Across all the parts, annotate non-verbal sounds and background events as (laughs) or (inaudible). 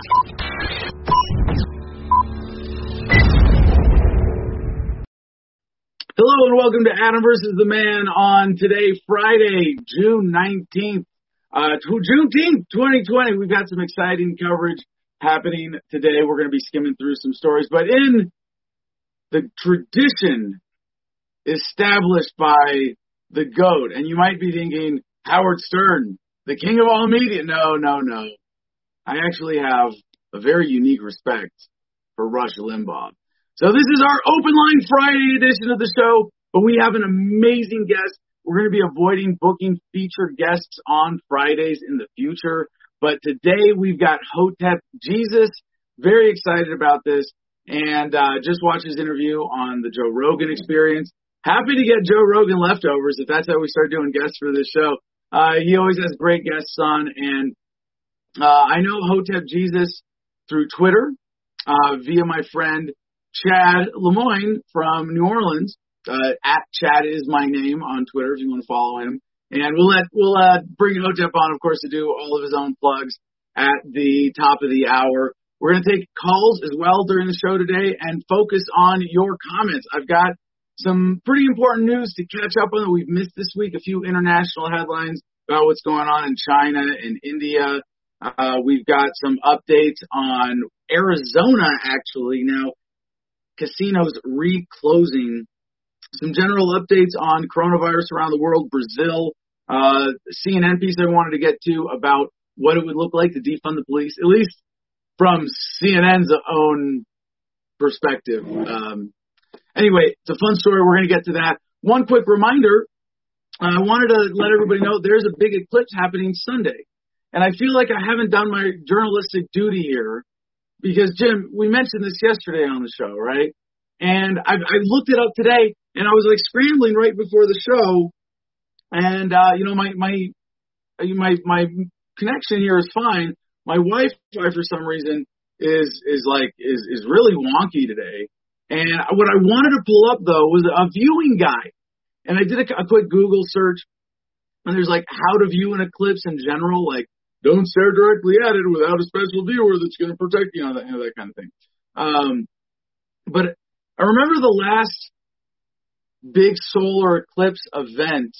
Hello and welcome to Adam versus the Man on today, Friday, June 19th, uh, Juneteenth, 2020. We've got some exciting coverage happening today. We're going to be skimming through some stories, but in the tradition established by the GOAT, and you might be thinking Howard Stern, the king of all media. No, no, no. I actually have a very unique respect for Rush Limbaugh. So this is our open line Friday edition of the show, but we have an amazing guest. We're going to be avoiding booking featured guests on Fridays in the future, but today we've got Hotep Jesus. Very excited about this, and uh, just watch his interview on the Joe Rogan Experience. Happy to get Joe Rogan leftovers if that's how we start doing guests for this show. Uh, he always has great guests on, and uh, I know Hotep Jesus through Twitter uh, via my friend Chad Lemoyne from New Orleans. Uh, at Chad is my name on Twitter if you want to follow him. And we'll let we'll uh, bring Hotep on, of course, to do all of his own plugs at the top of the hour. We're going to take calls as well during the show today and focus on your comments. I've got some pretty important news to catch up on that we've missed this week. A few international headlines about what's going on in China and India. Uh, we've got some updates on Arizona, actually. Now, casinos reclosing. Some general updates on coronavirus around the world, Brazil, uh, CNN piece I wanted to get to about what it would look like to defund the police, at least from CNN's own perspective. Um, anyway, it's a fun story. We're going to get to that. One quick reminder I wanted to let everybody know there's a big eclipse happening Sunday. And I feel like I haven't done my journalistic duty here because Jim, we mentioned this yesterday on the show, right? And I, I looked it up today, and I was like scrambling right before the show, and uh, you know my my my my connection here is fine. My wife, for some reason, is is like is is really wonky today. And what I wanted to pull up though was a viewing guide, and I did a, a quick Google search, and there's like how to view an eclipse in general, like don't stare directly at it without a special viewer that's going to protect you, know, that, you know, that kind of thing. Um, but I remember the last big solar eclipse event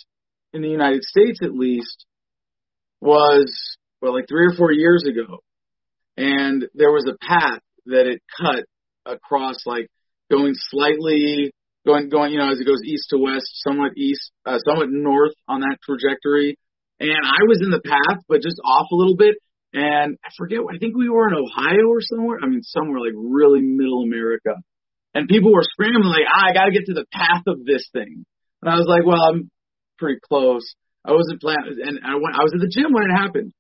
in the United States, at least, was well, like three or four years ago, and there was a path that it cut across, like going slightly, going, going, you know, as it goes east to west, somewhat east, uh, somewhat north on that trajectory, and I was in the path, but just off a little bit. And I forget, I think we were in Ohio or somewhere. I mean, somewhere like really middle America. And people were screaming like, ah, I got to get to the path of this thing. And I was like, well, I'm pretty close. I wasn't planning, and I went. I was at the gym when it happened.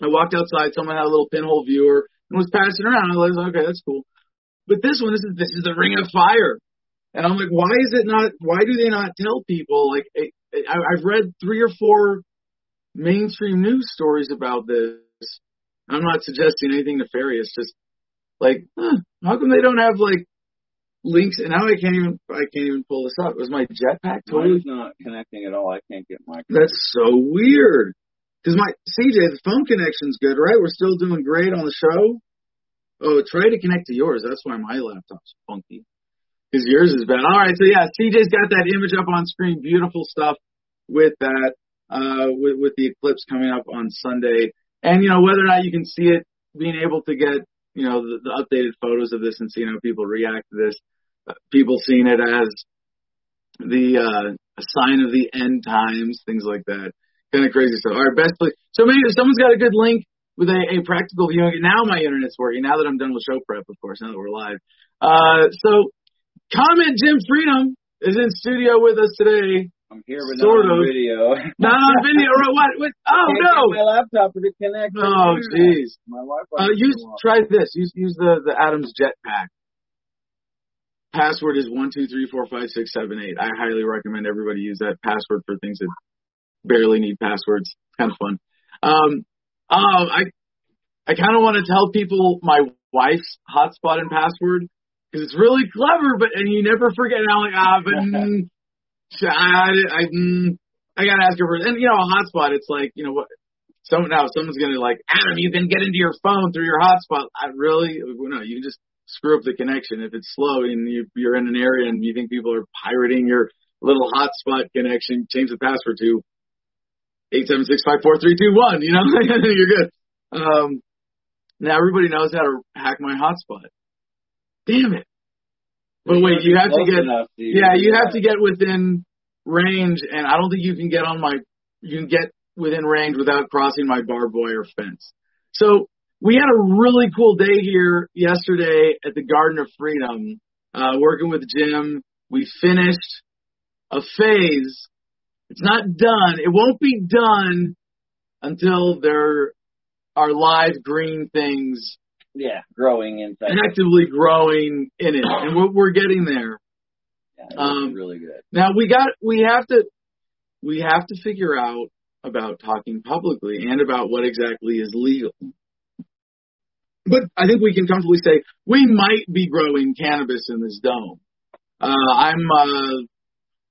I walked outside. Someone had a little pinhole viewer and was passing around. I was like, okay, that's cool. But this one, this is this is the Ring of Fire, and I'm like, why is it not? Why do they not tell people? Like, I, I've read three or four mainstream news stories about this. I'm not suggesting anything nefarious, just like, huh, how come they don't have like links? And now I can't even I can't even pull this up. Was my jetpack totally not connecting at all? I can't get my. That's so weird. Because my CJ, the phone connection's good, right? We're still doing great on the show. Oh, try to connect to yours. That's why my laptop's funky. Because yours is bad. All right, so yeah, CJ's got that image up on screen. Beautiful stuff with that uh, with, with the eclipse coming up on Sunday. And, you know, whether or not you can see it, being able to get, you know, the, the updated photos of this and seeing how people react to this, uh, people seeing it as the, uh, sign of the end times, things like that. Kind of crazy stuff. All right, best place. So maybe someone's got a good link with a, a practical viewing, now my internet's working. Now that I'm done with show prep, of course, now that we're live. Uh, so comment Jim Freedom is in studio with us today. I'm here, but sort not on of. video. (laughs) not on video. What? what? Oh no! my laptop to connect. Oh jeez. My Wi-Fi. Uh, use try this. Use use the the Adams Jetpack. Password is one two three four five six seven eight. I highly recommend everybody use that password for things that barely need passwords. Kind of fun. Um, um, I I kind of want to tell people my wife's hotspot and password because it's really clever, but and you never forget. And I'm like, ah, but (laughs) I, I, mm, I gotta ask her for, and you know, a hotspot, it's like, you know, what, So now, someone's gonna like, Adam, you can get into your phone through your hotspot. I really, no, you just screw up the connection if it's slow and you, you're in an area and you think people are pirating your little hotspot connection, change the password to eight seven six five four three two one. You know, (laughs) you're good. Um, now everybody knows how to hack my hotspot. Damn it! But wait, you have to get yeah, you have to get within range, and I don't think you can get on my you can get within range without crossing my barbed wire fence. So we had a really cool day here yesterday at the Garden of Freedom, uh, working with Jim. We finished a phase. It's not done. It won't be done until there are live green things. Yeah, growing inside. Actively growing in it, and we're, we're getting there. Yeah, um, really good. Now we got we have to we have to figure out about talking publicly and about what exactly is legal. But I think we can comfortably say we might be growing cannabis in this dome. Uh, I'm a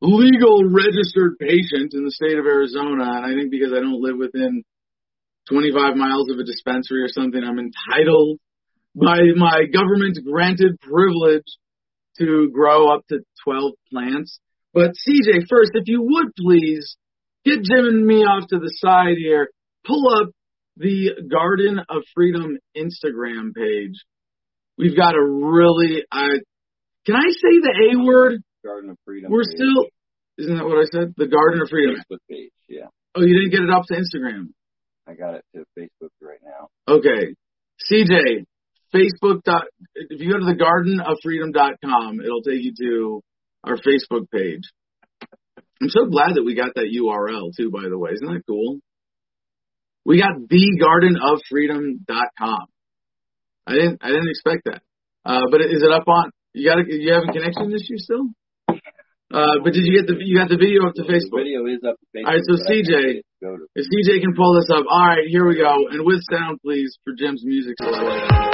legal registered patient in the state of Arizona, and I think because I don't live within 25 miles of a dispensary or something, I'm entitled by my government granted privilege to grow up to 12 plants. But CJ, first, if you would please get Jim and me off to the side here, pull up the Garden of Freedom Instagram page. We've got a really, I, can I say the A word? Garden of Freedom. We're page. still, isn't that what I said? The Garden of Freedom. Facebook page, yeah. Oh, you didn't get it up to Instagram? I got it to Facebook right now. Okay. CJ, Facebook dot, if you go to the garden of freedom.com, it'll take you to our Facebook page. I'm so glad that we got that URL too, by the way. Isn't that cool? We got thegardenoffreedom.com. I didn't I didn't expect that. Uh, but is it up on? You got you have a connection issue still? Uh, but did you get the you got the video up to Facebook? The video is up to Facebook. All right, so CJ, if CJ can pull this up. All right, here we go. And with sound, please, for Jim's music selection.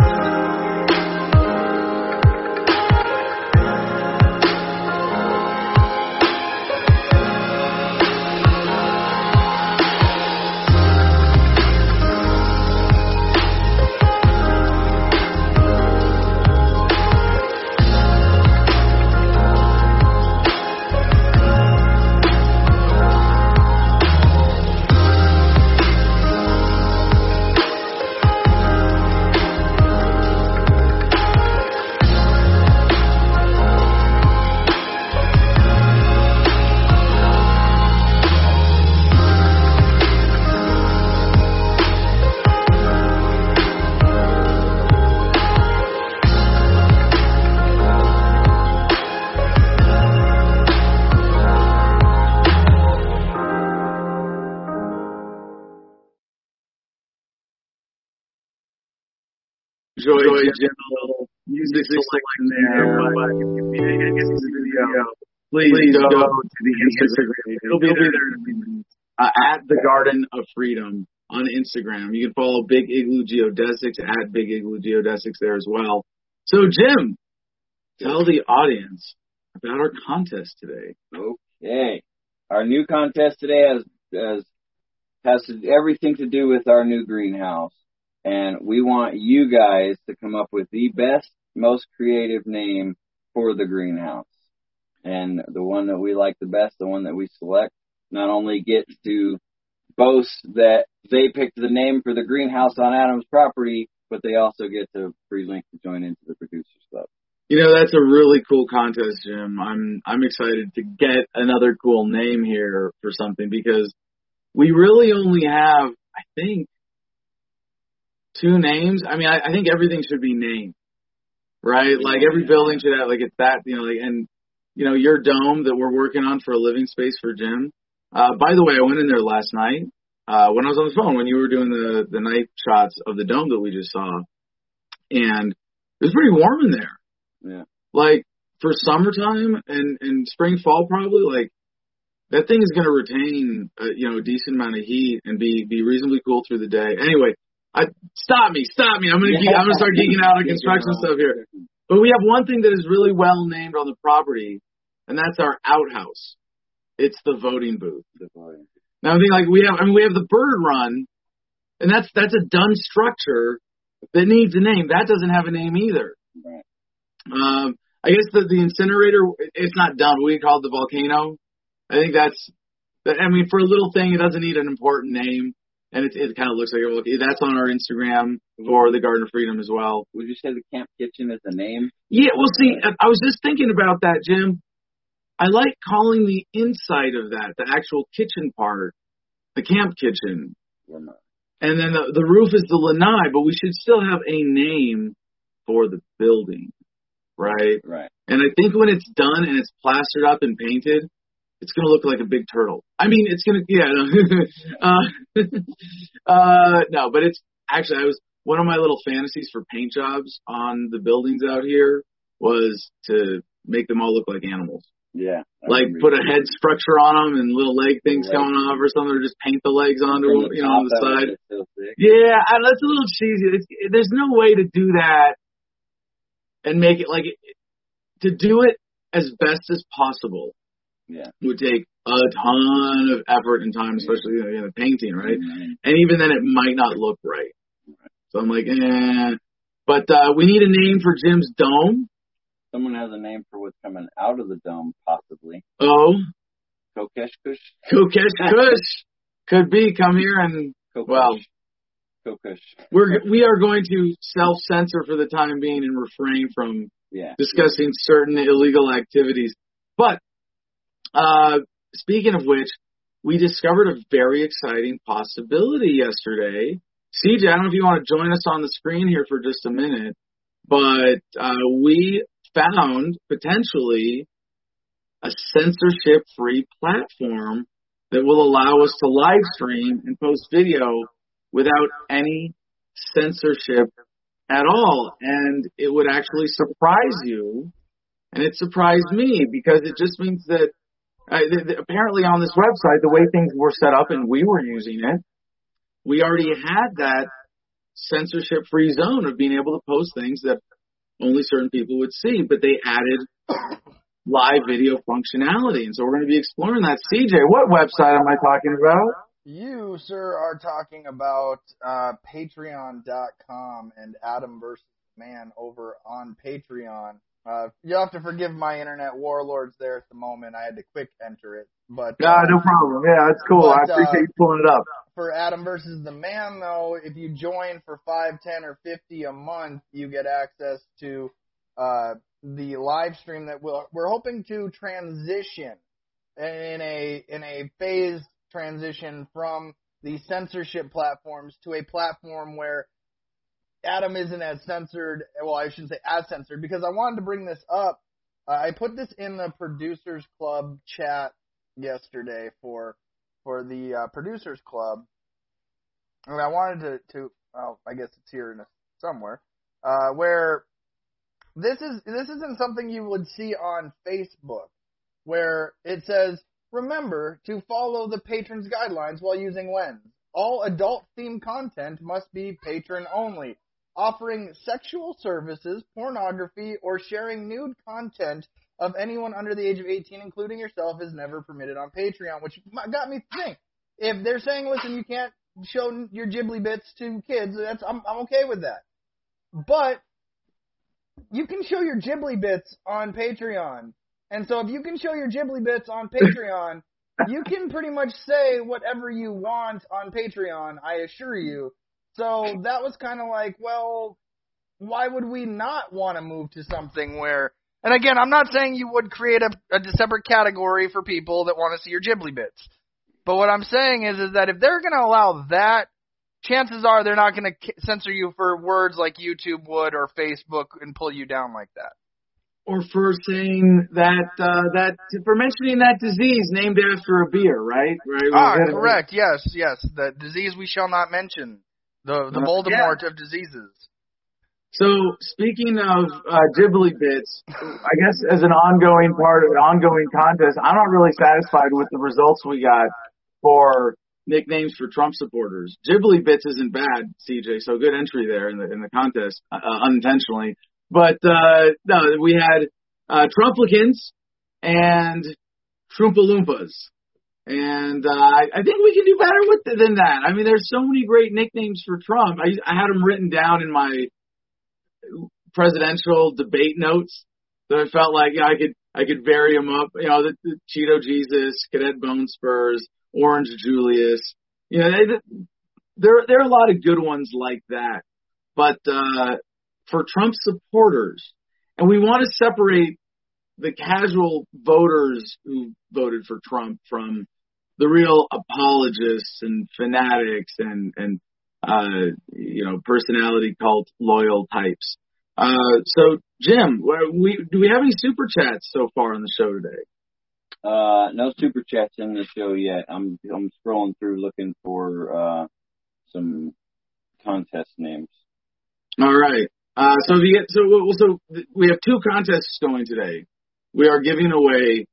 Enjoy, enjoy general music selection there. But if I guess it's a video. Please, please go, go to the Instagram. It'll be there uh, at the Garden of Freedom on Instagram. You can follow Big Igloo Geodesics at Big Igloo Geodesics there as well. So, Jim, tell the audience about our contest today. Okay, our new contest today has has has everything to do with our new greenhouse and we want you guys to come up with the best, most creative name for the greenhouse. And the one that we like the best, the one that we select, not only gets to boast that they picked the name for the greenhouse on Adam's property, but they also get to free link to join into the producers club. You know, that's a really cool contest, Jim. I'm I'm excited to get another cool name here for something because we really only have, I think, two names. I mean, I, I think everything should be named, right? Like every building should have like it's that, you know, like and you know your dome that we're working on for a living space for Jim. Uh, by the way, I went in there last night uh, when I was on the phone when you were doing the the night shots of the dome that we just saw, and it was pretty warm in there. Yeah. Like for summertime and and spring fall probably like that thing is going to retain a, you know a decent amount of heat and be be reasonably cool through the day. Anyway, I, stop me, stop me. I'm gonna geek, I'm gonna start geeking out on construction stuff here. But we have one thing that is really well named on the property, and that's our outhouse. It's the voting booth. Now I think like we have, I mean we have the bird run, and that's that's a done structure that needs a name. That doesn't have a name either. Right. Um, I guess the the incinerator, it's not done. We call it the volcano. I think that's. I mean, for a little thing, it doesn't need an important name, and it it kind of looks like it. That's on our Instagram for the Garden of Freedom as well. Would you say the camp kitchen is the name? Yeah, well, see, I was just thinking about that, Jim. I like calling the inside of that, the actual kitchen part, the camp kitchen. Lanai. And then the, the roof is the lanai, but we should still have a name for the building, right? Right. And I think when it's done and it's plastered up and painted, it's gonna look like a big turtle. I mean, it's gonna, yeah, no, (laughs) uh, (laughs) uh, no, but it's actually I was one of my little fantasies for paint jobs on the buildings out here was to make them all look like animals. Yeah. I like put a head structure on them and little leg things Leg. going off or something, or just paint the legs onto them, you know, on the side. Yeah, I, that's a little cheesy. It's, there's no way to do that and make it like to do it as best as possible Yeah. would take a ton of effort and time, especially you know, in the painting, right? Mhm. And even then, it might not look right. So I'm like, eh. But uh, we need a name for Jim's dome. Someone has a name for what's coming out of the dome, possibly. Oh, Kokesh Kush? Kokesh Kush could be come here and Kokesh. Well- Kokesh. we're we are going to self censor for the time being and refrain from Yeah. discussing certain illegal activities. But uh, speaking of which, we discovered a very exciting possibility yesterday. CJ, I don't know if you want to join us on the screen here for just a minute, but uh, we found potentially a censorship free platform that will allow us to live stream and post video without any censorship at all. And it would actually surprise you. And it surprised me because it just means that uh, th- th- apparently on this website, the way things were set up and we were using it, we already had that censorship free zone of being able to post things that only certain people would see, but they added live video functionality. And so we're going to be exploring that. CJ, what website am I talking about? You, sir, are talking about uh, Patreon.com and Adam versus Man over on Patreon. Uh, you'll have to forgive my internet warlords there at the moment. I had to quick enter it, but Yeah, uh, no problem. Yeah, that's cool. I But, uh, appreciate you pulling it up. for Adam versus the Man, though, if you join for five, ten, or fifty a month, you get access to uh, the live stream that we'll, we're hoping to transition in a in a phased transition from the censorship platforms to a platform where Adam isn't as censored. Well, I shouldn't say as censored because I wanted to bring this up. Uh, I put this in the producers club chat yesterday for for the uh, producers club, and I wanted to to well, I guess it's here in a, somewhere uh, where this is this isn't something you would see on Facebook, where it says remember to follow the patrons guidelines while using Lens. All adult themed content must be patron only. Offering sexual services, pornography, or sharing nude content of anyone under the age of 18, including yourself, is never permitted on Patreon, which got me to think. If they're saying, listen, you can't show your Ghibli bits to kids, that's I'm, I'm okay with that. But you can show your Ghibli bits on Patreon. And so if you can show your Ghibli bits on Patreon, you can pretty much say whatever you want on Patreon, I assure you. So that was kind of like, well, why would we not want to move to something where, and again, I'm not saying you would create a, a separate category for people that want to see your Ghibli bits. But what I'm saying is, is that if they're going to allow that, chances are they're not going to censor you for words like YouTube would or Facebook and pull you down like that. Or for saying that uh, that for mentioning that disease named after a beer, right? Right. Ah, correct. Yes, yes. The disease we shall not mention. The the Uh, Voldemort of diseases. So speaking of uh, Ghibli bits, I guess as an ongoing part of an ongoing contest, I'm not really satisfied with the results we got for nicknames for Trump supporters. Ghibli bits isn't bad, CJ. So good entry there in the in the contest, uh, unintentionally. But uh, no, we had uh, Trumplicans and Trumpaloompas. And uh, I think we can do better with it than that. I mean, there's so many great nicknames for Trump. I, I had them written down in my presidential debate notes that I felt like yeah, I could I could vary them up. You know, the, the Cheeto Jesus, Cadet Bone Spurs, Orange Julius. You know, they, there there are a lot of good ones like that. But uh, for Trump supporters, and we want to separate the casual voters who voted for Trump from the real apologists and fanatics and and uh, you know personality cult loyal types. Uh, so Jim, we do we have any super chats so far on the show today? Uh, no super chats in the show yet. I'm I'm scrolling through looking for uh, some contest names. All right. Uh, so the so so we have two contests going today. We are giving away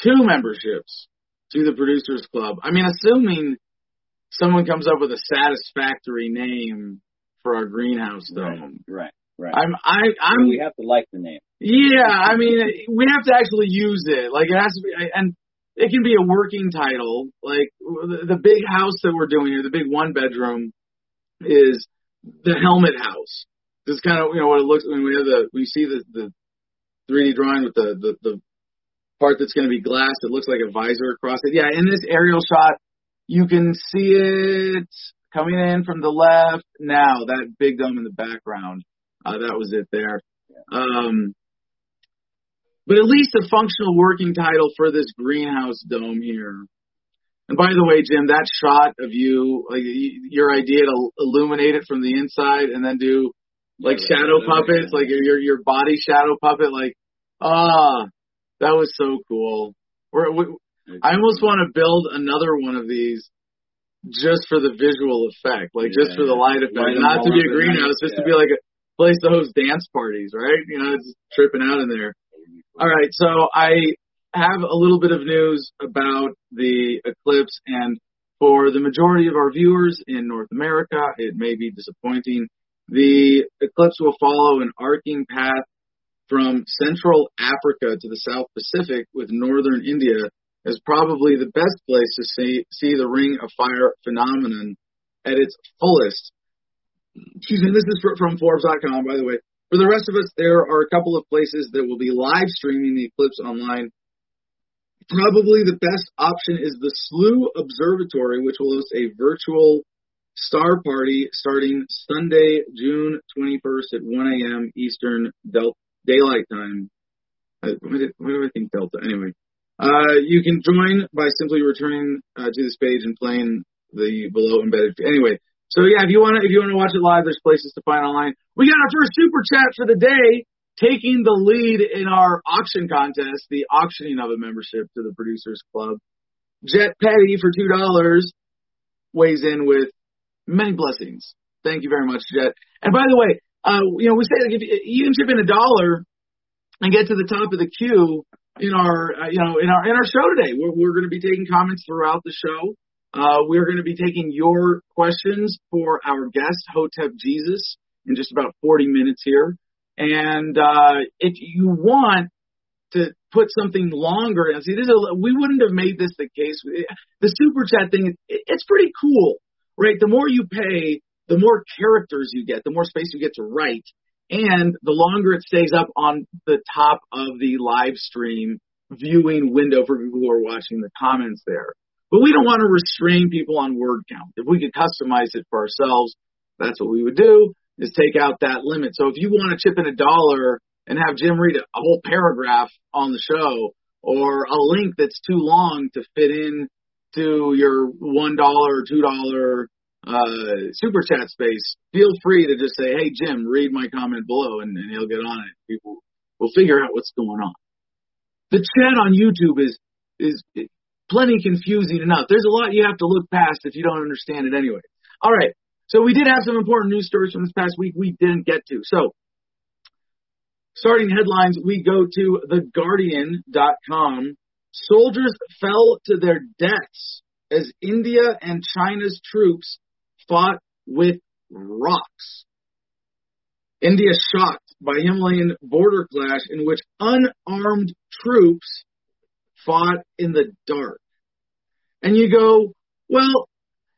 two memberships to the Producers Club. I mean, assuming someone comes up with a satisfactory name for our greenhouse dome. Right. Right. I'm I I'm. We have to like the name. Yeah, I mean, we have to actually use it. Like it has to be, and it can be a working title. Like the, the big house that we're doing here, the big one bedroom, is the Helmet House. This is kind of you know what it looks when we have the we see the the 3D drawing with the the, the part that's going to be glass. It looks like a visor across it. Yeah, in this aerial shot, you can see it coming in from the left. Now that big dome in the background. Uh, that was it there. Um, but at least a functional working title for this greenhouse dome here. And by the way, Jim, that shot of you, like your idea to illuminate it from the inside and then do like shadow puppets, like your your body shadow puppet, like ah, that was so cool. We're, we, I almost want to build another one of these just for the visual effect, like yeah, just for the light effect, light not to be a greenhouse, just yeah. to be like a place to host dance parties, right? You know, it's tripping out in there. All right, so I have a little bit of news about the eclipse, and for the majority of our viewers in North America, it may be disappointing. The eclipse will follow an arcing path from Central Africa to the South Pacific, with northern India as probably the best place to see, see the Ring of Fire phenomenon at its fullest excuse me, this is from Forbes.com, by the way. For the rest of us, there are a couple of places that will be live streaming the eclipse online. Probably the best option is the SLU Observatory, which will host a virtual star party starting Sunday, June 21st at 1 a.m. Eastern Delta, Daylight Time. What do I think Delta? Anyway, uh, you can join by simply returning uh, to this page and playing the below embedded. Anyway, so yeah, if you want to if you want to watch it live, there's places to find online. We got our first super chat for the day, taking the lead in our auction contest, the auctioning of a membership to the Producers Club. Jet Petty for two dollars weighs in with many blessings. Thank you very much, Jet. And by the way, uh, you know we say like if you can chip in a dollar and get to the top of the queue in our uh, you know in our in our show today. We're, we're going to be taking comments throughout the show. Uh, we're going to be taking your questions for our guest, Hotep Jesus, in just about 40 minutes here. And uh, if you want to put something longer, and see, this is a, we wouldn't have made this the case. The super chat thing, it, it's pretty cool, right? The more you pay, the more characters you get, the more space you get to write, and the longer it stays up on the top of the live stream viewing window for people who are watching the comments there. But we don't want to restrain people on word count. If we could customize it for ourselves, that's what we would do, is take out that limit. So if you want to chip in a dollar and have Jim read a, whole paragraph on the show, or a link that's too long to fit in to your one dollar or two dollar uh, super chat space, feel free to just say, "Hey Jim, read my comment below," and, and he'll get on it. People will figure out what's going on. The chat on YouTube is is plenty confusing enough. There's a lot you have to look past if you don't understand it anyway. All right. So we did have some important news stories from this past week we didn't get to. So starting headlines, we go to theguardian.com. Soldiers fell to their deaths as India and China's troops fought with rocks. India shocked by Himalayan border clash in which unarmed troops fought in the dark. And you go, well,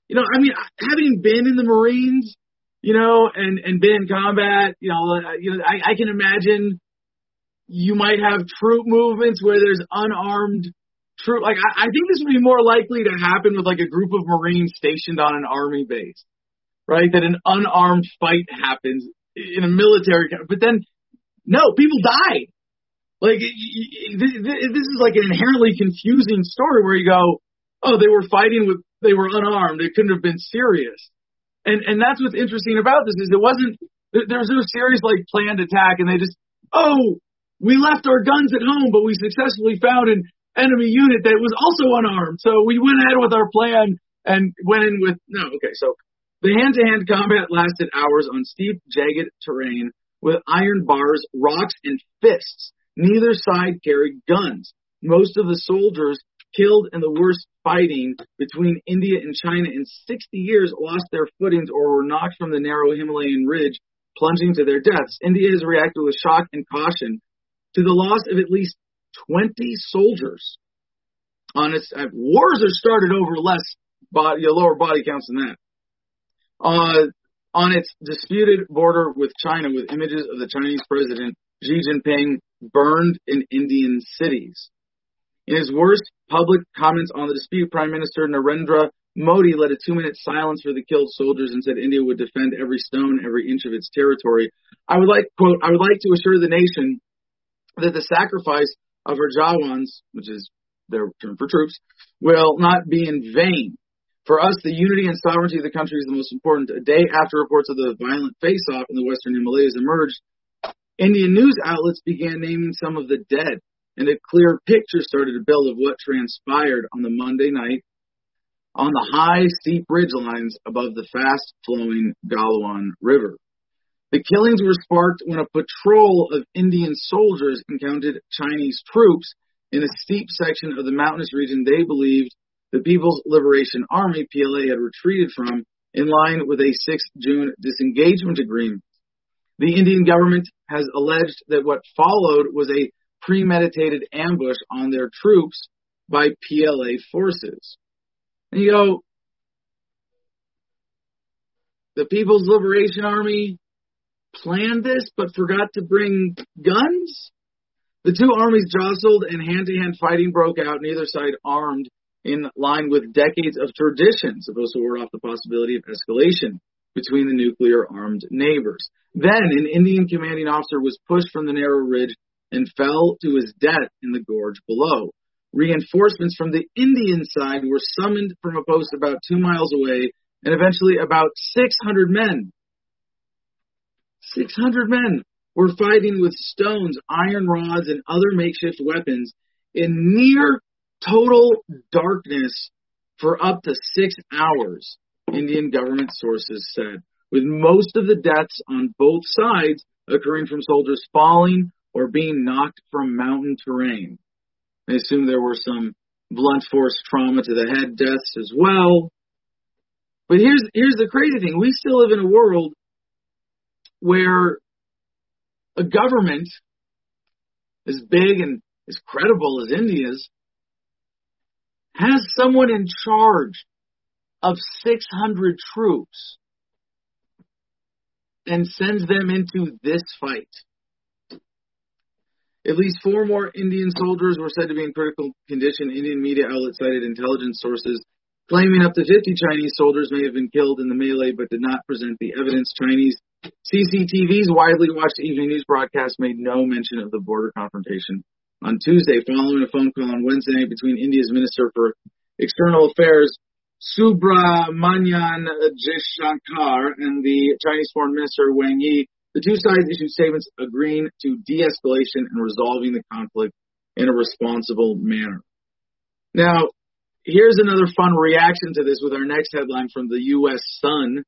you know, I mean, having been in the Marines, you know, and and been in combat, you know, uh, you know, I, I can imagine you might have troop movements where there's unarmed troop. Like I, I think this would be more likely to happen with like a group of Marines stationed on an army base, right? That an unarmed fight happens in a military, but then no, people die. Like this is like an inherently confusing story where you go, oh, they were fighting with, they were unarmed. It couldn't have been serious. And and that's what's interesting about this is it wasn't there was no serious like planned attack, and they just oh we left our guns at home, but we successfully found an enemy unit that was also unarmed. So we went ahead with our plan and went in with no. Okay, so the hand-to-hand combat lasted hours on steep, jagged terrain with iron bars, rocks, and fists. Neither side carried guns. Most of the soldiers killed in the worst fighting between India and China in 60 years lost their footings or were knocked from the narrow Himalayan ridge, plunging to their deaths. India has reacted with shock and caution to the loss of at least 20 soldiers. On its uh, wars are started over less body, lower body counts than that. Uh, on its disputed border with China, with images of the Chinese president Xi Jinping burned in Indian cities. In his worst public comments on the dispute, Prime Minister Narendra Modi led a two minute silence for the killed soldiers and said India would defend every stone, every inch of its territory. I would like, quote, I would like to assure the nation that the sacrifice of our Jawans, which is their term for troops, will not be in vain. For us, the unity and sovereignty of the country is the most important. A day after reports of the violent face-off in the Western Himalayas emerged, Indian news outlets began naming some of the dead, and a clear picture started to build of what transpired on the Monday night on the high, steep ridge lines above the fast-flowing Galwan River. The killings were sparked when a patrol of Indian soldiers encountered Chinese troops in a steep section of the mountainous region they believed the People's Liberation Army, PLA, had retreated from in line with a 6 June disengagement agreement. The Indian government has alleged that what followed was a premeditated ambush on their troops by PLA forces. And you go, the People's Liberation Army planned this but forgot to bring guns? The two armies jostled and hand to hand fighting broke out, neither side armed in line with decades of tradition, supposed to ward off the possibility of escalation between the nuclear armed neighbors. Then an Indian commanding officer was pushed from the narrow ridge and fell to his death in the gorge below. Reinforcements from the Indian side were summoned from a post about two miles away, and eventually about 600 men 600 men were fighting with stones, iron rods, and other makeshift weapons in near total darkness for up to six hours, Indian government sources said, with most of the deaths on both sides occurring from soldiers falling or being knocked from mountain terrain. I assume there were some blunt force trauma to the head deaths as well. But here's here's the crazy thing. We still live in a world where a government as big and as credible as India's has someone in charge of 600 troops and sends them into this fight. At least four more Indian soldiers were said to be in critical condition. Indian media outlets cited intelligence sources claiming up to 50 Chinese soldiers may have been killed in the melee but did not present the evidence. Chinese CCTV's widely watched evening news broadcast made no mention of the border confrontation on Tuesday following a phone call on Wednesday between India's Minister for External Affairs Subrahmanyam Jaishankar and the Chinese Foreign Minister Wang Yi. The two sides issued statements agreeing to de-escalation and resolving the conflict in a responsible manner. Now, here's another fun reaction to this with our next headline from the U.S. Sun.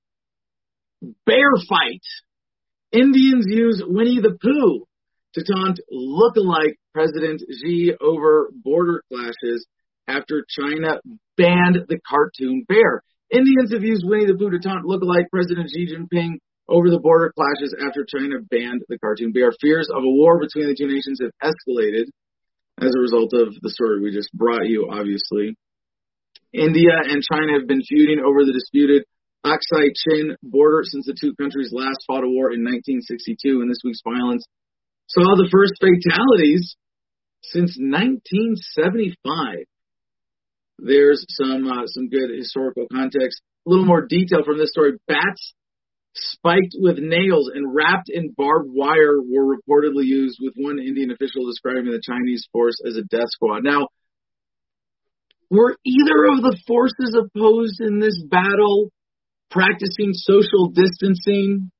Bear fight. Indians use Winnie the Pooh to taunt look-alike President Xi over border clashes after China banned the cartoon bear. Indians have used Winnie the Pooh to taunt look-alike President Xi Jinping over the border clashes after China banned the cartoon bear. Fears of a war between the two nations have escalated as a result of the story we just brought you, obviously. India and China have been feuding over the disputed Aksai Chin border since the two countries last fought a war in 1962, and this week's violence saw the first fatalities since 1975. There's some uh, some good historical context. A little more detail from this story. Bats spiked with nails and wrapped in barbed wire were reportedly used, with one Indian official describing the Chinese force as a death squad. Now, were either of the forces opposed in this battle practicing social distancing?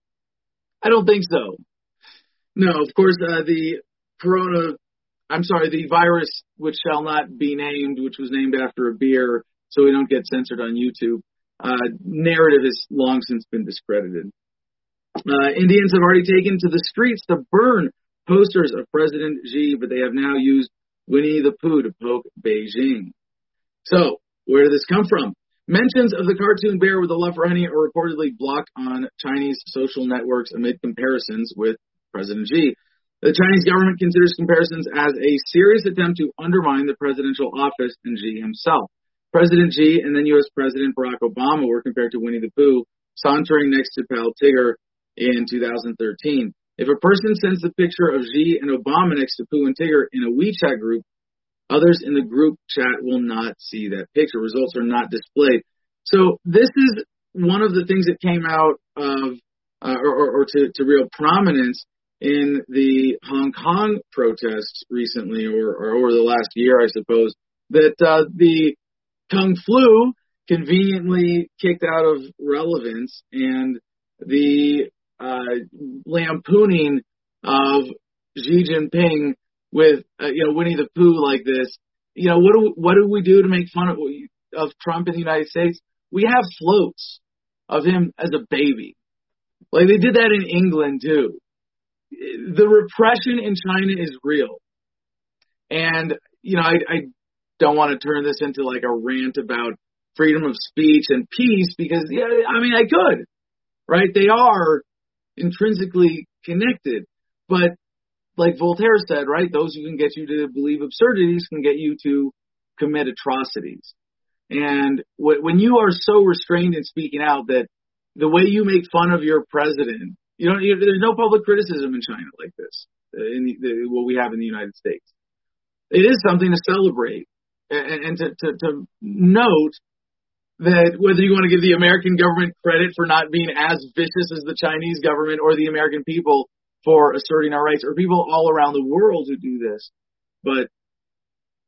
I don't think so. No, of course, uh, the corona, I'm sorry, the virus, which shall not be named, which was named after a beer, so we don't get censored on YouTube, uh, narrative has long since been discredited. Uh, Indians have already taken to the streets to burn posters of President Xi, but they have now used Winnie the Pooh to poke Beijing. So, where did this come from? Mentions of the cartoon bear with a love for honey are reportedly blocked on Chinese social networks amid comparisons with President Xi. The Chinese government considers comparisons as a serious attempt to undermine the presidential office and Xi himself. President Xi and then U.S. President Barack Obama were compared to Winnie the Pooh, sauntering next to pal Tigger in 2013. If a person sends a picture of Xi and Obama next to Pooh and Tigger in a WeChat group, Others in the group chat will not see that picture. Results are not displayed. So this is one of the things that came out of, uh, or, or to, to, real prominence in the Hong Kong protests recently, or, or over the last year, I suppose, that uh, the Kung Flu conveniently kicked out of relevance, and the uh, lampooning of Xi Jinping with uh, you know Winnie the Pooh like this. You know what do what do we do to make fun of of Trump in the United States? We have floats of him as a baby. Like they did that in England too. The repression in China is real. And you know, I, I don't want to turn this into like a rant about freedom of speech and peace because yeah, I mean I could. Right? They are intrinsically connected. But like Voltaire said, right? Those who can get you to believe absurdities can get you to commit atrocities. And when you are so restrained in speaking out that the way you make fun of your president, you know, there's no public criticism in China like this, uh, in the, the, what we have in the United States. It is something to celebrate and, and to, to, to note that whether you want to give the American government credit for not being as vicious as the Chinese government or the American people, for asserting our rights, or people all around the world who do this. But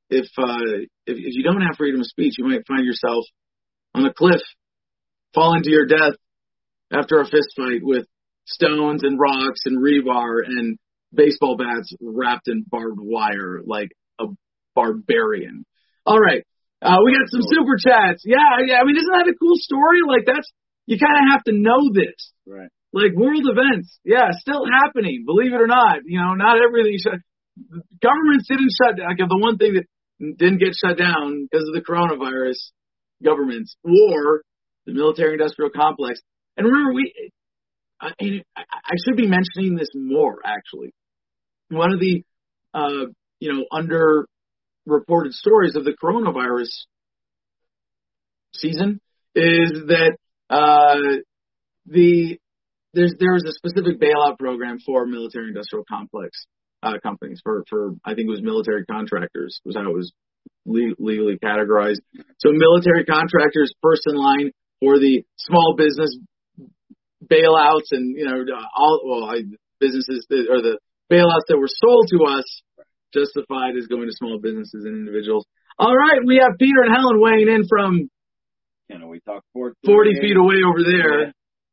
if uh, if, if you don't have freedom of speech, you might find yourself on a cliff, falling to your death after a fist fight with stones and rocks and rebar and baseball bats wrapped in barbed wire like a barbarian. All right. Uh, we got some super chats. Yeah, yeah. I mean, isn't that a cool story? Like that's you kind of have to know this. Right like world events, yeah, still happening. Believe it or not, you know, not everything shut. Governments didn't shut down. Like the one thing that didn't get shut down because of the coronavirus, governments, war, the military-industrial complex. And remember, we, I, I should be mentioning this more actually. One of the, uh, you know, under-reported stories of the coronavirus season is that uh, the there's there was a specific bailout program for military industrial complex uh, companies for for I think it was military contractors was how it was le- legally categorized. So military contractors first in line for the small business bailouts and you know all well I, businesses that, or the bailouts that were sold to us justified as going to small businesses and individuals. All right, we have Peter and Helen weighing in from. You know, we talk 40, 40 feet away over there. Yeah.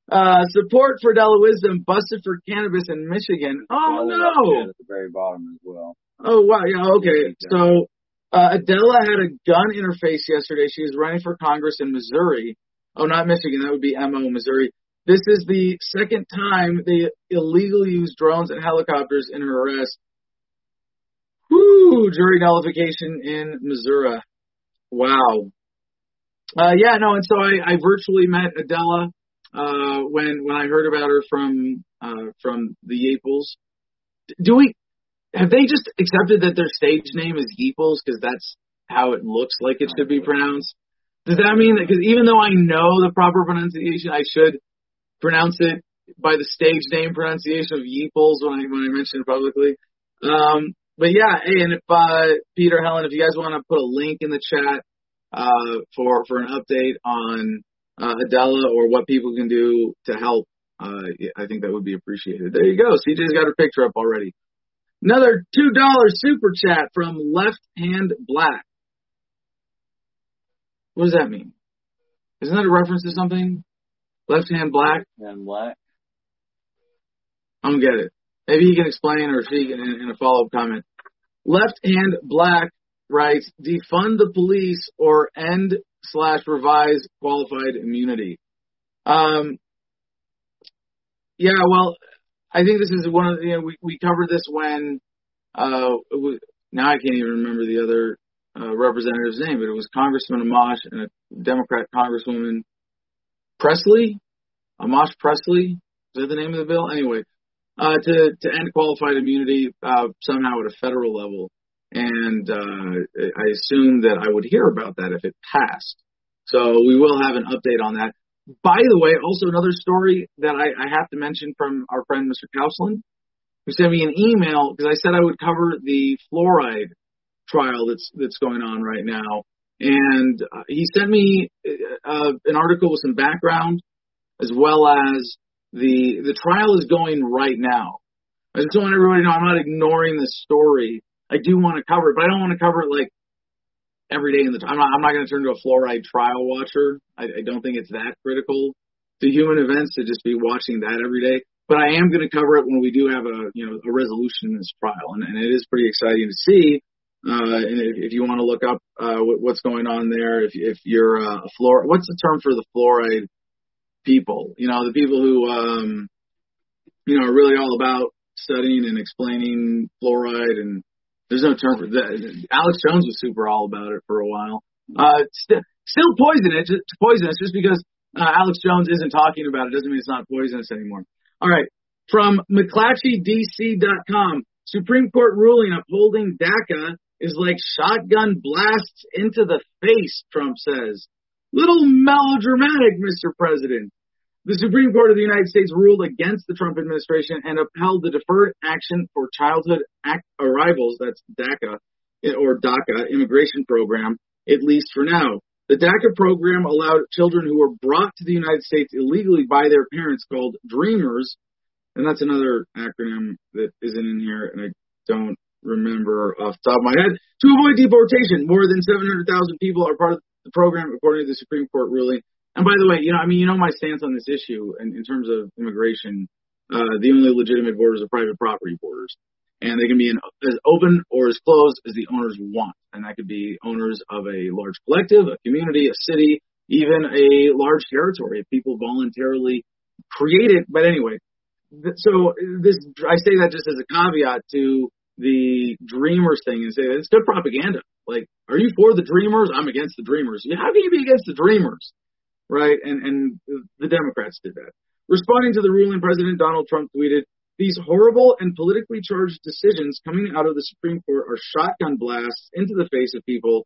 Uh, support for Della Wisdom busted for cannabis in Michigan. Oh no! At the very bottom as well. Oh wow, yeah, okay. So uh, Adela had a gun in her face yesterday. She was running for Congress in Missouri. Oh, not Michigan. That would be Mo, Missouri. This is the second time they illegally used drones and helicopters in her arrest. Whoo! Jury nullification in Missouri. Wow. Uh, yeah, no, and so I, I virtually met Adela uh, when when I heard about her from uh, from the Yeeples. Do we have they just accepted that their stage name is Yeeples because that's how it looks like it should be pronounced? Does that mean that because even though I know the proper pronunciation, I should pronounce it by the stage name pronunciation of Yeeples when I when I mentioned it publicly. Um, but yeah, hey, and if uh, Peter, Helen, if you guys want to put a link in the chat uh, for for an update on uh, Adela or what people can do to help, uh, I think that would be appreciated. There you go. CJ's got her picture up already. Another two dollar super chat from Left Hand Black. What does that mean? Isn't that a reference to something? Left Hand Black. And black. I don't get it. Maybe he can explain or she can in, in a follow up comment. Left Hand Black writes, defund the police or end slash revise qualified immunity. Um, yeah, well, I think this is one of the, you know, we, we covered this when, uh, we, now I can't even remember the other uh, representative's name, but it was Congressman Amash and a Democrat Congresswoman Pressley, Amash Pressley, Is that the name of the bill? Anyway, uh, to to end qualified immunity uh, somehow at a federal level, and uh, I assume that I would hear about that if it passed. So we will have an update on that. By the way, also another story that I, I have to mention from our friend Mr. Kausland, who sent me an email because I said I would cover the fluoride trial that's that's going on right now, and uh, he sent me uh, an article with some background as well as the the trial is going right now. I just want everybody to know I'm not ignoring this story. I do want to cover it, but I don't want to cover it like every day in the. I'm not. I'm not going to turn to a fluoride trial watcher. I, I don't think it's that critical to human events to just be watching that every day. But I am going to cover it when we do have a you know a resolution in this trial, and, and it is pretty exciting to see. Uh, and if, if you want to look up uh, what's going on there, if if you're uh, a fluor, what's the term for the fluoride people? You know, the people who um, you know are really all about studying and explaining fluoride and there's no term for that. Alex Jones was super all about it for a while. Uh, st- still poisonous, poisonous just because uh, Alex Jones isn't talking about it doesn't mean it's not poisonous anymore. All right. From McClatchydC.com, Supreme Court ruling upholding DACA is like shotgun blasts into the face, Trump says. Little melodramatic, Mr. President. The Supreme Court of the United States ruled against the Trump administration and upheld the Deferred Action for Childhood Act Arrivals, that's DACA, or DACA, immigration program, at least for now. The DACA program allowed children who were brought to the United States illegally by their parents called Dreamers, and that's another acronym that isn't in here, and I don't remember off the top of my head, to avoid deportation. More than 700,000 people are part of the program, according to the Supreme Court ruling. And by the way, you know, I mean, you know my stance on this issue in, in terms of immigration. Uh, the only legitimate borders are private property borders, and they can be as open or as closed as the owners want. And that could be owners of a large collective, a community, a city, even a large territory if people voluntarily create it. But anyway, so this I say that just as a caveat to the Dreamers thing and say it's good propaganda. Like, are you for the Dreamers? I'm against the Dreamers. How can you be against the Dreamers? Right? And and the Democrats did that. Responding to the ruling, President Donald Trump tweeted, "These horrible and politically charged decisions coming out of the Supreme Court are shotgun blasts into the face of people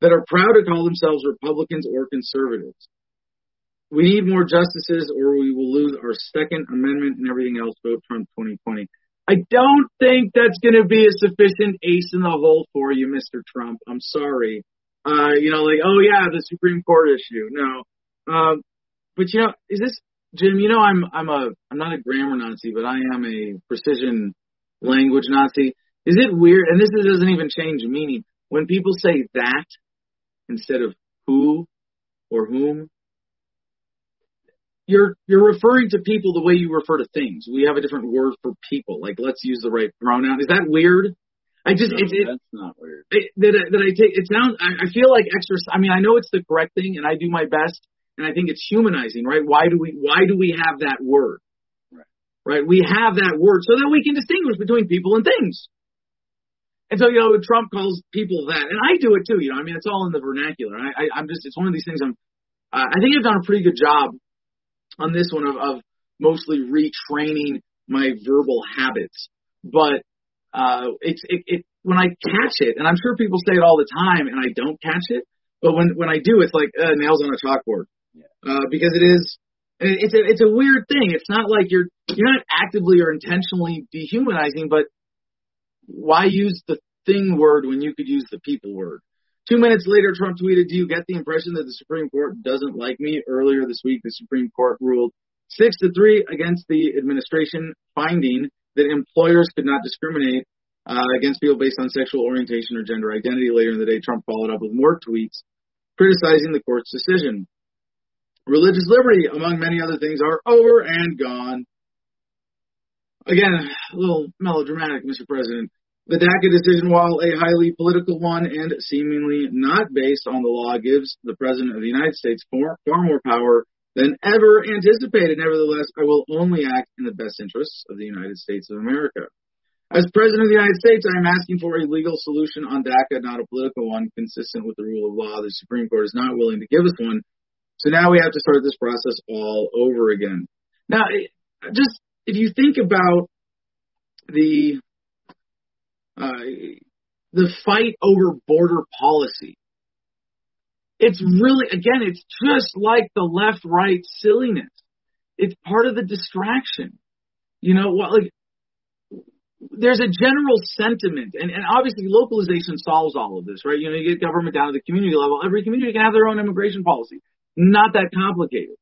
that are proud to call themselves Republicans or conservatives. We need more justices, or we will lose our Second Amendment and everything else. Vote Trump 2020." I don't think that's going to be a sufficient ace in the hole for you, Mr. Trump. I'm sorry. Uh, you know, like, oh yeah, the Supreme Court issue. No, um, but you know, is this Jim? You know, I'm I'm a I'm not a grammar Nazi, but I am a precision language Nazi. Is it weird? And this doesn't even change meaning when people say that instead of who or whom. You're you're referring to people the way you refer to things. We have a different word for people. Like let's use the right pronoun. Is that weird? I just no, it, it, that's not weird. It, that that I take it sounds. I, I feel like extra. I mean, I know it's the correct thing, and I do my best and I think it's humanizing, right? Why do we why do we have that word? Right. Right? We have that word so that we can distinguish between people and things. And so, you know, Trump calls people that, and I do it too. You know, I mean, it's all in the vernacular. I, I, I'm just, it's one of these things. I'm, uh, I think I've done a pretty good job on this one of, of mostly retraining my verbal habits. But uh, it's it, it when I catch it, and I'm sure people say it all the time, and I don't catch it. But when when I do, it's like uh, nails on a chalkboard uh, because it is It's a it's a weird thing. It's not like you're you're not actively or intentionally dehumanizing, but why use the thing word when you could use the people word? Two minutes later, Trump tweeted, "Do you get the impression that the Supreme Court doesn't like me?" Earlier this week, the Supreme Court ruled six to three against the administration, finding that employers could not discriminate uh, against people based on sexual orientation or gender identity. Later in the day, Trump followed up with more tweets criticizing the court's decision. Religious liberty, among many other things, are over and gone. Again, a little melodramatic, Mr. President. The DACA decision, while a highly political one and seemingly not based on the law, gives the President of the United States far, far more power than ever anticipated. Nevertheless, I will only act in the best interests of the United States of America. As President of the United States, I am asking for a legal solution on DACA, not a political one, consistent with the rule of law. The Supreme Court is not willing to give us one. So now we have to start this process all over again. Now, just if you think about the uh, the fight over border policy, it's really again, it's just like the left-right silliness. It's part of the distraction. You know, what? like there's a general sentiment, and, and obviously localization solves all of this, right? You know, you get government down to the community level. Every community can have their own immigration policy. Not that complicated.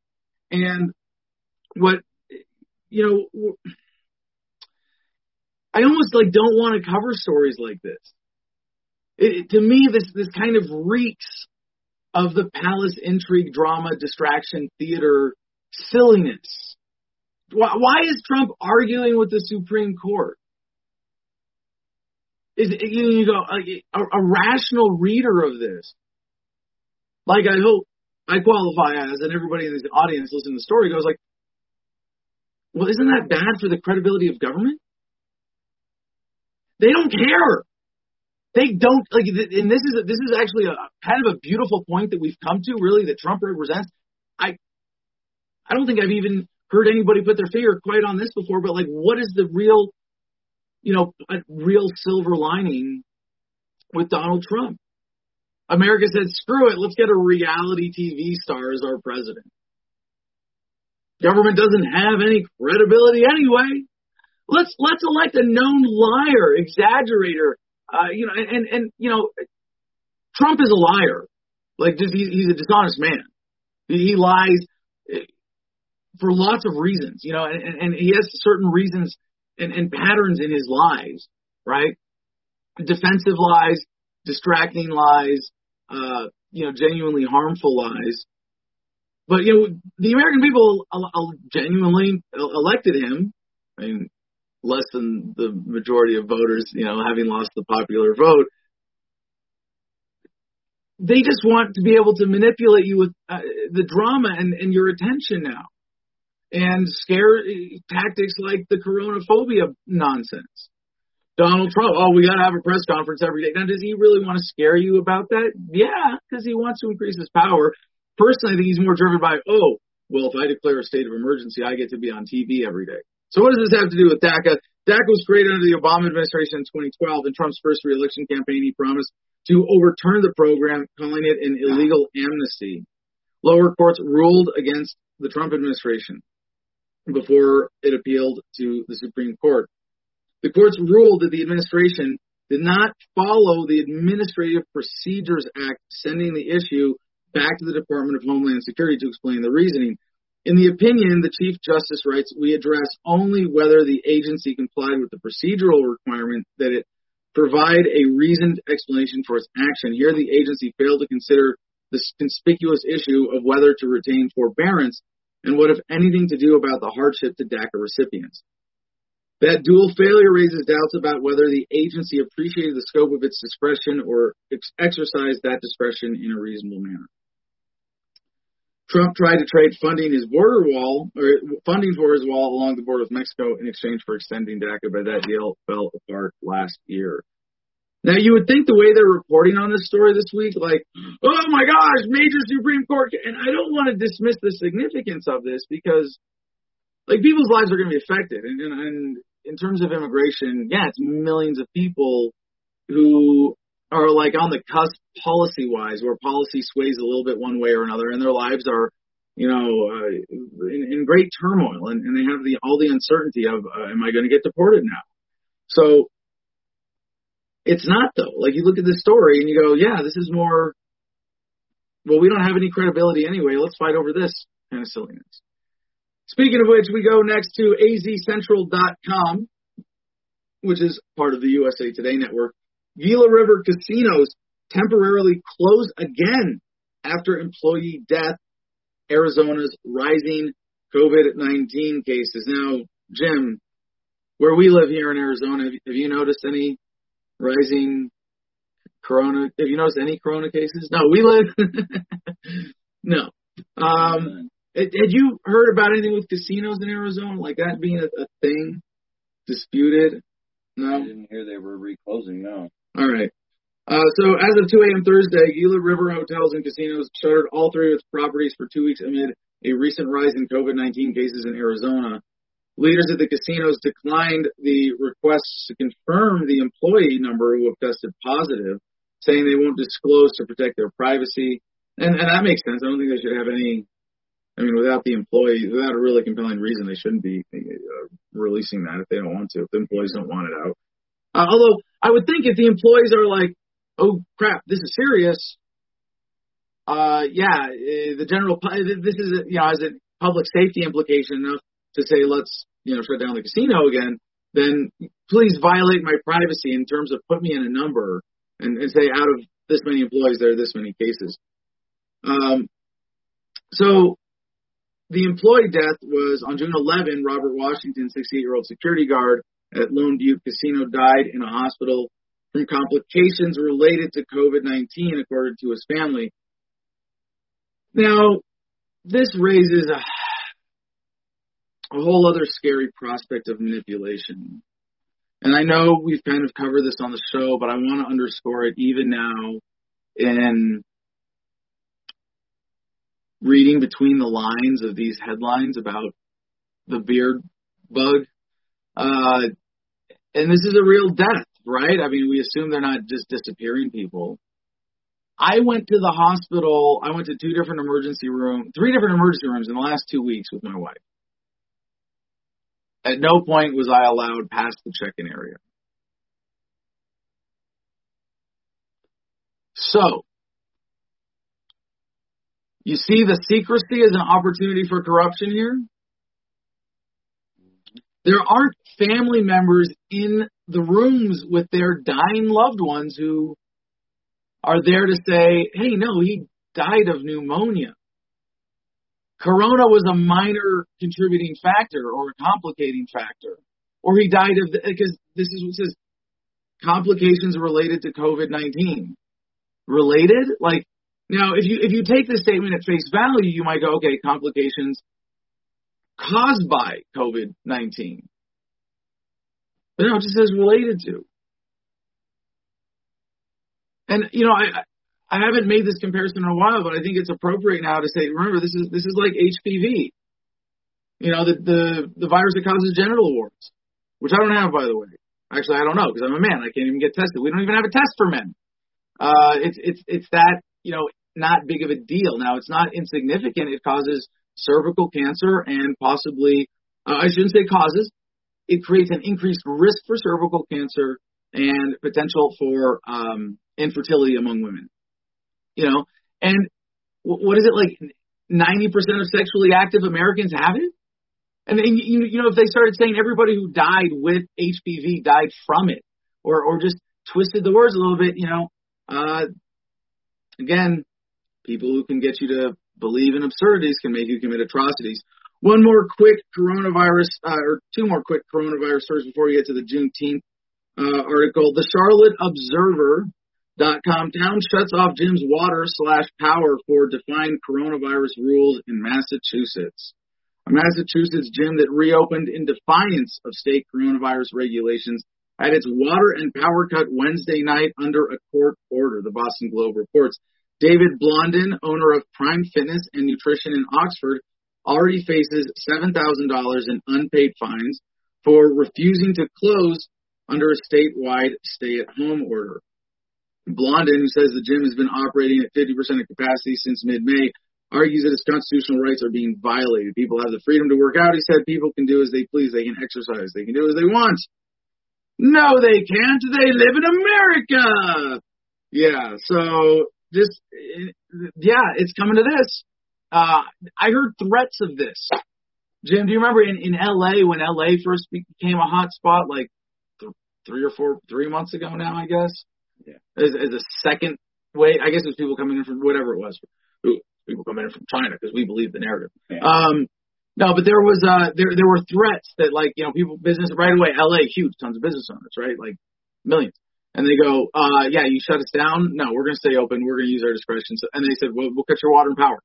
And what, you know, I almost like don't want to cover stories like this. It, to me, this this kind of reeks of the palace intrigue, drama, distraction, theater, silliness. Why, why is Trump arguing with the Supreme Court? is you, you go a, a rational reader of this, like I hope I qualify as, and everybody in this audience listening to the story goes like, well, isn't that bad for the credibility of government? They don't care. They don't like, and this is this is actually a kind of a beautiful point that we've come to, really, that Trump represents. I, I don't think I've even heard anybody put their finger quite on this before, but like, what is the real you know, real silver lining with Donald Trump. America said, screw it, let's get a reality TV star as our president. Government doesn't have any credibility anyway. Let's let's elect a known liar, exaggerator. Uh, you know, and and you know, Trump is a liar. Like just he's, he's a dishonest man. He, lies eh, for lots of reasons. You know, and, and he has certain reasons and, and patterns in his lies, right? Defensive lies, distracting lies, uh, you know, genuinely harmful lies. But you know, the American people genuinely elected him. I mean, less than the majority of voters, you know, having lost the popular vote. They just want to be able to manipulate you with uh, the drama and, and your attention now and scare tactics like the coronaphobia nonsense. Donald Trump, oh, we got to have a press conference every day. Now, does he really want to scare you about that? Yeah, because he wants to increase his power. Personally, I think he's more driven by, oh, well, if I declare a state of emergency, I get to be on TV every day. So what does this have to do with DACA? DACA was created under the Obama administration in 2012. In Trump's first reelection campaign, he promised to overturn the program, calling it an illegal amnesty. Lower courts ruled against the Trump administration before it appealed to the Supreme Court. The courts ruled that the administration did not follow the Administrative Procedures Act, sending the issue back to the Department of Homeland Security to explain the reasoning. In the opinion, the Chief Justice writes, we address only whether the agency complied with the procedural requirement that it provide a reasoned explanation for its action. Here, the agency failed to consider the conspicuous issue of whether to retain forbearance and what, if anything, to do about the hardship to DACA recipients. That dual failure raises doubts about whether the agency appreciated the scope of its discretion or ex- exercised that discretion in a reasonable manner. Trump tried to trade funding his border wall or funding for his wall along the border with Mexico in exchange for extending DACA, but that deal fell apart last year. Now you would think the way they're reporting on this story this week, like, oh my gosh, major Supreme Court, and I don't want to dismiss the significance of this because, like, people's lives are going to be affected, and, and, and in terms of immigration, yeah, it's millions of people who are like on the cusp policy wise, where policy sways a little bit one way or another, and their lives are you know, uh, in, in great turmoil, and, and they have the all the uncertainty of, uh, am I going to get deported now? So it's not though. Like you look at this story and you go, yeah, this is more. Well, we don't have any credibility anyway. Let's fight over this kind of silliness. Speaking of which, we go next to azcentral.com, which is part of the USA Today network. Gila River casinos temporarily close again after employee death. Arizona's rising COVID-19 cases. Now, Jim, where we live here in Arizona, have you noticed any rising corona? Have you noticed any corona cases? No, we live. (laughs) no. Um, had you heard about anything with casinos in Arizona, like that being a, a thing, disputed? No. I didn't hear they were reclosing. No. All right. Uh, so as of 2 a.m. Thursday, Gila River Hotels and Casinos shuttered all three of its properties for two weeks amid a recent rise in COVID-19 cases in Arizona. Leaders at the casinos declined the requests to confirm the employee number who have tested positive, saying they won't disclose to protect their privacy. And, and that makes sense. I don't think they should have any. I mean, without the employee, without a really compelling reason, they shouldn't be uh, releasing that if they don't want to. If the employees don't want it out. Uh, although I would think if the employees are like, "Oh crap, this is serious," uh, yeah, uh, the general this is you know has a public safety implication enough to say let's you know shut down the casino again. Then please violate my privacy in terms of put me in a number and, and say out of this many employees there are this many cases. Um, so the employee death was on June 11. Robert Washington, 68 year old security guard at Lone Butte Casino, died in a hospital from complications related to COVID 19, according to his family. Now, this raises a, a whole other scary prospect of manipulation. And I know we've kind of covered this on the show, but I want to underscore it even now in reading between the lines of these headlines about the beard bug. Uh, and this is a real death, right? I mean, we assume they're not just disappearing people. I went to the hospital. I went to two different emergency rooms, three different emergency rooms in the last two weeks with my wife. At no point was I allowed past the check-in area. So, you see the secrecy as an opportunity for corruption here? There aren't family members in the rooms with their dying loved ones who are there to say, hey, no, he died of pneumonia. Corona was a minor contributing factor or a complicating factor. Or he died of, because this is what says complications related to COVID 19. Related? Like, now, if you if you take the statement at face value, you might go, okay, complications caused by COVID nineteen. But no, it just says related to. And you know, I I haven't made this comparison in a while, but I think it's appropriate now to say, remember, this is this is like HPV. You know, the the the virus that causes genital warts, which I don't have, by the way. Actually, I don't know because I'm a man. I can't even get tested. We don't even have a test for men. Uh, it's it's it's that you know not big of a deal. Now, it's not insignificant. It causes cervical cancer and possibly, uh, I shouldn't say causes, it creates an increased risk for cervical cancer and potential for um, infertility among women. You know, and what is it like? 90% of sexually active Americans have it? And then, you, you know, if they started saying everybody who died with HPV died from it, or, or just twisted the words a little bit, you know, uh, again, people who can get you to believe in absurdities can make you commit atrocities. One more quick coronavirus, uh, or two more quick coronavirus stories before we get to the Juneteenth uh, article. The Charlotte Observer.com town shuts off gym's water slash power for defined coronavirus rules in Massachusetts. A Massachusetts gym that reopened in defiance of state coronavirus regulations had its water and power cut Wednesday night under a court order, the Boston Globe reports. David Blondin, owner of Prime Fitness and Nutrition in Oxford, already faces $7,000 in unpaid fines for refusing to close under a statewide stay at home order. Blondin, who says the gym has been operating at 50% of capacity since mid May, argues that his constitutional rights are being violated. People have the freedom to work out. He said people can do as they please. They can exercise. They can do as they want. No, they can't. They live in America. Yeah. So just, yeah, it's coming to this. Uh, I heard threats of this. Jim, do you remember in, in LA when LA first became a hot spot, like th- three or four, three months ago now, I guess? Yeah. As, as a second way, I guess it was people coming in from whatever it was. People coming in from China because we believe the narrative. Yeah. Um, no, but there was uh there there were threats that like you know people business right away L.A. huge tons of business owners right like millions and they go uh yeah you shut us down? No we're gonna stay open. We're gonna use our discretion. So, and they said well we'll cut your water and power.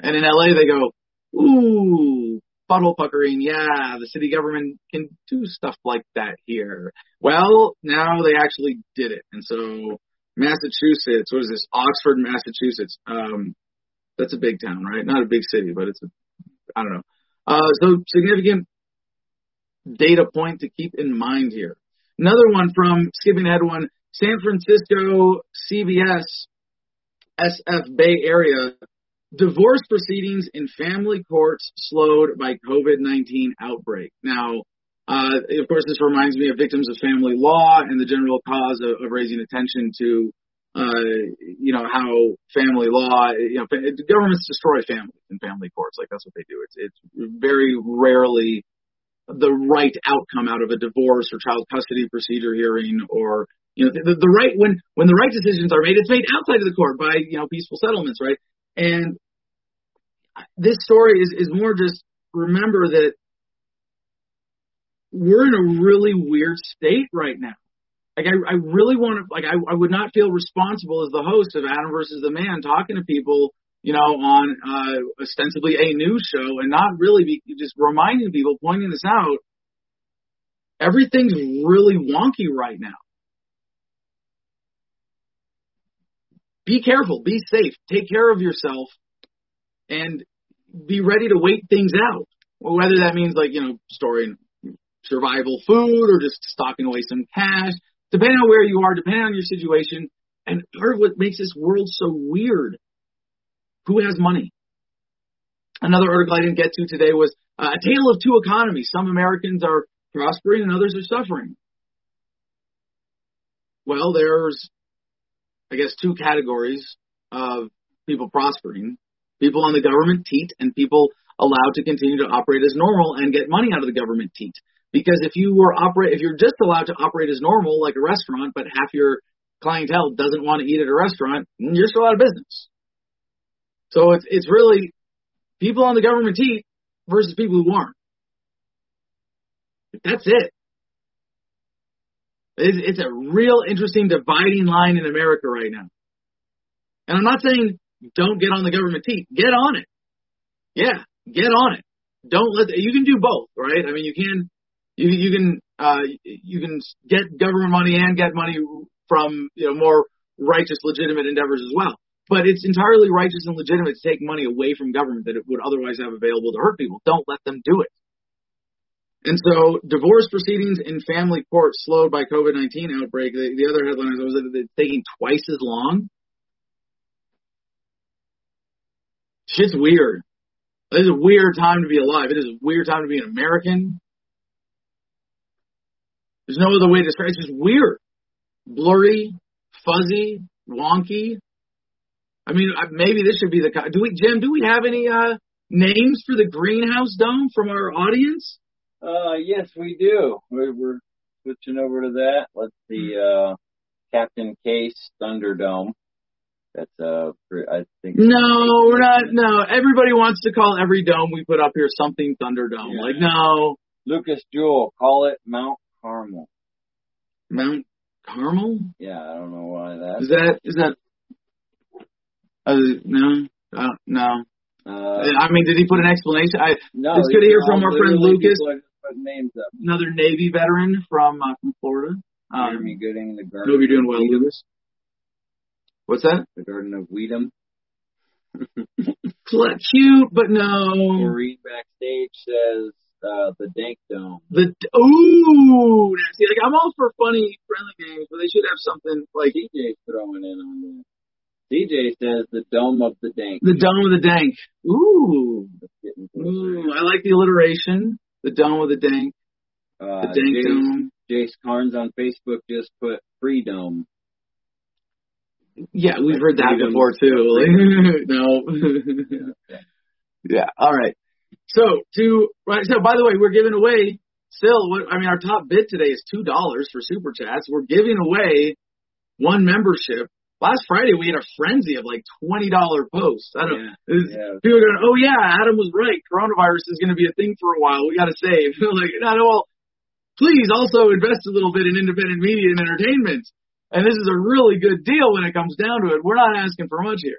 And in L.A. they go ooh butthole puckering. Yeah the city government can do stuff like that here. Well now they actually did it. And so Massachusetts what is this? Oxford Massachusetts. Um that's a big town right? Not a big city but it's a I don't know. Uh, so significant data point to keep in mind here. Another one from skipping ahead one, San Francisco CBS SF Bay Area divorce proceedings in family courts slowed by COVID-19 outbreak. Now, uh, of course, this reminds me of victims of family law and the general cause of, of raising attention to uh, you know, how family law, you know, governments destroy families in family courts. Like that's what they do. It's, it's very rarely the right outcome out of a divorce or child custody procedure hearing or, you know, the, the right, when, when the right decisions are made, it's made outside of the court by, you know, peaceful settlements, right? And this story is, is more just remember that we're in a really weird state right now. Like I, I really want to, like I, I would not feel responsible as the host of Adam versus the Man talking to people, you know, on uh, ostensibly a news show and not really be just reminding people, pointing this out. Everything's really wonky right now. Be careful, be safe, take care of yourself, and be ready to wait things out. Whether that means like you know storing survival food or just stocking away some cash depending on where you are, depending on your situation. And part of what makes this world so weird, who has money? Another article I didn't get to today was uh, a tale of two economies. Some Americans are prospering and others are suffering. Well, there's, I guess, two categories of people prospering. People on the government teat and people allowed to continue to operate as normal and get money out of the government teat. Because if you were operate, if you're just allowed to operate as normal, like a restaurant, but half your clientele doesn't want to eat at a restaurant, you're still out of business. So it's it's really people on the government teat versus people who aren't. That's it. It's, it's a real interesting dividing line in America right now. And I'm not saying don't get on the government teat. Get on it. Yeah, get on it. Don't let you can do both, right? I mean, you can you you can uh, you can get government money and get money from you know more righteous, legitimate endeavors as well. But it's entirely righteous and legitimate to take money away from government that it would otherwise have available to hurt people. Don't let them do it. And so, divorce proceedings in family court slowed by COVID-19 outbreak. The, the other headline was that it's taking twice as long. Shit's weird. It is a weird time to be alive. It is a weird time to be an American. There's no other way to describe it. It's just weird. Blurry, fuzzy, wonky. I mean, maybe this should be the. Do we, Jim? Do we have any uh, names for the greenhouse dome from our audience? Uh, yes, we do. We're, we're switching over to that. Let's see. Uh, Captain Case Thunderdome. That's uh, I think. No, we're not. No, everybody wants to call every dome we put up here something Thunderdome. Yeah. Like, no. Lucas Jewell, call it Mount Carmel. Mount Carmel? Yeah, I don't know why that. Is that is that? Uh, no, uh, no. Uh, I mean, did he put an explanation? I, no, it's good to hear from our friend Lucas. people are Putting names up. another Navy veteran from uh, from Florida. Um, Jeremy Gooding, the Garden. hope you're doing of well, Weedham, Lucas. What's that? The Garden of Weedham. (laughs) Cute, but no. Maureen backstage says uh, the Dank Dome. The ooh, see, like I'm all for funny, friendly games, but they should have something like DJ's throwing in on CJ says the dome of the dank. The dome of the dank. Ooh. Ooh, I like the alliteration. The dome of the dank. Uh, The dank Jace, dome. Jace Carnes on Facebook just put free dome. Yeah, we've heard that before too. (laughs) no. yeah. All right. So to right. So by the way, we're giving away still. What I mean, our top bid today is two dollars for super chats. We're giving away one membership. Last Friday we had a frenzy of like twenty dollar posts. I don't. Yeah. it's- Yeah. People are going, oh yeah, Adam was right. Coronavirus is going to be a thing for a while. We got to save. (laughs) like, no, no, well, please also invest a little bit in independent media and entertainment. And this is a really good deal when it comes down to it. We're not asking for much here.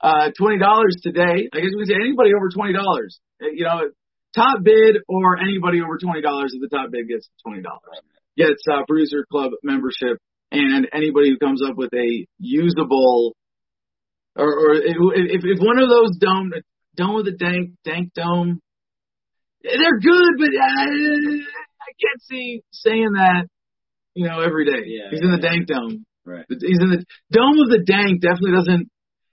Uh, twenty dollars today. I guess we can say anybody over twenty dollars. You know, top bid or anybody over twenty dollars if the top bid gets twenty dollars gets uh, producer club membership, and anybody who comes up with a usable or, or if if one of those dome dome with the dank dank dome, they're good, but uh, I can't see saying that you know every day. Yeah, He's in the yeah. dank dome. Right. He's in the dome of the dank. Definitely doesn't.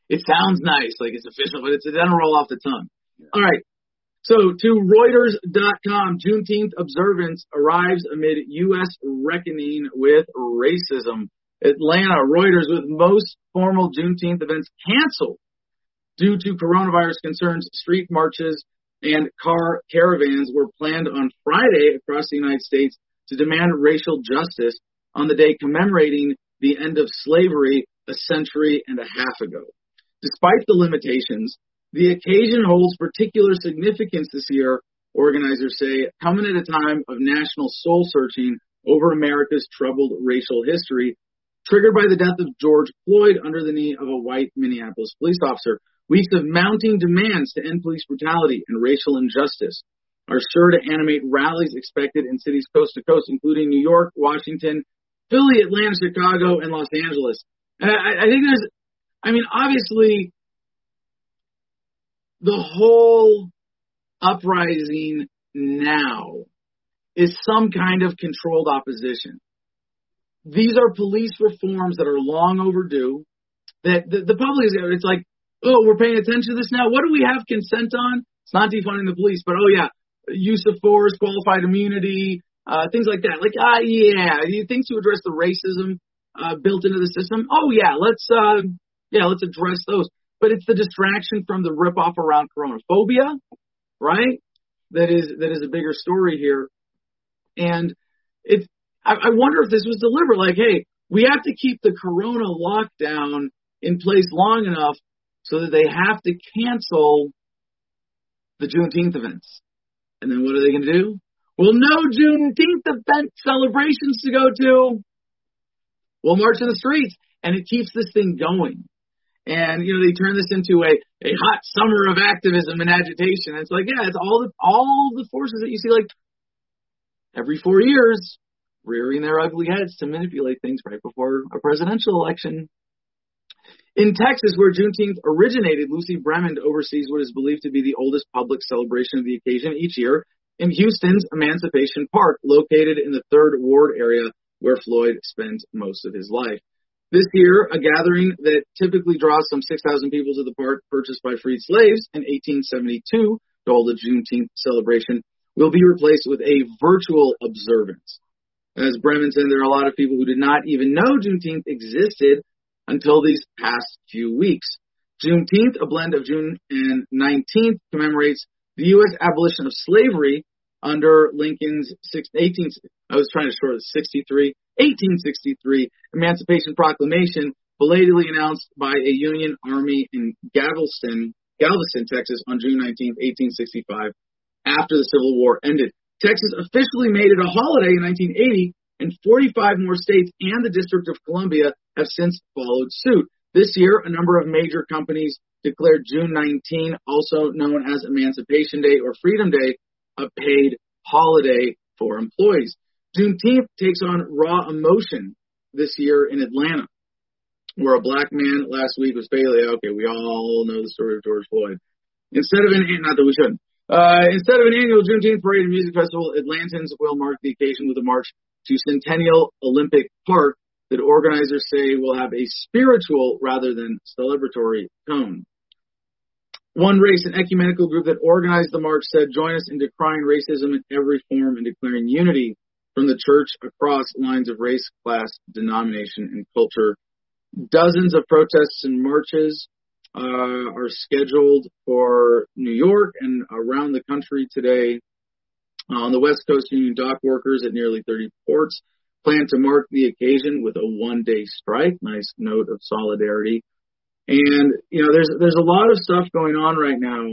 It sounds nice, like it's official, but it's, it doesn't roll off the tongue. All right. So to Reuters.com, Juneteenth observance arrives amid U.S. reckoning with racism. Atlanta, Reuters, with most formal Juneteenth events canceled due to coronavirus concerns, street marches and car caravans were planned on Friday across the United States to demand racial justice on the day commemorating the end of slavery a century and a half ago. Despite the limitations, the occasion holds particular significance this year, organizers say, coming at a time of national soul searching over America's troubled racial history, triggered by the death of George Floyd under the knee of a white Minneapolis police officer. Weeks of mounting demands to end police brutality and racial injustice are sure to animate rallies expected in cities coast to coast, including New York, Washington, Philly, Atlanta, Chicago, and Los Angeles. And I, I think there's, I mean, obviously, the whole uprising now is some kind of controlled opposition. These are police reforms that are long overdue. That the, the public is, it's like, oh, we're paying attention to this now. What do we have consent on? It's not defunding the police, but oh yeah, use of force, qualified immunity, uh, things like that. Like, ah, yeah, things to address the racism uh, built into the system. Oh yeah, let's uh, yeah, let's address those. But it's the distraction from the ripoff around coronaphobia, right? That is that is a bigger story here, and it's. I, I wonder if this was deliberate. Like, hey, we have to keep the corona lockdown in place long enough so that they have to cancel the Juneteenth events. And then what are they going to do? Well, no Juneteenth event celebrations to go to. We'll march in the streets, and it keeps this thing going. And you know they turn this into a a hot summer of activism and agitation. And it's like, yeah, it's all the all the forces that you see like every four years rearing their ugly heads to manipulate things right before a presidential election. In Texas, where Juneteenth originated, Lucy Bremond oversees what is believed to be the oldest public celebration of the occasion each year in Houston's Emancipation Park, located in the Third Ward area where Floyd spent most of his life. This year, a gathering that typically draws some 6,000 people to the park purchased by freed slaves in 1872 to hold a Juneteenth celebration will be replaced with a virtual observance. As Bremond said, there are a lot of people who did not even know Juneteenth existed until these past few weeks. Juneteenth, a blend of June and 19th, commemorates the U.S. abolition of slavery under Lincoln's 18, I was trying to short it, 63, 1863 Emancipation Proclamation, belatedly announced by a Union army in Galveston, Galveston, Texas on June 19, 1865, after the Civil War ended. Texas officially made it a holiday in 1980, and 45 more states and the District of Columbia have since followed suit. This year, a number of major companies declared June 19, also known as Emancipation Day or Freedom Day, a paid holiday for employees. Juneteenth takes on raw emotion this year in Atlanta, where a black man last week was fatally, okay, we all know the story of George Floyd. Instead of an, not that we shouldn't, uh, instead of an annual Juneteenth parade and music festival, Atlantans will mark the occasion with a march to Centennial Olympic Park, that organizers say will have a spiritual rather than celebratory tone. One race and ecumenical group that organized the march said, join us in decrying racism in every form and declaring unity from the church across lines of race, class, denomination, and culture. Dozens of protests and marches uh, are scheduled for New York and around the country today. Uh, on the West Coast, Union dock workers at nearly 30 ports plan to mark the occasion with a one-day strike. Nice note of solidarity. And you know, there's there's a lot of stuff going on right now,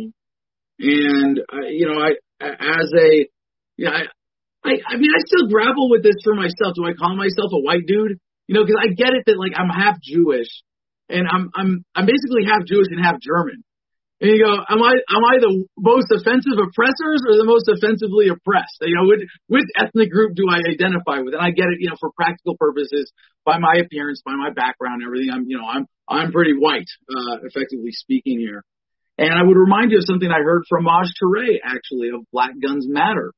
and uh, you know, I as a yeah, I, I I mean, I still grapple with this for myself. Do I call myself a white dude? You know, because I get it that like I'm half Jewish, and I'm I'm I'm basically half Jewish and half German. And you go, am I am I the most offensive oppressors or the most offensively oppressed? You know, which which ethnic group do I identify with? And I get it, you know, for practical purposes, by my appearance, by my background, everything. I'm, you know, I'm I'm pretty white, uh, effectively speaking here. And I would remind you of something I heard from Maj Toure, actually, of Black Guns Matter,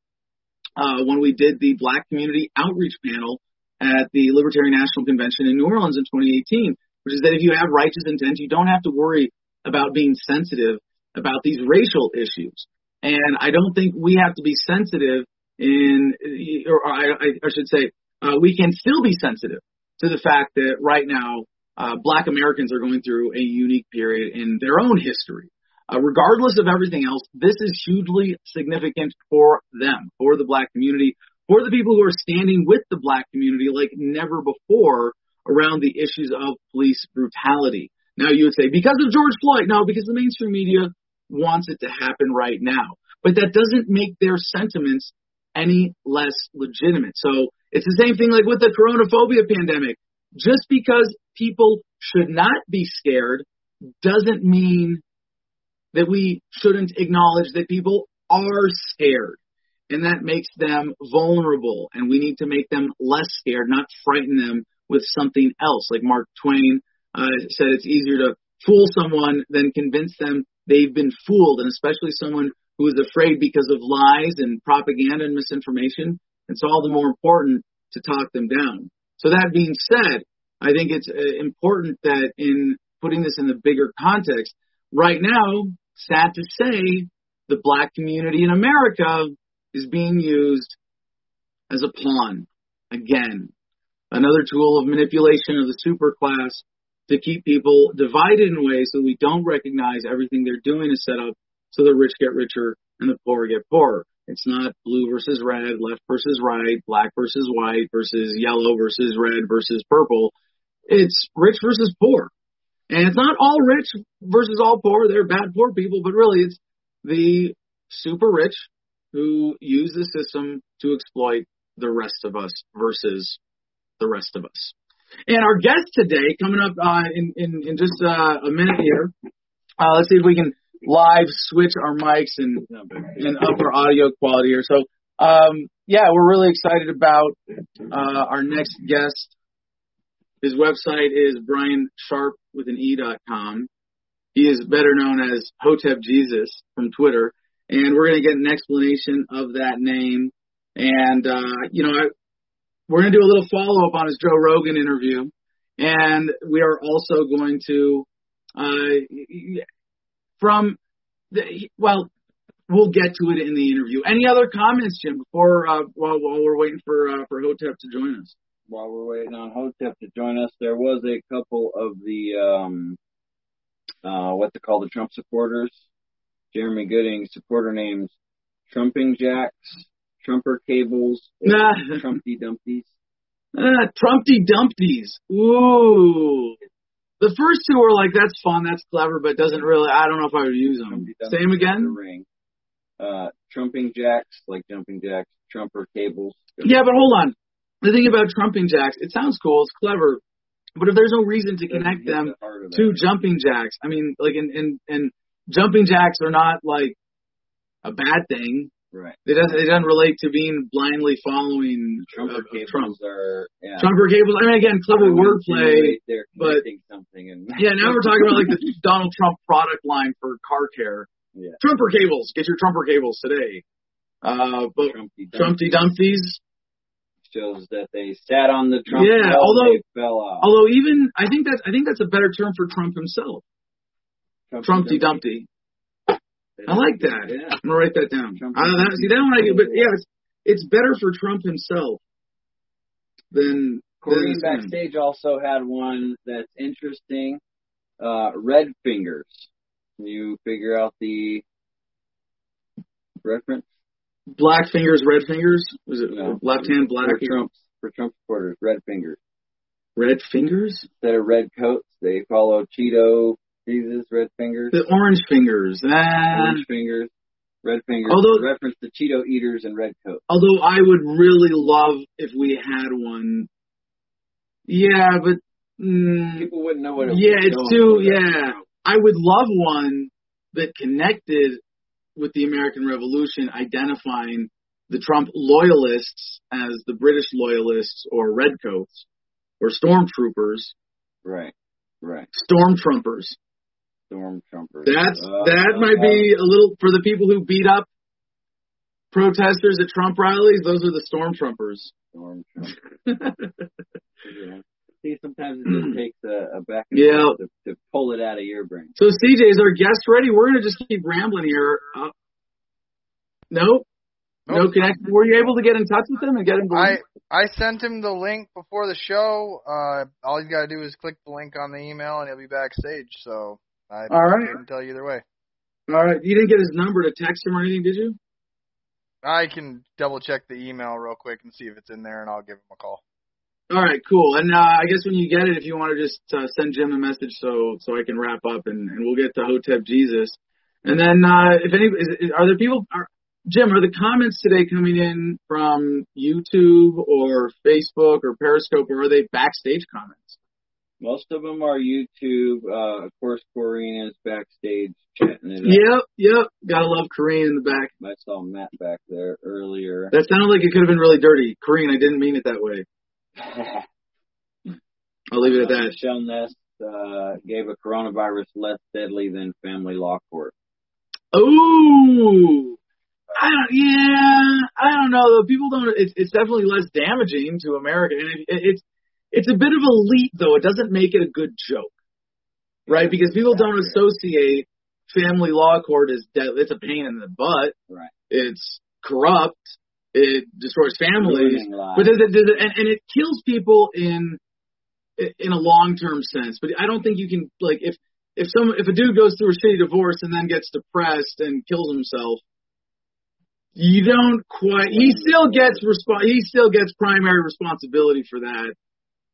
uh, when we did the Black Community Outreach Panel at the Libertarian National Convention in New Orleans in 2018, which is that if you have righteous intent, you don't have to worry about being sensitive about these racial issues. And I don't think we have to be sensitive in, or I, I should say, uh, we can still be sensitive to the fact that right now, uh, black Americans are going through a unique period in their own history. Uh, regardless of everything else, this is hugely significant for them, for the black community, for the people who are standing with the black community like never before around the issues of police brutality. Now you would say, because of George Floyd. No, because the mainstream media wants it to happen right now. But that doesn't make their sentiments any less legitimate. So it's the same thing like with the coronaphobia pandemic. Just because people should not be scared doesn't mean that we shouldn't acknowledge that people are scared. And that makes them vulnerable. And we need to make them less scared, not frighten them with something else. Like Mark Twain uh, said, it's easier to fool someone than convince them they've been fooled, and especially someone who is afraid because of lies and propaganda and misinformation. It's all the more important to talk them down. So that being said, I think it's uh, important that in putting this in the bigger context, right now, sad to say, the black community in America is being used as a pawn again. Another tool of manipulation of the superclass to keep people divided in ways so we don't recognize everything they're doing is set up so the rich get richer and the poor get poorer. It's not blue versus red, left versus right, black versus white versus yellow versus red versus purple. It's rich versus poor. And it's not all rich versus all poor. They're bad poor people, but really it's the super rich who use the system to exploit the rest of us versus the rest of us. And our guest today, coming up uh, in, in, in just uh, a minute here, uh, let's see if we can live switch our mics and, and up our audio quality here. So, um, yeah, we're really excited about uh, our next guest. His website is Brian Sharp with an. He is better known as Hotep Jesus from Twitter, and we're going to get an explanation of that name. And uh, you know, we're going to do a little follow up on his Joe Rogan interview, and we are also going to, uh, from the, well, we'll get to it in the interview. Any other comments, Jim, before uh, while while we're waiting for uh, for Hotep to join us? While we're waiting on Hotep to join us, there was a couple of the um, uh, what they call the Trump supporters. Jeremy Gooding supporter names Trumping Jacks Trumper cables, nah. Trumpty Dumpties. Ah, Trumpty Dumpties. Ooh. The first two are like, that's fun, that's clever, but doesn't really, I don't know if I would use them. Same again? The ring. Uh, trumping jacks, like jumping jacks, trumper cables. Yeah, but hold on. The thing about trumping jacks, it sounds cool, it's clever, but if there's no reason to connect them the to jumping jacks, I mean, like, and, and, and jumping jacks are not like a bad thing. Right. It doesn't. It doesn't relate to being blindly following Trumper uh, cables Trump. are yeah. Trumper cables. I mean, again, clever wordplay. But- something and Yeah, now we're talking about like the (laughs) Donald Trump product line for car care. yeah. Trumper cables. Get your Trumper cables today. Uh, but Trumpty Trumpty Dumpties. shows that they sat on the Trump Yeah, although- and they fell off. Although even I think that's I think that's a better term for Trump himself. Trumpty Dumpty. I like that. Yeah. I'm gonna write that down. Trumpty Uh, that, see that one I get, but yeah, it's, it's better for Trump himself than one. backstage also had one that's interesting. Uh, red fingers. Can you figure out the reference? Black fingers, red fingers. Was it No. left hand black? For Trump, for Trump supporters, red fingers. Red fingers. Instead of red coats, they follow Cheeto Jesus, red fingers. The orange fingers. Ah. orange fingers, red fingers. Although- reference to Cheeto eaters and red coats. Although I would really love if we had one. Yeah, but mm, People wouldn't know what it yeah, was. it's going too yeah. I would love one that connected with the American Revolution, identifying the Trump loyalists as the British loyalists or redcoats or stormtroopers, Right, right. stormtrumpers. Storm trumpers. That's Uh, that uh, might be a little for the people who beat up protesters at Trump rallies. Those are the stormtroopers. Storm trumpers. yeah. (laughs) See, sometimes it just takes a, a back and Yeah. forth to, to pull it out of your brain. So CJ, is our guest ready? We're gonna just keep rambling here. Uh, nope. No Nope. connection. Were you able to get in touch with him and get him? I I sent him the link before the show. Uh, all he's got to do is click the link on the email, and he'll be backstage. So I All right. couldn't tell you either way. All right. You didn't get his number to text him or anything, did you? I can double check the email real quick and see if it's in there, and I'll give him a call. All right, cool. And uh, I guess when you get it, if you want to just uh, send Jim a message so so I can wrap up and, and we'll get to Hotep Jesus. And then uh, if any, is, are there people? Are, Jim, are the comments today coming in from YouTube or Facebook or Periscope, or are they backstage comments? Most of them are YouTube. Uh, of course, Corrine is backstage chatting it up. Yep, yep. Gotta love Kareem in the back. I saw Matt back there earlier. That sounded like it could have been really dirty. Kareem, I didn't mean it that way. (laughs) I'll leave it at that. Michelle Ness uh, gave a coronavirus less deadly than family law court. Ooh. I don't, yeah, I don't know though. People don't, it's, it's definitely less damaging to America. And it, it's, it's a bit of a leap though. It doesn't make it a good joke. Right? Because people don't associate family law court as dead. It's a pain in the butt. Right. It's corrupt. It destroys families. But does it, does it, and, and it kills people in, in a long term sense. But I don't think you can, like, if, if some, if a dude goes through a shitty divorce and then gets depressed and kills himself, you don't quite, he still gets resp- he still gets primary responsibility for that.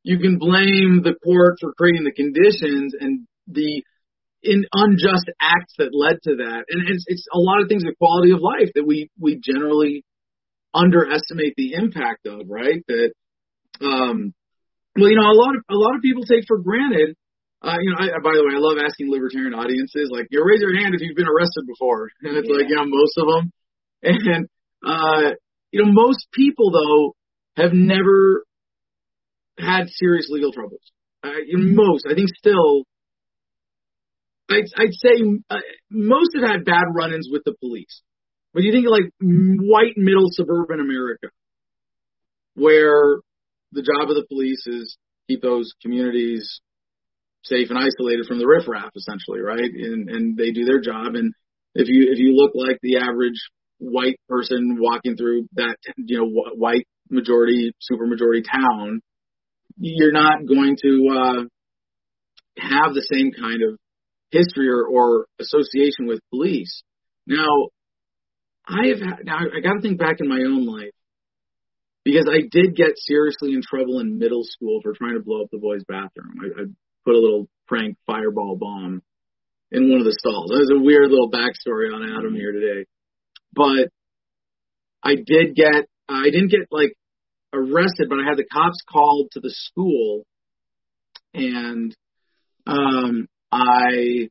You can blame the court for creating the conditions and the in unjust acts that led to that. And it's, it's a lot of things with quality of life that we, we generally underestimate the impact of, right? That, um, well, you know, a lot of, a lot of people take for granted, uh, you know, I, by the way, I love asking libertarian audiences, like, you raise your hand if you've been arrested before. (laughs) And it's like, Yeah. most of them. (laughs) And, uh, you know, most people though have never had serious legal troubles. Uh, most, I think still, I'd, I'd say uh, most have had bad run-ins with the police. But you think like white middle suburban America, where the job of the police is keep those communities safe and isolated from the riffraff, essentially, right? And and they do their job. And if you if you look like the average white person walking through that you know white majority super majority town, you're not going to uh, have the same kind of history or, or association with police. Now, I have now I got to think back in my own life because I did get seriously in trouble in middle school for trying to blow up the boys' bathroom. I, I put a little prank fireball bomb in one of the stalls. That was a weird little backstory on Adam here today, but I did get I didn't get like arrested, but I had the cops called to the school, and um, I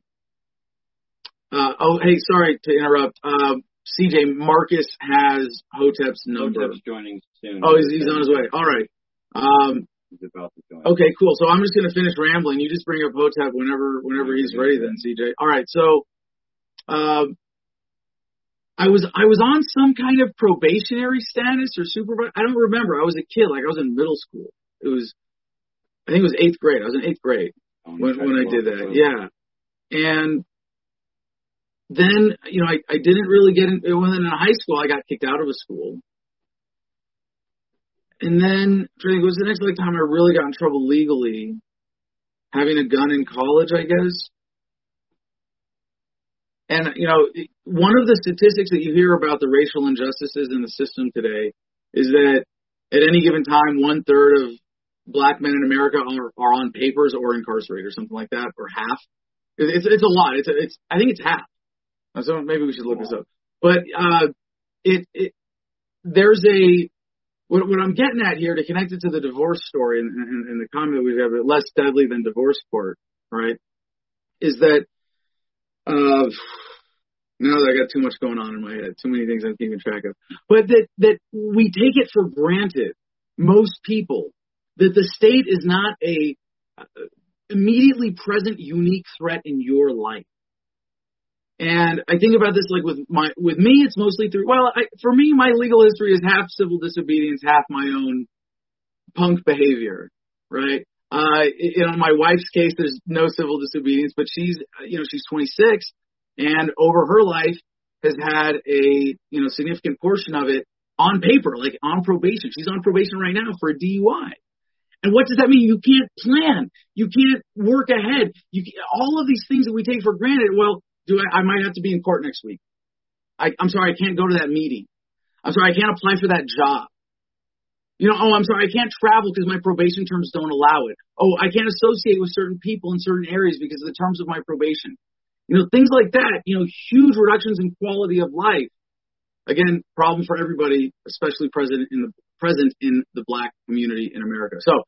uh, oh hey sorry to interrupt. Um, CJ Marcus has Hotep's number. Hotep's joining soon. Oh, he's, he's on his way. All right. Um, He's about to join. okay, cool. So I'm just gonna finish rambling. You just bring up Hotep whenever whenever he's ready. Then CJ. All right. So, um, I was I was on some kind of probationary status or supervisor. I don't remember. I was a kid, like I was in middle school. It was, I think it was eighth grade. I was in eighth grade oh, when when I did that. Yeah, and then you know I I didn't really get in. When in high school, I got kicked out of a school. And then I think it was the next like time I really got in trouble legally, having a gun in college, I guess. And you know, one of the statistics that you hear about the racial injustices in the system today is that at any given time, one third of black men in America are, are on papers or incarcerated or something like that, or half. It's it's a lot. It's it's I think it's half. So maybe we should look this up. But uh, it it there's a what, what I'm getting at here to connect it to the divorce story and, and, and the comment we have, less deadly than divorce court, right? Is that uh, now that I got too much going on in my head, too many things I'm keeping track of. But that that we take it for granted, most people, that the state is not a uh, immediately present, unique threat in your life. And I think about this like with my with me, it's mostly through. Well, I, for me, my legal history is half civil disobedience, half my own punk behavior, right? Uh, in my wife's case, there's no civil disobedience, but she's you know she's 26, and over her life has had a you know significant portion of it on paper, like on probation. She's on probation right now for a DUI. And what does that mean? You can't plan. You can't work ahead. You all of these things that we take for granted. Well, do I, I might have to be in court next week. I, I'm sorry, I can't go to that meeting. I'm sorry, I can't apply for that job. You know, oh, I'm sorry, I can't travel because my probation terms don't allow it. Oh, I can't associate with certain people in certain areas because of the terms of my probation. You know, things like that, you know, huge reductions in quality of life. Again, problem for everybody, especially present in the present in the black community in America. So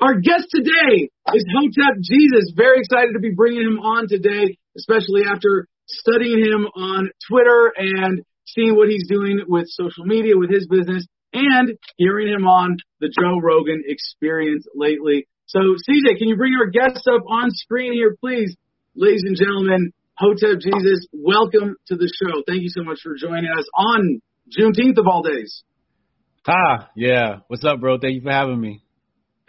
our guest today is Hotep Jesus. Very excited to be bringing him on today, especially after studying him on Twitter and seeing what he's doing with social media, with his business, and hearing him on the Joe Rogan experience lately. So, CJ, can you bring our guests up on screen here, please? Ladies and gentlemen, Hotep Jesus, welcome to the show. Thank you so much for joining us on Juneteenth of all days. Ah, yeah. What's up, bro? Thank you for having me.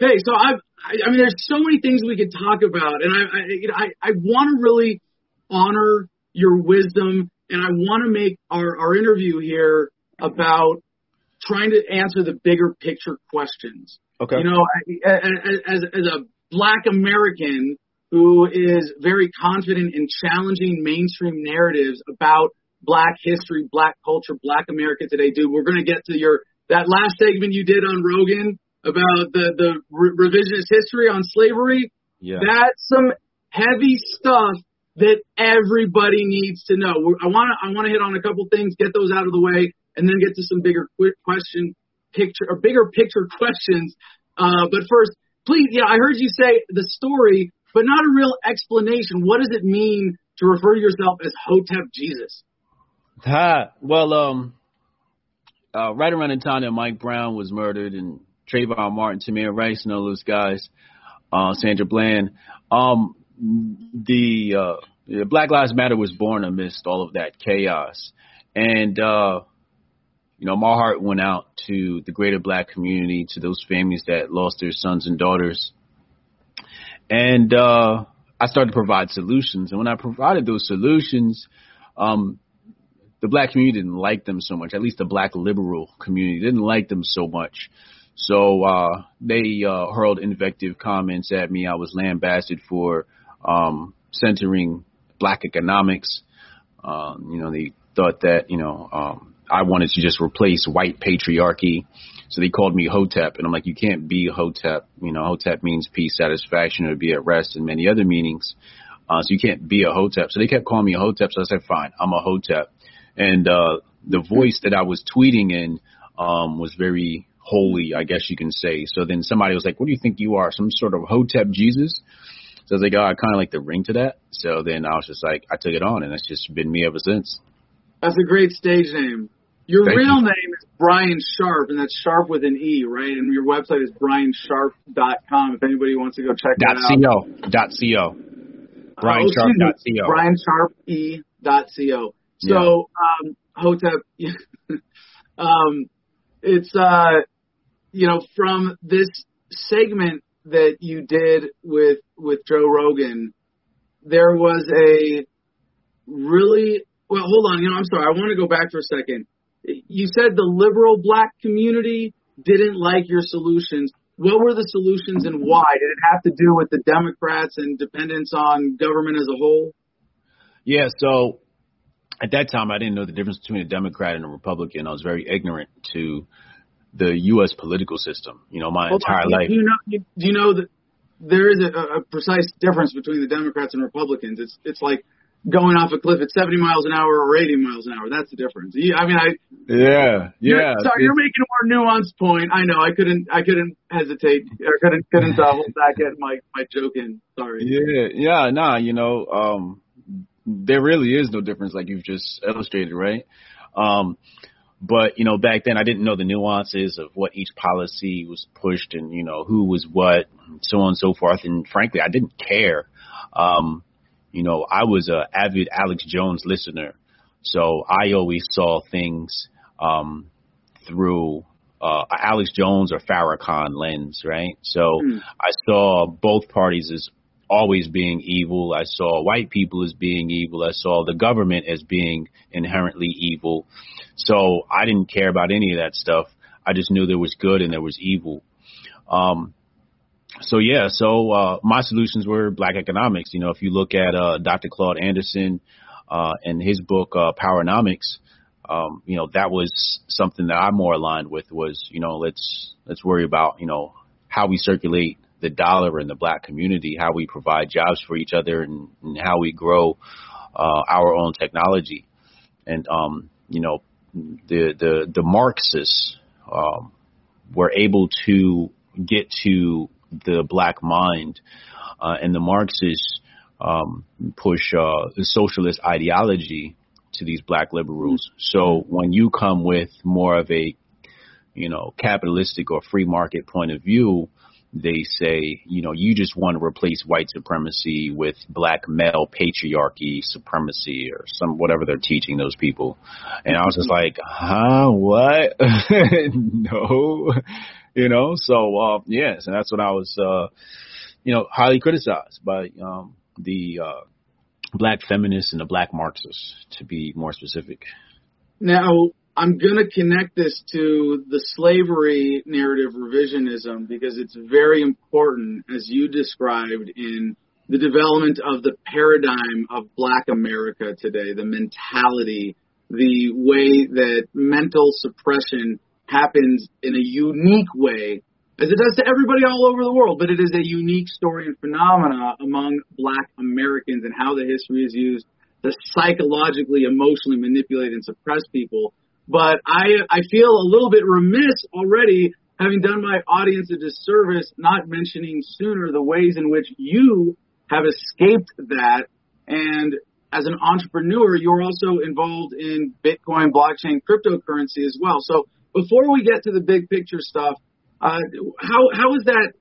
Hey, so I've, I, I mean, there's so many things we could talk about, and I, I, you know, I, I want to really honor your wisdom, and I want to make our, our interview here about trying to answer the bigger picture questions. Okay. You know, as, as a black American who is very confident in challenging mainstream narratives about black history, black culture, black America today, dude, we're going to get to your, that last segment you did on Rogan about the the re- revisionist history on slavery. Yeah. That's some heavy stuff that everybody needs to know. I want to I want to hit on a couple things, get those out of the way, and then get to some bigger question picture or bigger picture questions. Uh, but first, please, yeah, I heard you say the story, but not a real explanation. What does it mean to refer to yourself as Hotep Jesus? Ha. Well, um, uh, right around the time that Mike Brown was murdered and Trayvon Martin, Tamir Rice, and all those guys, uh, Sandra Bland. Um, the, uh, Black Lives Matter was born amidst all of that chaos. And, uh, you know, my heart went out to the greater black community, to those families that lost their sons and daughters. And, uh, I started to provide solutions. And when I provided those solutions, um, the black community didn't like them so much. At least the black liberal community didn't like them so much. So uh, they uh, hurled invective comments at me. I was lambasted for um, centering black economics. Um, you know, they thought that you know um, I wanted to just replace white patriarchy. So they called me Hotep, and I'm like, you can't be Hotep. You know, Hotep means peace, satisfaction, or be at rest, and many other meanings. Uh, so you can't be a Hotep. So they kept calling me a Hotep. So I said, fine, I'm a Hotep. And uh, the voice that I was tweeting in um, was very holy, I guess you can say. So then somebody was like, what do you think you are? Some sort of Hotep Jesus? So I was like, oh, I kind of like the ring to that. So then I was just like, I took it on and it's just been me ever since. That's a great stage name. Your Thank real you. name is Brian Sharpe, and that's Sharp with an E, right? And your website is briansharpe.com if anybody wants to go check Dot that out. co. Dot co. Oh, excuse me, BrianSharp.co. BrianSharpE.co. So, Yeah. um, Hotep, (laughs) um, it's uh, you know, from this segment that you did with with Joe Rogan, there was a really well. Hold on, you know, I'm sorry. I want to go back for a second. You said the liberal black community didn't like your solutions. What were the solutions and why? Did it have to do with the Democrats and dependence on government as a whole? Yeah, so at that time I didn't know the difference between a Democrat and a Republican. I was very ignorant to the U.S. political system. You know, my Hold entire on. life. Do you know? Do you know that there is a, a precise difference between the Democrats and Republicans? It's it's like going off a cliff at 70 miles an hour or 80 miles an hour. That's the difference. I mean, I. Yeah, yeah. You're, sorry, you're making a more nuanced point. I know. I couldn't. I couldn't hesitate. I couldn't couldn't (laughs) uh, hold back at my my joke in. Sorry. Yeah, yeah. Nah, you know, um, there really is no difference, like you've just illustrated, right? Um, but you know, back then I didn't know the nuances of what each policy was pushed and you know who was what, so on and so forth. And frankly, I didn't care. Um, you know, I was a avid Alex Jones listener, so I always saw things um, through uh, Alex Jones or Farrakhan lens, right? So mm. I saw both parties as always being evil. I saw white people as being evil. I saw the government as being inherently evil. So I didn't care about any of that stuff. I just knew there was good and there was evil. Um, so yeah, so uh, my solutions were black economics. You know, if you look at uh, Dr. Claude Anderson uh, and his book uh, Powernomics, um, you know, that was something that I'm more aligned with. Was you know, let's let's worry about you know how we circulate the dollar in the black community, how we provide jobs for each other, and, and how we grow uh, our own technology. And um, you know, the the the Marxists um, were able to get to the black mind, uh, and the Marxists um, push uh, the socialist ideology to these black liberals. So when you come with more of a you know capitalistic or free market point of view, they say, you know, you just want to replace white supremacy with black male patriarchy supremacy or some whatever they're teaching those people. And I was just like, huh, what? (laughs) no, you know, so, uh, yes. And that's what I was, uh, you know, highly criticized by, um, the, uh, black feminists and the black Marxists to be more specific. Now, I'm going to connect this to the slavery narrative revisionism because it's very important, as you described, in the development of the paradigm of black America today, the mentality, the way that mental suppression happens in a unique way, as it does to everybody all over the world, but it is a unique story and phenomena among black Americans and how the history is used to psychologically, emotionally manipulate and suppress people but I I feel a little bit remiss already having done my audience a disservice not mentioning sooner the ways in which you have escaped that and as an entrepreneur you're also involved in Bitcoin blockchain cryptocurrency as well. So before we get to the big picture stuff, uh, how how is that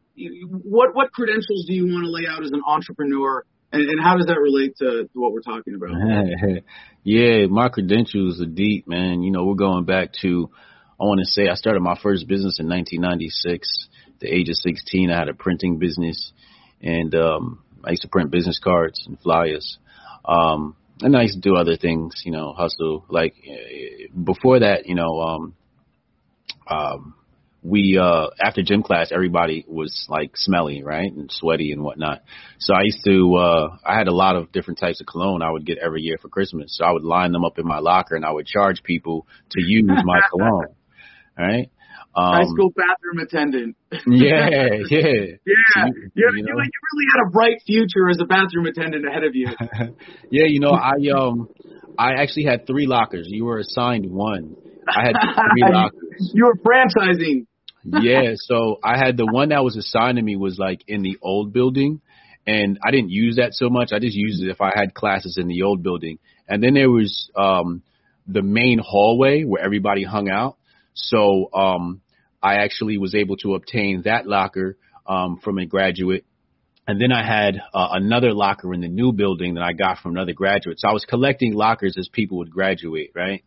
what what credentials do you want to lay out as an entrepreneur and, and how does that relate to, to what we're talking about? (laughs) yeah, my credentials are deep, man. You know, we're going back to, I want to say I started my first business in 1996. the age of 16, I had a printing business and, um, I used to print business cards and flyers. Um, and I used to do other things, you know, hustle. Like before that, you know, um, um, we uh after gym class everybody was like smelly right and sweaty and whatnot. So i used to uh i had a lot of different types of cologne i would get every year for christmas. So i would line them up in my locker and i would charge people to use my (laughs) cologne right? Um, high school bathroom attendant. (laughs) (laughs) Yeah yeah. Yeah you, you, you, know? you really had a bright future as a bathroom attendant ahead of you. Yeah you know i um i actually had three lockers. You were assigned one I had three (laughs) lockers. You were franchising yeah, (laughs) so I had the one that was assigned to me was like in the old building, and I didn't use that so much. I just used it if I had classes in the old building. And then there was um the main hallway where everybody hung out. So um I actually was able to obtain that locker um from a graduate. And then I had uh, another locker in the new building that I got from another graduate. So I was collecting lockers as people would graduate, right?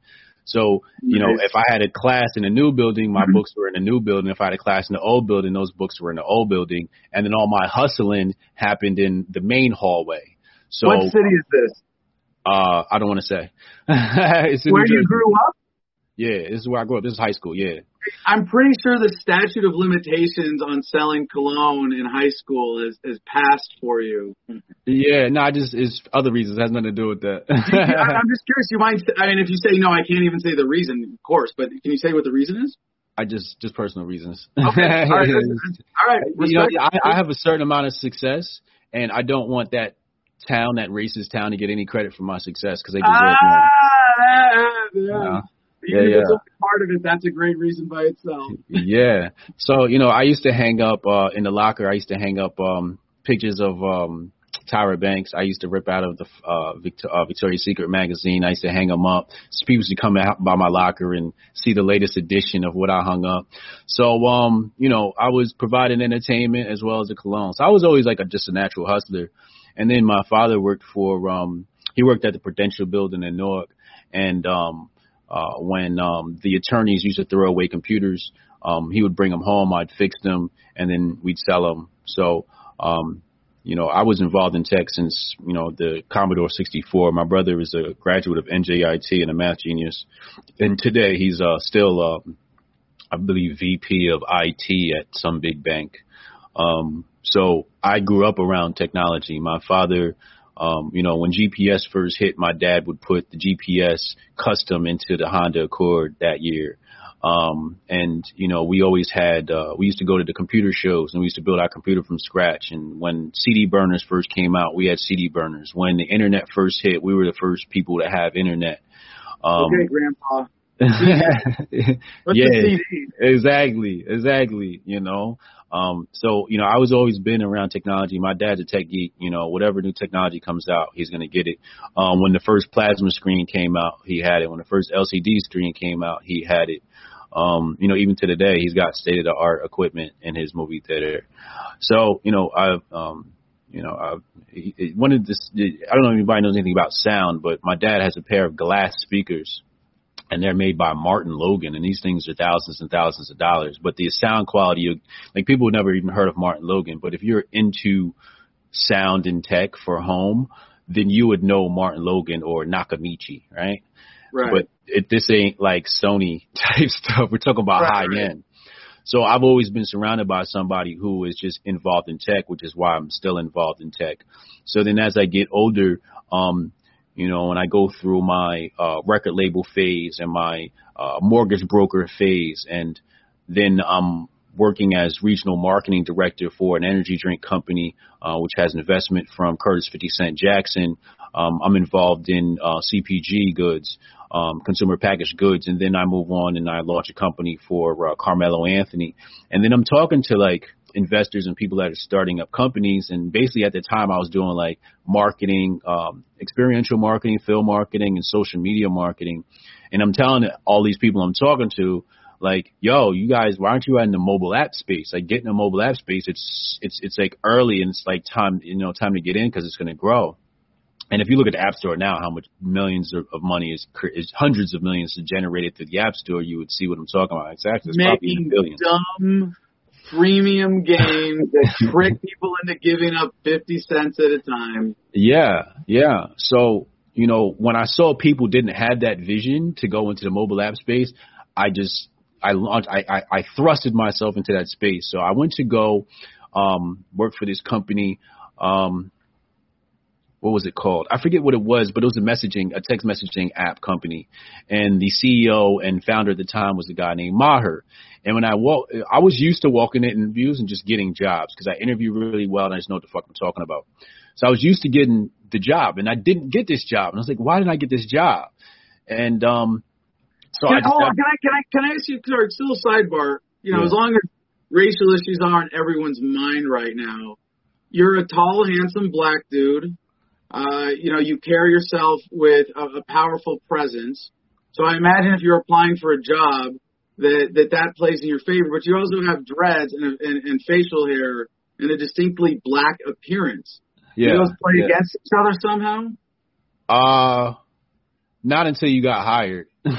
So, you know, if I had a class in a new building, my books were in a new building. If I had a class in the old building, those books were in the old building. And then all my hustling happened in the main hallway. So, what city is this? Uh, I don't want to say. (laughs) Where you grew up? Yeah, this is where I grew up. This is high school. Yeah. I'm pretty sure the statute of limitations on selling cologne in high school is is passed for you. Yeah, no, I just it's other reasons. It has nothing to do with that. (laughs) I'm (laughs) just curious. You might. I mean, if you say no, I can't even say the reason, of course. But can you say what the reason is? I just just personal reasons. Okay. All right. (laughs) All right. You know, I, I have a certain amount of success, and I don't want that town, that racist town, to get any credit for my success because they deserve ah, it. Yeah. Yeah, yeah. part of it, that's a great reason by itself. yeah. So, you know, I used to hang up uh in the locker, I used to hang up um pictures of um Tyra Banks. I used to rip out of the uh, Victor, uh Victoria's Secret magazine. I used to hang them up. So people used to come out by my locker and see the latest edition of what I hung up. So, um, you know, I was providing entertainment as well as a cologne. So I was always like a, just a natural hustler. And then my father worked for um he worked at the Prudential Building in Newark, and um uh, when um, the attorneys used to throw away computers, um, he would bring them home. I'd fix them, and then we'd sell them. So, um, you know, I was involved in tech since you know the Commodore 64. My brother is a graduate of NJIT and a math genius, and today he's uh, still, uh, I believe, VP of IT at some big bank. Um, so I grew up around technology. My father um, you know, when GPS first hit, my dad would put the GPS custom into the Honda Accord that year. Um, and you know, we always had, uh, we used to go to the computer shows and we used to build our computer from scratch. And when CD burners first came out, we had CD burners. When the internet first hit, we were the first people to have internet. Um, okay, grandpa. Yeah, exactly, exactly. You know, um, so, you know, I was always been around technology. My dad's a tech geek. You know, whatever new technology comes out, he's to get it. Um, when the first plasma screen came out, he had it. When the first LCD screen came out, he had it. Um, you know, even to the day, he's got state of the art equipment in his movie theater. So, you know, I've, um, you know, I've, one of this, I don't know if anybody knows anything about sound, but my dad has a pair of glass speakers and they're made by Martin Logan, and these things are thousands and thousands of dollars. But the sound quality, like people have never even heard of Martin Logan, but if you're into sound and tech for home, then you would know Martin Logan or Nakamichi, right? Right. But it, this ain't like Sony (laughs) type stuff. We're talking about right, high end. So I've always been surrounded by somebody who is just involved in tech, which is why I'm still involved in tech. So then as I get older, um, you know, and I go through my uh, record label phase and my uh, mortgage broker phase, and then I'm working as regional marketing director for an energy drink company, uh, which has an investment from Curtis 50 Cent Jackson. Um, I'm involved in uh, CPG goods, um, consumer packaged goods, and then I move on and I launch a company for uh, Carmelo Anthony. And then I'm talking to like investors and people that are starting up companies. And basically at the time I was doing like marketing, um, experiential marketing, film marketing and social media marketing. And I'm telling all these people I'm talking to, like, yo, you guys, why aren't you in the mobile app space? Like getting a mobile app space, it's, it's, it's like early and it's like time, you know, time to get in because it's going to grow. And if you look at the App Store now, how much millions of, money is, is hundreds of millions is generated through the App Store, you would see what I'm talking about. Exactly. It's probably billions. dumb freemium games that (laughs) trick people into giving up 50 cents at a time. Yeah, yeah. So, you know, when I saw people didn't have that vision to go into the mobile app space, I just, I launched, I, I, I thrusted myself into that space. So I went to go, um, work for this company, um, what was it called? I forget what it was, but it was a messaging, a text messaging app company. And the CEO and founder at the time was a guy named Maher. And when I walk, I was used to walking in interviews and just getting jobs because I interview really well and I just know what the fuck I'm talking about. So I was used to getting the job and I didn't get this job. And I was like, why didn't I get this job? And, um, so can, I, just, oh, can I, can I, can I ask you, sorry, still a sidebar, you know, yeah. as long as racial issues aren't everyone's mind right now, you're a tall, handsome black dude uh, you know, you carry yourself with a, a powerful presence. So I imagine if you're applying for a job, that that that plays in your favor. But you also have dreads and, and, and facial hair and a distinctly black appearance. Yeah, Do those play yeah. against each other somehow? Uh not until you got hired. (laughs) oh,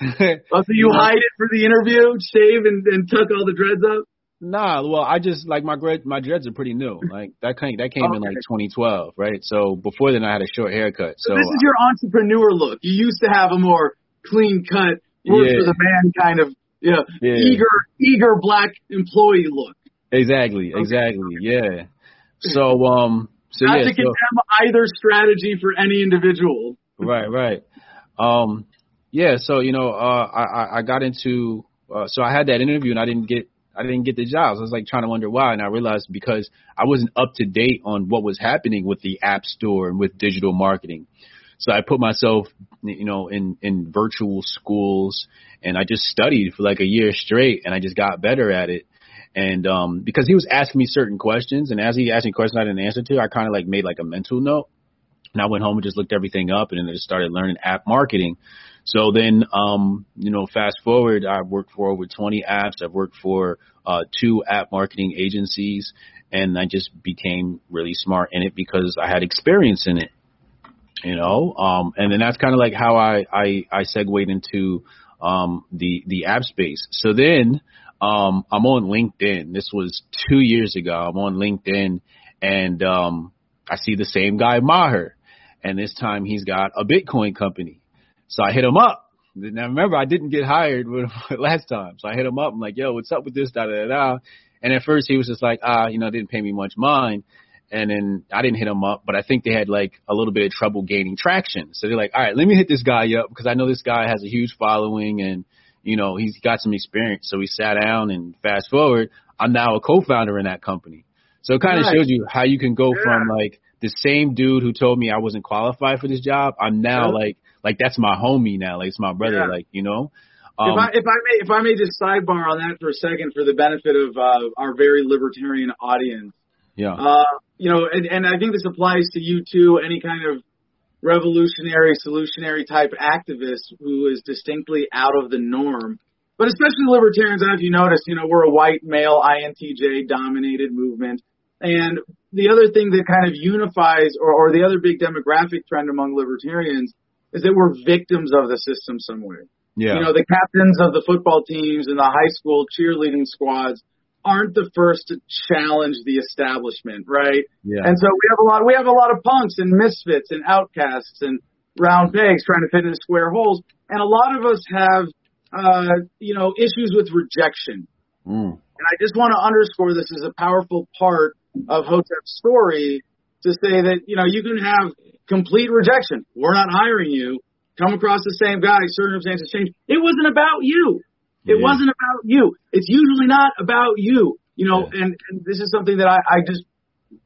so you hide it for the interview, shave and, and tuck all the dreads up? Nah, well, I just like my my dreads are pretty new. (laughs) Like that came that came okay. in like 2012, right? So before then, I had a short haircut. So, so this is your entrepreneur look. You used to have a more clean cut, work yeah. for the man kind of, you know, yeah. eager eager black employee look. Exactly, okay. exactly, yeah. So um, so Not yeah, to so, condemn either strategy for any individual. (laughs) Right, right. Um, yeah. So you know, uh, I I got into uh, so I had that interview and I didn't get I didn't get the jobs. I was like trying to wonder why, and I realized because I wasn't up to date on what was happening with the app store and with digital marketing. So I put myself, you know, in in virtual schools, and I just studied for like a year straight, and I just got better at it. And um, because he was asking me certain questions, and as he asked me questions I didn't answer to, I kind of like made like a mental note. And I went home and just looked everything up, and then I just started learning app marketing. So then, um, you know, fast forward, I've worked for over 20 apps. I've worked for uh, two app marketing agencies, and I just became really smart in it because I had experience in it. You know, um, and then that's kind of like how I I, I segued into um, the the app space. So then um, I'm on LinkedIn. This was two years ago. I'm on LinkedIn, and um, I see the same guy Maher, and this time he's got a Bitcoin company. So I hit him up. Now remember, I didn't get hired (laughs) last time, so I hit him up. I'm like, "Yo, what's up with this?" Da da da. And at first he was just like, "Ah, you know, didn't pay me much mind." And then I didn't hit him up, but I think they had like a little bit of trouble gaining traction. So they're like, "All right, let me hit this guy up because I know this guy has a huge following and you know he's got some experience." So we sat down and fast forward, I'm now a co-founder in that company. So it kind of nice. shows you how you can go yeah. from like the same dude who told me I wasn't qualified for this job. I'm now yeah. like like that's my homie now. Like it's my brother. Yeah. Like you know. Um, if I if I may if I may just sidebar on that for a second for the benefit of uh, our very libertarian audience. Yeah. Uh, you know, and, and I think this applies to you too. Any kind of revolutionary, solutionary type activist who is distinctly out of the norm. But especially libertarians, I don't know if you noticed, you know, we're a white male INTJ dominated movement. And the other thing that kind of unifies or, or the other big demographic trend among libertarians is that we're victims of the system somewhere. Yeah. You know, the captains of the football teams and the high school cheerleading squads aren't the first to challenge the establishment, right? Yeah. And so we have a lot we have a lot of punks and misfits and outcasts and round pegs trying to fit into square holes. And a lot of us have uh, you know, issues with rejection. Mm. And I just want to underscore this as a powerful part of Hotep's story to say that, you know, you can have complete rejection. We're not hiring you. Come across the same guy, circumstances change. It wasn't about you. It yeah. wasn't about you. It's usually not about you. You know, yeah. and, and this is something that I, I just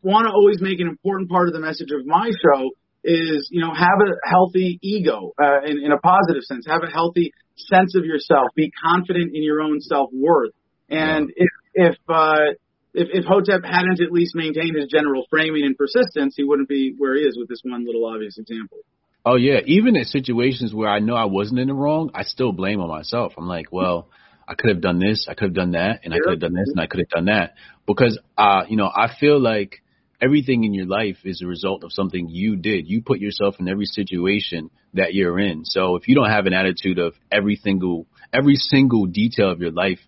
want to always make an important part of the message of my show is, you know, have a healthy ego uh, in, in a positive sense. Have a healthy sense of yourself. Be confident in your own self worth. And yeah. if if uh, if, if Hotep hadn't at least maintained his general framing and persistence, he wouldn't be where he is with this one little obvious example. Oh yeah, even in situations where I know I wasn't in the wrong, I still blame on myself. I'm like, well, I could have done this, I could have done that, and I could have done this, and I could have done that. Because, uh, you know, I feel like everything in your life is a result of something you did. You put yourself in every situation that you're in. So if you don't have an attitude of every single every single detail of your life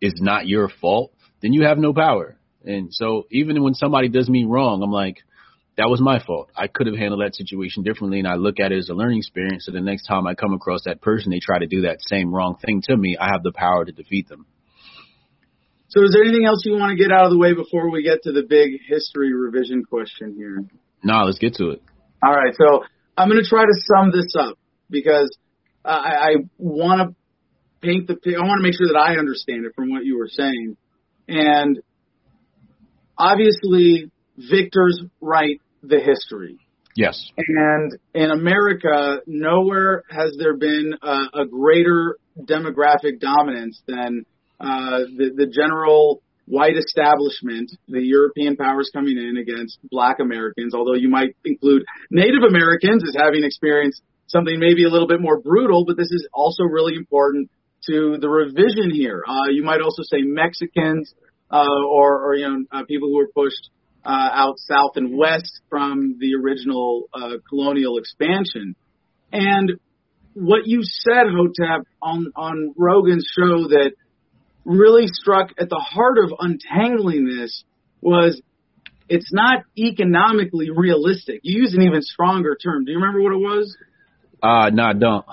is not your fault, then you have no power. And so even when somebody does me wrong, I'm like, that was my fault. I could have handled that situation differently, and I look at it as a learning experience. So the next time I come across that person, they try to do that same wrong thing to me, I have the power to defeat them. So, is there anything else you want to get out of the way before we get to the big history revision question here? No, let's get to it. All right. So, I'm going to try to sum this up because I, I want to paint the. I want to make sure that I understand it from what you were saying. And obviously, victors write the history. Yes. And in America, nowhere has there been a, a greater demographic dominance than uh, the, the general white establishment, the European powers coming in against black Americans, although you might include Native Americans as having experienced something maybe a little bit more brutal, but this is also really important to the revision here. Uh, you might also say Mexicans uh, or, or you know uh, people who were pushed uh, out south and west from the original uh, colonial expansion. And what you said, Hotep, on on Rogan's show that really struck at the heart of untangling this was it's not economically realistic. You use an even stronger term. Do you remember what it was? Uh, no, I don't.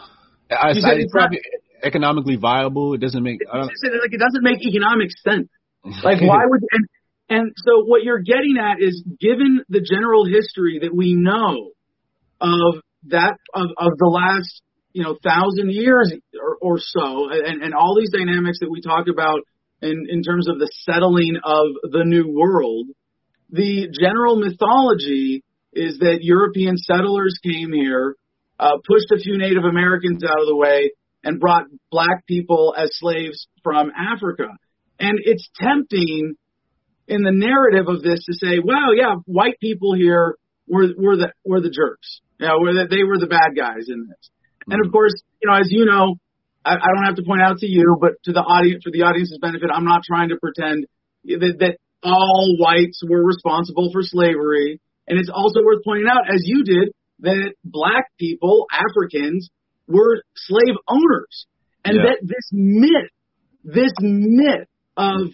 I, I, said it's it's not- probably economically viable. It doesn't make. I It's don't, like it doesn't make economic sense. (laughs) Like why would and and so what you're getting at is given the general history that we know of that of, of the last you know thousand years or, or so and, and all these dynamics that we talk about in, in terms of the settling of the new world, the general mythology is that European settlers came here, uh, pushed a few Native Americans out of the way, and brought black people as slaves from Africa. And it's tempting in the narrative of this to say, well, yeah, white people here were, were the, were the jerks. Yeah, were the, they were the bad guys in this. And of mm-hmm. course, you know, as you know, I, I don't have to point out to you, but to the audience, for the audience's benefit, I'm not trying to pretend that, that all whites were responsible for slavery. And it's also worth pointing out, as you did, that black people, Africans, were slave owners. And Yeah. that this myth, this myth of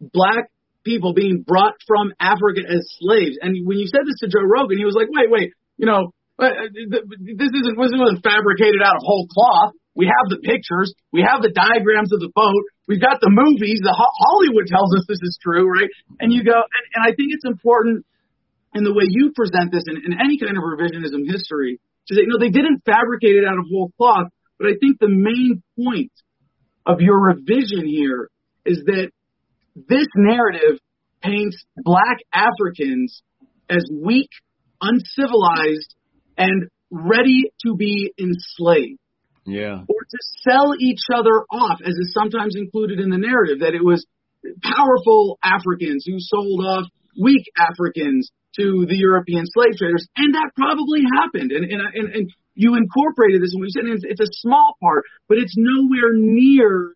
black people being brought from Africa as slaves. And when you said this to Joe Rogan, he was like, wait, wait, you know, uh, this isn't, this wasn't fabricated out of whole cloth. We have the pictures. We have the diagrams of the boat. We've got the movies. The Ho- Hollywood tells us this is true, right? And you go, and, and I think it's important in the way you present this in, in any kind of revisionism history to say, no, they didn't fabricate it out of whole cloth. But I think the main point of your revision here is that this narrative paints black Africans as weak, uncivilized, and ready to be enslaved yeah. or to sell each other off, as is sometimes included in the narrative, that it was powerful Africans who sold off weak Africans to the European slave traders, and that probably happened. And and and, and you incorporated this, and we said it's, it's a small part, but it's nowhere near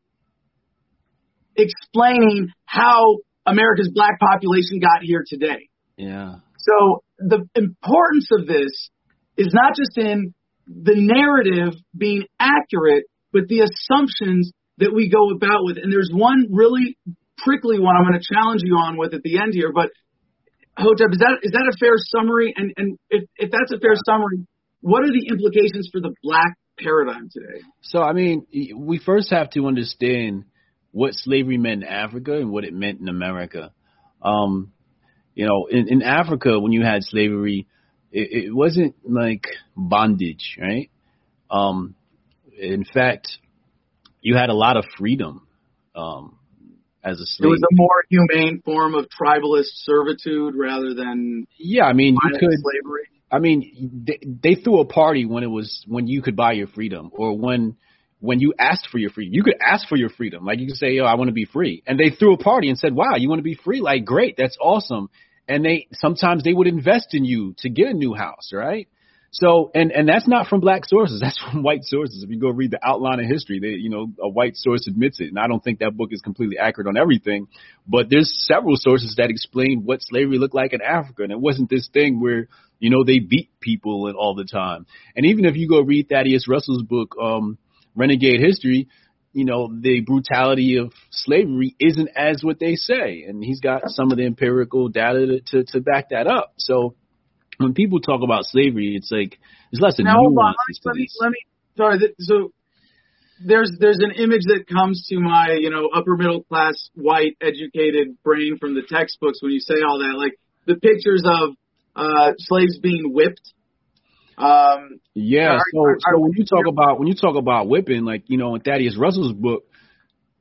explaining how America's black population got here today. Yeah. So the importance of this is not just in the narrative being accurate, but the assumptions that we go about with. And there's one really prickly one I'm going to challenge you on with at the end here. But Hotep, is that is that a fair summary? And and if if that's a fair summary, what are the implications for the black paradigm today? So I mean, we first have to understand what slavery meant in Africa and what it meant in America. Um, you know, in, in Africa, when you had slavery, it, it wasn't like bondage, right? Um, in fact, you had a lot of freedom um, as a It was a more humane form of tribalist servitude rather than yeah, I mean, you could. slavery. I mean, they, they threw a party when it was when you could buy your freedom, or when when you asked for your freedom. You could ask for your freedom, like you could say, "Yo, I want to be free," and they threw a party and said, "Wow, you want to be free? Like, great, that's awesome." And they sometimes they would invest in you to get a new house, right? So, and and that's not from black sources. (laughs) That's from white sources. If you go read the outline of history, they, you know, a white source admits it. And I don't think that book is completely accurate on everything, but there's several sources that explain what slavery looked like in Africa. And it wasn't this thing where, you know, they beat people and all the time. And even if you go read Thaddeus Russell's book, um, Renegade History, you know, the brutality of slavery isn't as what they say. And he's got some of the empirical data to, to, to back that up. So, when people talk about slavery, it's like there's lots of Now hold on, nuances to let me let me sorry. So there's there's an image that comes to my you know upper middle class white educated brain from the textbooks when you say all that, like the pictures of uh, slaves being whipped. Um, Yeah, Are- so are- so when you talk about when you talk about whipping, like you know, in Thaddeus Russell's book,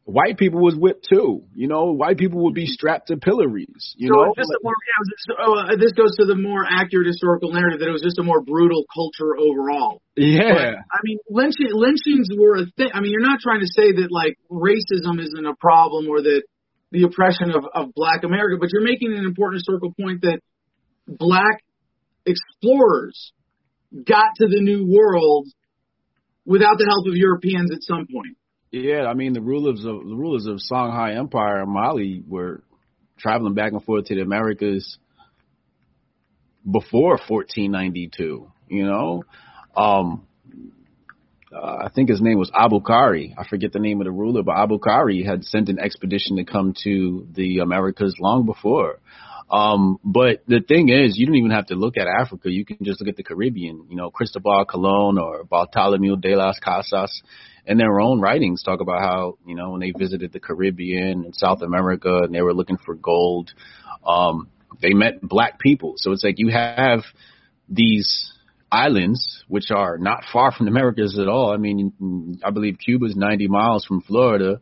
white people was whipped too. You know, white people would be strapped to pillories. You so know, just a more, yeah, just- oh, uh, this goes to the more accurate historical narrative that it was just a more brutal culture overall. But, yeah, I mean, lynching, lynchings were a thing. I mean, you're not trying to say that like racism isn't a problem or that the oppression of, of black America, but you're making an important historical point that black explorers got to the new world without the help of Europeans at some point. Yeah. I mean, the rulers of the rulers of Songhai Empire and Mali were traveling back and forth to the Americas before 1492. You know, um, uh, I think his name was Abukari. I forget the name of the ruler, but Abukari had sent an expedition to come to the Americas long before. Um, but the thing is, you don't even have to look at Africa. You can just look at the Caribbean. You know, Cristobal Colon or Bartolomeu de las Casas, in their own writings, talk about how you know when they visited the Caribbean and South America and they were looking for gold, um, they met black people. So it's like you have these islands, which are not far from the Americas at all. I mean, I believe Cuba's 90 miles from Florida.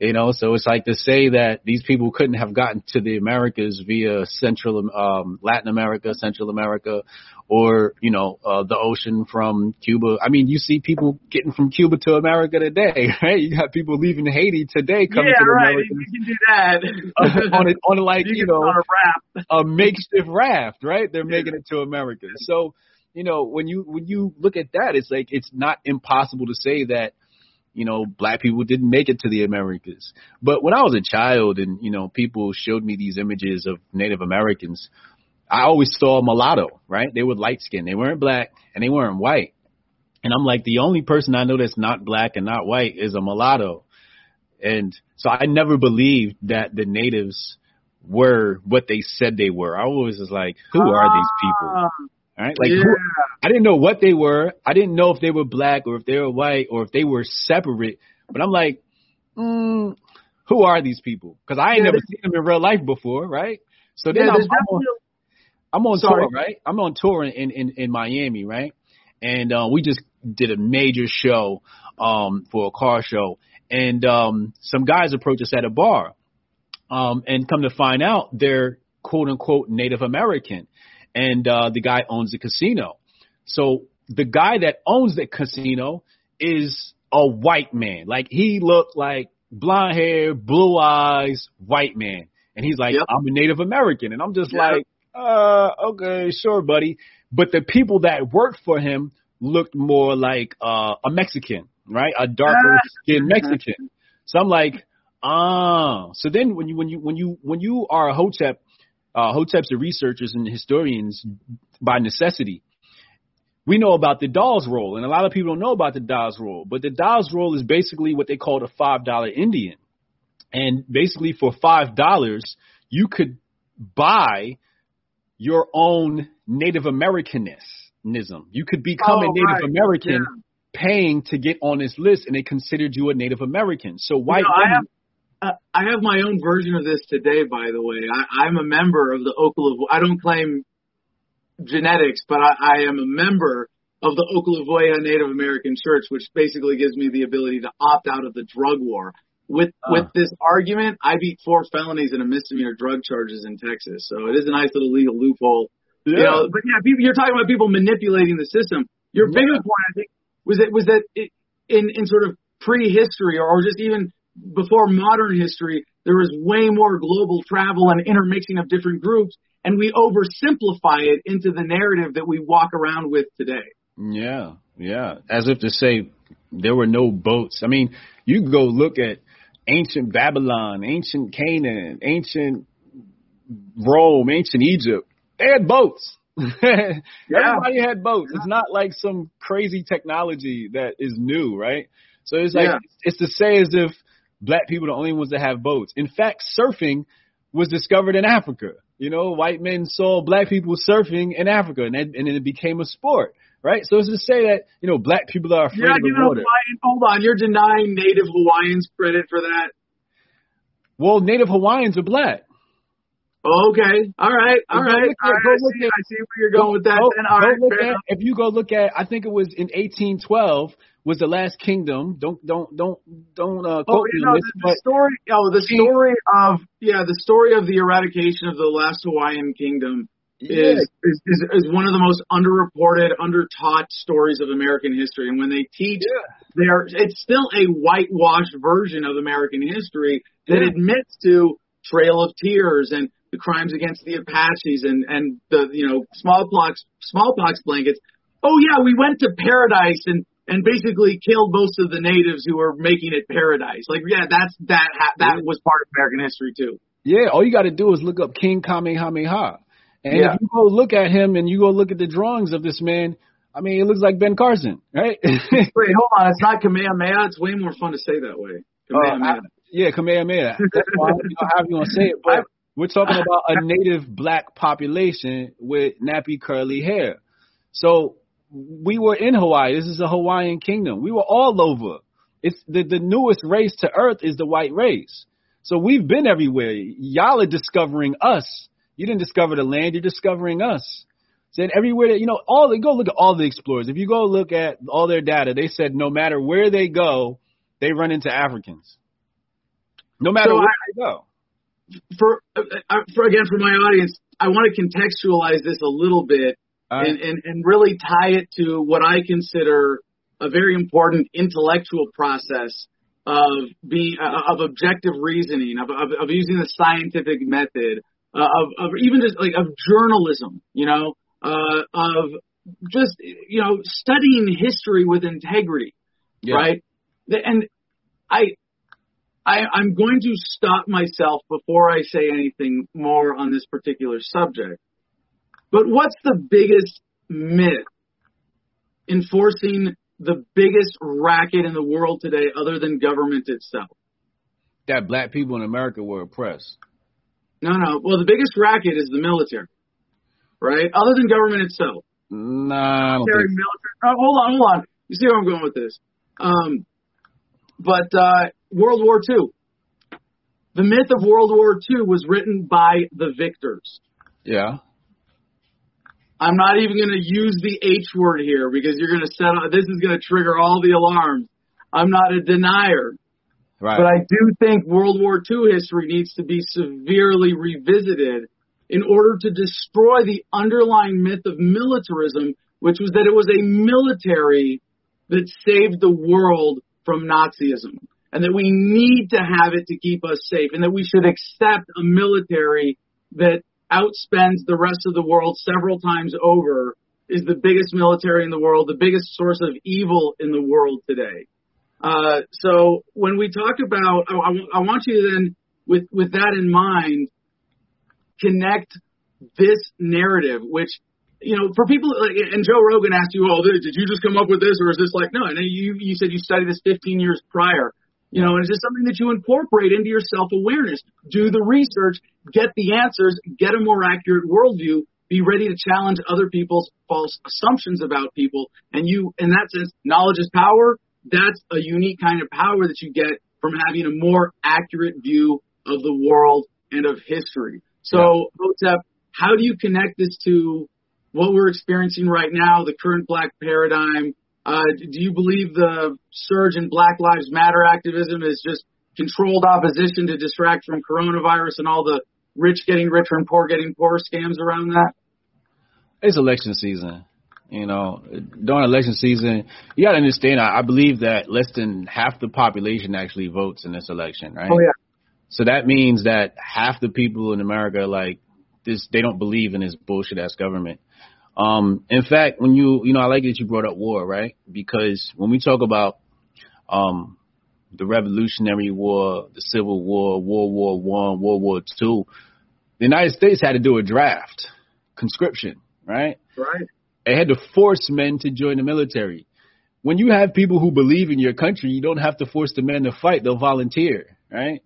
You know, so it's like to say that these people couldn't have gotten to the Americas via Central, um, Latin America, Central America, or, you know, uh, the ocean from Cuba. I mean, you see people getting from Cuba to America today, (laughs) right? You have people leaving Haiti today coming yeah, to the right. Americas. You can do that. (laughs) on, a, on a, like, you, you know, on a raft. a makeshift raft, right? They're making it to America. So, you know, when you when you look at that, it's like it's not impossible to say that, you know, black people didn't make it to the Americas. But when I was a child and, you know, people showed me these images of Native Americans, I always saw a mulatto, right? They were light skinned. They weren't black and they weren't white. And I'm like, the only person I know that's not black and not white is a mulatto. And so I never believed that the natives were what they said they were. I always was like, who are these people? Ah. Right? Like, yeah. who, I didn't know what they were. I didn't know if they were black or if they were white or if they were separate. But I'm like, mm, who are these people? Because I ain't Yeah, never seen them in real life before, right? So then yeah, I'm, I'm on, I'm on tour, right? I'm on tour in in, in Miami, right? And uh, we just did a major show um, for a car show, and um, some guys approached us at a bar, um, and come to find out they're quote unquote Native American, and uh, the guy owns a casino. So the guy that owns the casino is a white man. Like he looked like blonde hair, blue eyes, white man. And he's like, Yep. I'm a Native American. And I'm just Yep. like, uh, okay, sure, buddy. But the people that worked for him looked more like uh, a Mexican, right? A darker skinned Mexican. So I'm like, ah. So then when you when you when you when you are a Hotep, uh, Hoteps are researchers and historians by necessity. We know about the Dawes roll, and a lot of people don't know about the Dawes roll. But the Dawes roll is basically what they call a five dollar Indian, and basically for five dollars you could buy your own Native Americanism. You could become a Oh, Native right. American Yeah. paying to get on this list, and they considered you a Native American. So white You know, women- uh, I have my own version of this today. By the way, I, I'm a member of the Okalavu. I don't claim genetics, but I, I am a member of the Oklevueha Native American Church, which basically gives me the ability to opt out of the drug war. With Ah. with this argument, I beat four felonies and a misdemeanor drug charges in Texas, so it is a nice little legal loophole. You know, but yeah, people, you're talking about people manipulating the system. Your Yeah. bigger point, I think, was that was that it, in in sort of prehistory or, or just even before modern history, there was way more global travel and intermixing of different groups, and we oversimplify it into the narrative that we walk around with today. Yeah, yeah. As if to say there were no boats. I mean, you go look at ancient Babylon, ancient Canaan, ancient Rome, ancient Egypt. They had boats. (laughs) Everybody had boats. It's not like some crazy technology that is new, right? So it's like Yeah. it's to say as if black people are the only ones that have boats. In fact, surfing was discovered in Africa. You know, white men saw black people surfing in Africa, and then, and then it became a sport, right? So it's to say that you know black people are afraid You're of the water. Hawaiian, hold on, you're denying Native Hawaiians credit for that. Well, Native Hawaiians are black. Okay, all right, all right, at- all right. I see, at- I see where you're going with that. Go- all go right, look at- if you go look at, I think it was in 1812 was the last kingdom. Don't don't don't don't uh, Oh, quote you me know, this, the, the story. Oh, the story of yeah, the story of the eradication of the last Hawaiian kingdom yeah, is, is is is one of the most underreported, undertaught stories of American history. And when they teach, there it's still a whitewashed version of American history that Yeah. admits to Trail of Tears and the crimes against the Apaches and and the you know smallpox smallpox blankets. Oh yeah, we went to paradise and and basically killed most of the natives who were making it paradise. Like yeah, that's that ha- that was part of American history too. yeah. All you got to do is look up King Kamehameha, and Yeah. if you go look at him and you go look at the drawings of this man, I mean, it looks like Ben Carson, right? (laughs) Wait, hold on. It's not Kamehameha. It's way more fun to say that way. Kamehameha. Uh, yeah, Kamehameha. That's why you know, how you gonna say it, but we're talking about a native black population with nappy curly hair. So we were in Hawaii. This is a Hawaiian kingdom. We were all over. It's the, the newest race to earth is the white race. So we've been everywhere. Y'all are discovering us. You didn't discover the land, you're discovering us. Said everywhere that you know, all the go look at all the explorers. If you go look at all their data, they said no matter where they go, they run into Africans. No matter So where I- they go. For, uh, uh, for again, for my audience, I want to contextualize this a little bit right. and, and, and really tie it to what I consider a very important intellectual process of being uh, of objective reasoning, of, of, of using the scientific method, uh, of, of even just like of journalism, you know, uh, of just you know studying history with integrity, Yeah. right? And I, I, I'm going to stop myself before I say anything more on this particular subject. But what's the biggest myth enforcing the biggest racket in the world today other than government itself? That black people in America were oppressed. No, no. Well, the biggest racket is the military, right? Other than government itself. Nah, I don't military, think military. Oh, hold on, hold on. You see where I'm going with this? Um, but uh, World War II. The myth of World War II was written by the victors. Yeah. I'm not even going to use the H word here because you're going to set up, this is going to trigger all the alarms. I'm not a denier, Right. but I do think World War II history needs to be severely revisited in order to destroy the underlying myth of militarism, which was that it was a military that saved the world from Nazism. And that we need to have it to keep us safe, and that we should accept a military that outspends the rest of the world several times over, is the biggest military in the world, the biggest source of evil in the world today. Uh, so when we talk about, I, I, want you to then, with with that in mind, connect this narrative, which you know, for people like, and Joe Rogan asked you, "Oh, did you just come up with this, or is this like no?" And you you said you studied this 15 years prior. You know, and it's just something that you incorporate into your self awareness. Do the research, get the answers, get a more accurate worldview, be ready to challenge other people's false assumptions about people. And you, in that sense, knowledge is power. That's a unique kind of power that you get from having a more accurate view of the world and of history. So, Hotep, how do you connect this to what we're experiencing right now, the current black paradigm? Uh, do you believe the surge in Black Lives Matter activism is just controlled opposition to distract from coronavirus and all the rich getting richer and poor getting poorer scams around that? it's election season. You know, during election season, you got to understand. I, I believe that less than half the population actually votes in this election, right? Oh yeah. So that means that half the people in America, like this, they don't believe in this bullshit ass government. Um, in fact, when you, you know, I like that you brought up war, right? Because when we talk about, um, the Revolutionary War, the Civil War, World War One, World War Two, the United States had to do a draft, conscription, right? Right. It had to force men to join the military. When you have people who believe in your country, you don't have to force the men to fight; they'll volunteer, right?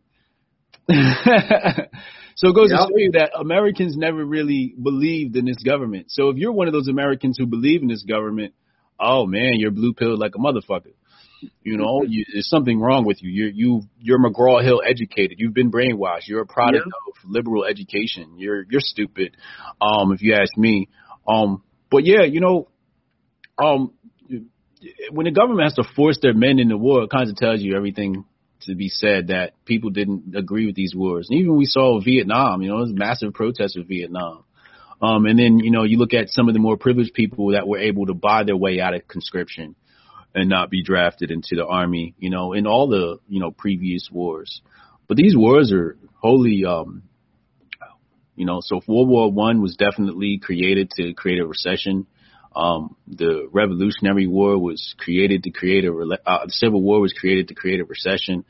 (laughs) so it goes to show you that Americans never really believed in this government. So if you're one of those Americans who believe in this government, oh man, you're blue pilled like a motherfucker. You know, you, there's something wrong with you. You're you you're McGraw Hill educated. You've been brainwashed. You're a product of liberal education. You're you're stupid, um, if you ask me. Um, but yeah, you know, um, when the government has to force their men into war, it kind of tells you everything to be said that people didn't agree with these wars. And even we saw Vietnam, you know, there's massive protests with Vietnam. Um, and then, you know, you look at some of the more privileged people that were able to buy their way out of conscription and not be drafted into the army, you know, in all the, you know, previous wars. But these wars are wholly, um, you know, so World War One was definitely created to create a recession. Um, the Revolutionary War was created to create a, rela- uh, the Civil War was created to create a recession.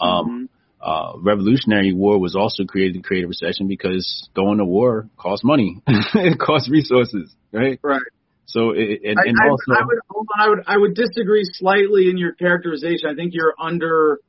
Um, uh, Revolutionary War was also created to create a recession because going to war costs money. (laughs) it costs resources, right? Right. So it, and, and I, also, I, I would hold on, I would I would disagree slightly in your characterization. I think you're under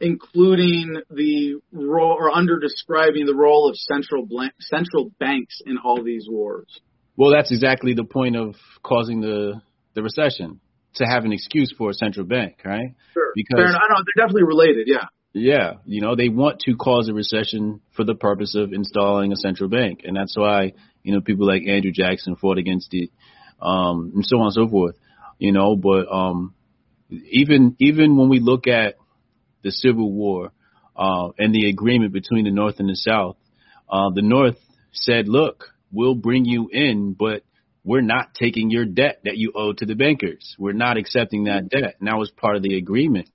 including the role or under describing the role of central blank, central banks in all these wars. Well, that's exactly the point of causing the the recession to have an excuse for a central bank, right? Sure. Because- Fair enough. I know they're definitely related. Yeah. Yeah, you know, they want to cause a recession for the purpose of installing a central bank. And that's why, you know, people like Andrew Jackson fought against it, um, and so on and so forth. You know, but um even even when we look at the Civil War uh and the agreement between the North and the South, uh the North said, Look, we'll bring you in, but we're not taking your debt that you owe to the bankers. We're not accepting that debt. And that was part of the agreement.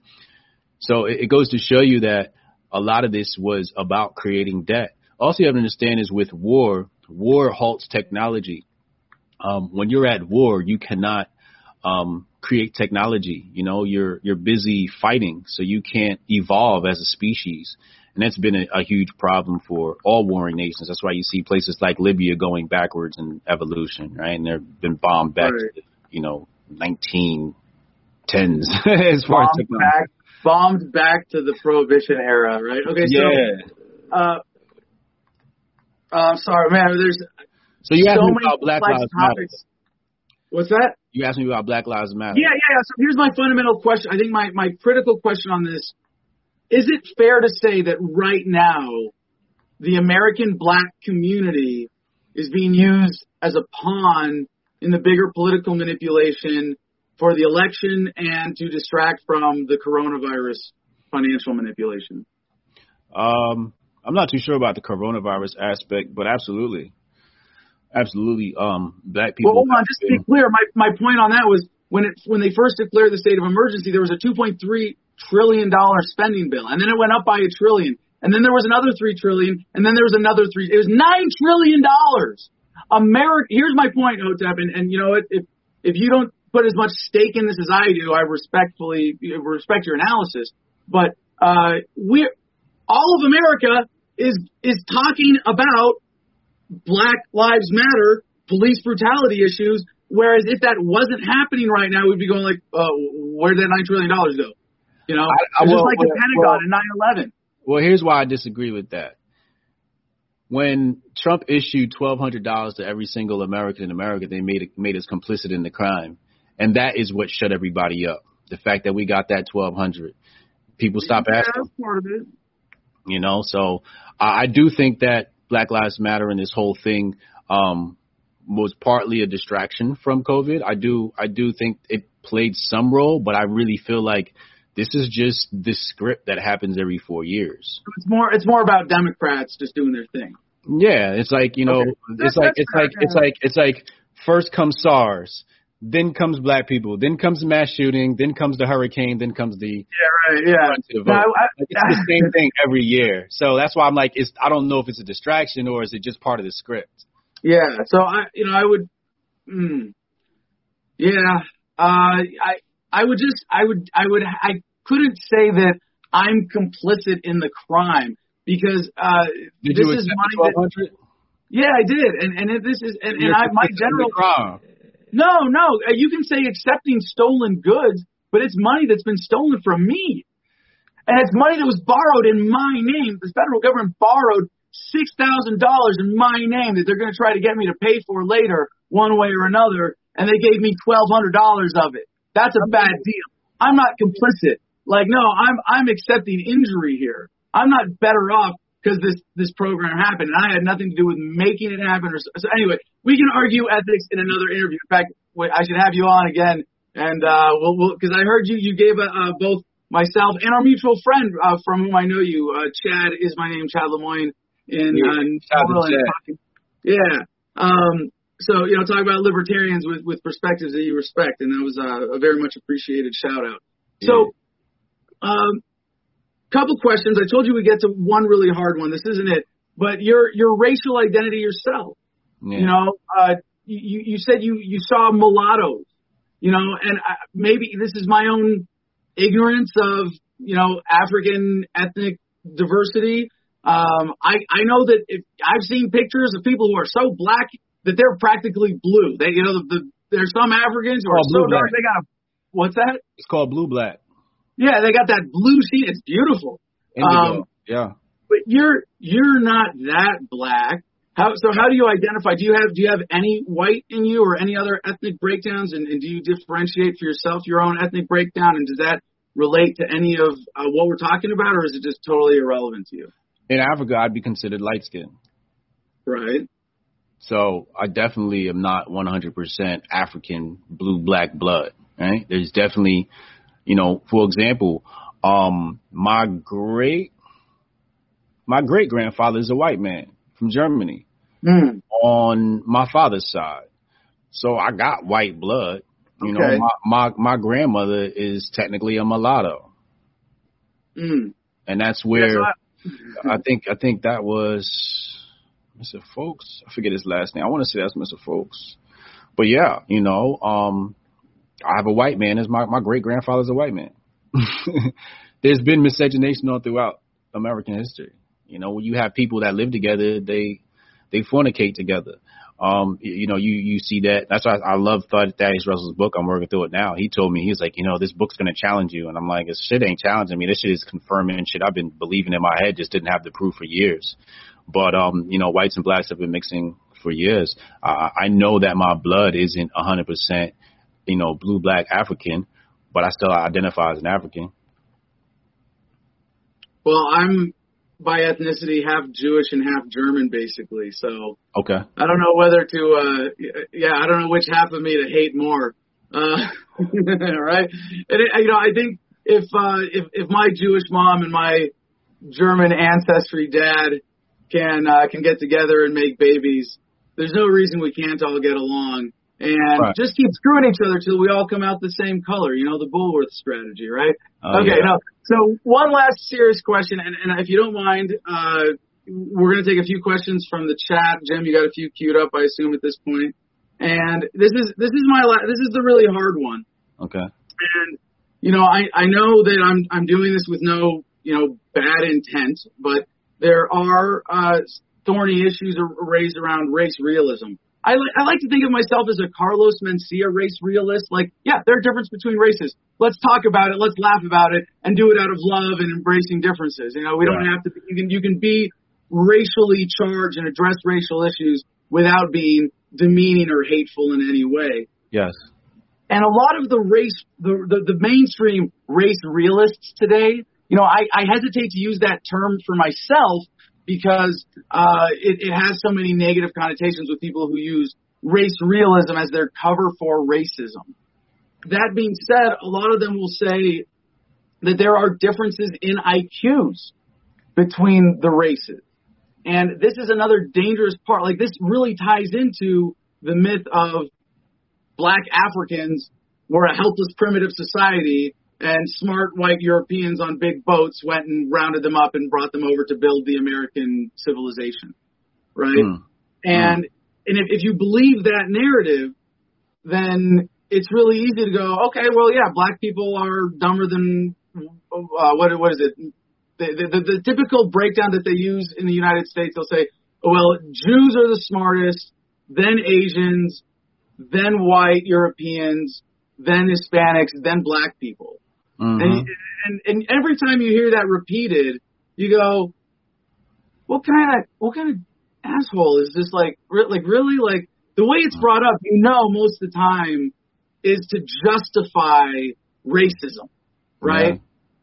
So it, it goes to show you that a lot of this was about creating debt. Also, you have to understand is with war, war halts technology. Um, when you're at war, you cannot um, create technology. You know, you're you're busy fighting, so you can't evolve as a species, and that's been a, a huge problem for all warring nations. That's why you see places like Libya going backwards in evolution, right? And they've been bombed back Right. to you know 1910s (laughs) as far as Bombed technology. back, bombed back to the prohibition era, right? Okay. So, Yeah. uh, uh, I'm sorry, man. There's So you asked so me about Black Lives Matter. What's that? You asked me about Black Lives Matter. Yeah, yeah, yeah. So here's my fundamental question. I think my, my critical question on this is it fair to say that right now the American black community is being used as a pawn in the bigger political manipulation for the election and to distract from the coronavirus financial manipulation? Um, I'm not too sure about the coronavirus aspect, but absolutely, absolutely. Um, black people. Well, hold on, just to be clear, my, my point on that was when it when they first declared the state of emergency, there was a 2.3 trillion dollar spending bill, and then it went up by a trillion, and then there was another three trillion, and then there was another three. It was nine trillion dollars. America. Here's my point, Hotep, and, and you know? If if you don't put as much stake in this as I do, I respectfully respect your analysis, but uh, we all of America is is talking about Black Lives Matter, police brutality issues. Whereas if that wasn't happening right now, we'd be going like, uh, where did that nine trillion dollars go? You know, I- I- it's just well, like the well, Pentagon well- in nine eleven. Well, here's why I disagree with that. When Trump issued twelve hundred dollars to every single American in America, they made it, made us complicit in the crime, and that is what shut everybody up. The fact that we got that twelve hundred, people stop Yeah, asking. that's part of it. you know so I, I do think that black lives matter and this whole thing um was partly a distraction from covid i do i do think it played some role but i really feel like this is just this script that happens every four years It's more. It's more about Democrats just doing their thing. yeah it's like you know Okay. it's like that's it's like it's like it's like first comes sars then comes black people then comes mass shooting then comes the hurricane then comes the Yeah, right. Yeah. No. I- Like, it's the (laughs) same thing every year. So that's why I'm like, it's I don't know if it's a distraction or is it just part of the script. Yeah. So I, you know, I would, mm, yeah, uh, I, I would just, I would, I would, I couldn't say that I'm complicit in the crime because, uh, Did this is that, yeah, I did. And, and this is, and, and I, my general, no, no, uh, you can say accepting stolen goods, but it's money that's been stolen from me. And it's money that was borrowed in my name. The federal government borrowed six thousand dollars in my name that they're going to try to get me to pay for later, one way or another. And they gave me twelve hundred dollars of it. That's a bad deal. I'm not complicit. Like, no, I'm I'm accepting injury here. I'm not better off because this this program happened, and I had nothing to do with making it happen. Or so, so anyway, we can argue ethics in another interview. In fact, wait, I should have you on again, and uh, we'll we'll because I heard you you gave uh, uh, both myself and our mutual friend uh, from whom I know you, uh, Chad is my name, Chad Lemoyne in Yeah, uh, shout out Portland. Chad. Yeah. Um, so you know, talk about libertarians with with perspectives that you respect, and that was uh, a very much appreciated shout out. So, um, couple questions. I told you we get to one really hard one. This isn't it, but your your racial identity yourself. Yeah. You know, uh, you you said you you saw mulattoes. You know, and I, maybe this is my own ignorance of you know African ethnic diversity. Um, I I know that if I've seen pictures of people who are so black that they're practically blue. They you know the, the there's some Africans who are so blue dark they got a what's that? It's called blue black. Yeah, they got that blue sheen. It's beautiful. Um, yeah. But you're you're not that black. How so? How do you identify? Do you have do you have any white in you or any other ethnic breakdowns? And, and do you differentiate for yourself your own ethnic breakdown? And does that relate to any of uh, what we're talking about, or is it just totally irrelevant to you? In Africa, I'd be considered light skinned. Right. So I definitely am not 100% African blue black blood. Right? There's definitely, you know, for example, um, my great my great grandfather is a white man from Germany Mm. on my father's side. So I got white blood. You Okay. know, my, my my grandmother is technically a mulatto, Mm. and that's where I think I think that was Mr. Folks. I forget his last name. I want to say that's Mr. Folks. But yeah, you know, um, I have a white man as my my great grandfather's a white man. (laughs) There's been miscegenation all throughout American history. You know, when you have people that live together, they they fornicate together. Um, you, know, you you see that. That's why I, love Thad- Thaddeus Russell's book. I'm working through it now. He told me he's like, you know, this book's gonna challenge you, and I'm like, this shit ain't challenging me. This shit is confirming shit I've been believing in my head, just didn't have the proof for years. But um, you know, whites and blacks have been mixing for years. Uh, I know that my blood isn't 100%, you know, blue black African, but I still identify as an African. Well, I'm by ethnicity half Jewish and half German, basically. So Okay. I don't know whether to, uh, yeah, I don't know which half of me to hate more. Uh, (laughs) right? And it, you know, I think if, uh, if, if my Jewish mom and my German ancestry dad can, uh, can get together and make babies, there's no reason we can't all get along and Right. just keep screwing each other till we all come out the same color. You know, the Bulworth strategy, right? Oh, okay, yeah. no. So one last serious question, and, and if you don't mind, uh, we're going to take a few questions from the chat. Jim, you got a few queued up, I assume, at this point. And this is this is my la- this is the really hard one. Okay. And you know, I I know that I'm I'm doing this with no you know bad intent, but there are uh, thorny issues raised around race realism. I, li- I like to think of myself as a Carlos Mencia race realist. Like, yeah, there are differences between races. Let's talk about it. Let's laugh about it and do it out of love and embracing differences. You know, we don't have to. You can you can be racially charged and address racial issues without being demeaning or hateful in any way. Yes. And a lot of the race, the, the, the mainstream race realists today, you know, I, I hesitate to use that term for myself because uh, it, it has so many negative connotations with people who use race realism as their cover for racism. That being said, a lot of them will say that there are differences in IQs between the races. And this is another dangerous part. Like, this really ties into the myth of black Africans were a helpless primitive society and smart white Europeans on big boats went and rounded them up and brought them over to build the American civilization. Right? Mm. And and if, if you believe that narrative, then it's really easy to go, okay, well, yeah, black people are dumber than uh, what what is it? The, the, the, the typical breakdown that they use in the United States, they'll say, oh, well, Jews are the smartest, then Asians, then white Europeans, then Hispanics, then black people. Mhm. And, and and every time you hear that repeated, you go, what kind of what kind of asshole is this? Like, re- like really, like the way it's brought up, you know, most of the time is to justify racism, right?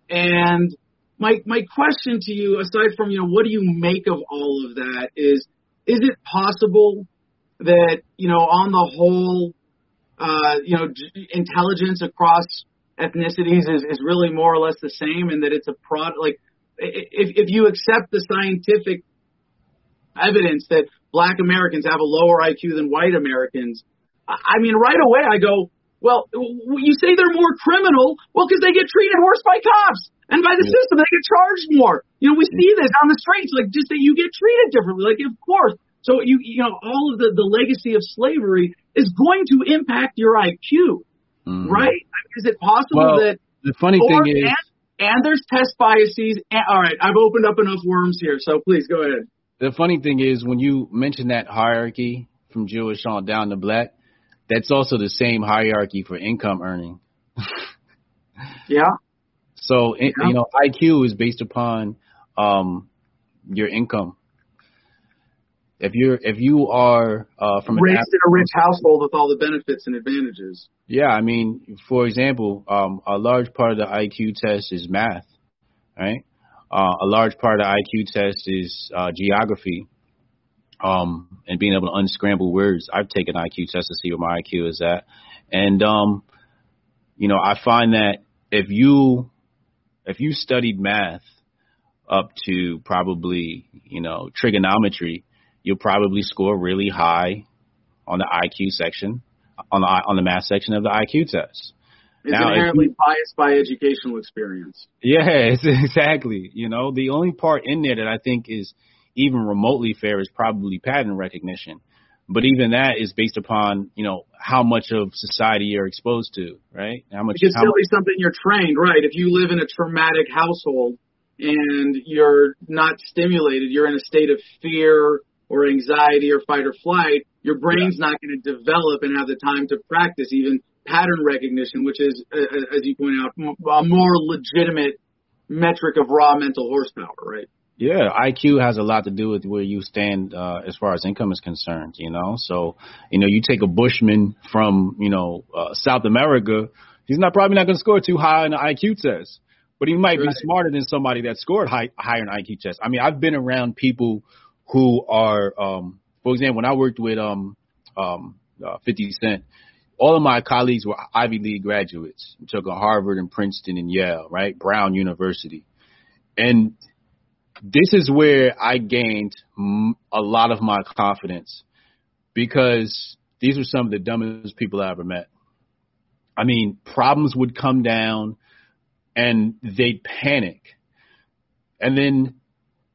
And my my question to you, aside from you know, what do you make of all of that? Is is it possible that you know, on the whole, uh, you know, j- intelligence across ethnicities is, is really more or less the same, and that it's a prod like if if you accept the scientific evidence that black Americans have a lower IQ than white Americans, I I mean, right away I go, well, you say they're more criminal, well, because they get treated worse by cops and by the Yeah. system, they get charged more. You know, we see this on the streets, like just that you get treated differently. Like, of course. So you you know, all of the the legacy of slavery is going to impact your IQ, Mhm. right? Is it possible Well, that The funny thing is, and, and there's test biases. And, all right, I've opened up enough worms here, so please go ahead. the funny thing is when you mention that hierarchy from Jewish on down to black, that's also the same hierarchy for income earning. (laughs) yeah. So yeah. you know, IQ is based upon um, your income. If you're if you are uh, from raised in a rich household with all the benefits and advantages. Yeah, I mean, for example, um, a large part of the IQ test is math, right? Uh, a large part of the IQ test is uh, geography, um, and being able to unscramble words. I've taken IQ tests to see where my IQ is at, and um, you know, I find that if you if you studied math up to probably you know trigonometry, you'll probably score really high on the IQ section on the on the math section of the IQ test. It's now, inherently you, biased by educational experience. Yes, (laughs) exactly. You know, the only part in there that I think is even remotely fair is probably pattern recognition. But even that is based upon, you know, how much of society you're exposed to, right? How much. It can how still be something you're trained, right? If you live in a traumatic household and you're not stimulated, you're in a state of fear or anxiety or fight or flight, your brain's yeah. not going to develop and have the time to practice even pattern recognition, which is, as you point out, a more legitimate metric of raw mental horsepower, right? Yeah, IQ has a lot to do with where you stand uh, as far as income is concerned. You know, so you know, you take a bushman from you know uh, South America, he's not probably not going to score too high in the IQ test, but he might right. be smarter than somebody that scored high, higher in IQ test. I mean, I've been around people who are, um, for example, when I worked with um, um, uh, 50 Cent, all of my colleagues were Ivy League graduates. Took a Harvard and Princeton and Yale, right? Brown University. And this is where I gained a lot of my confidence because these were some of the dumbest people I ever met. I mean, problems would come down and they'd panic. And then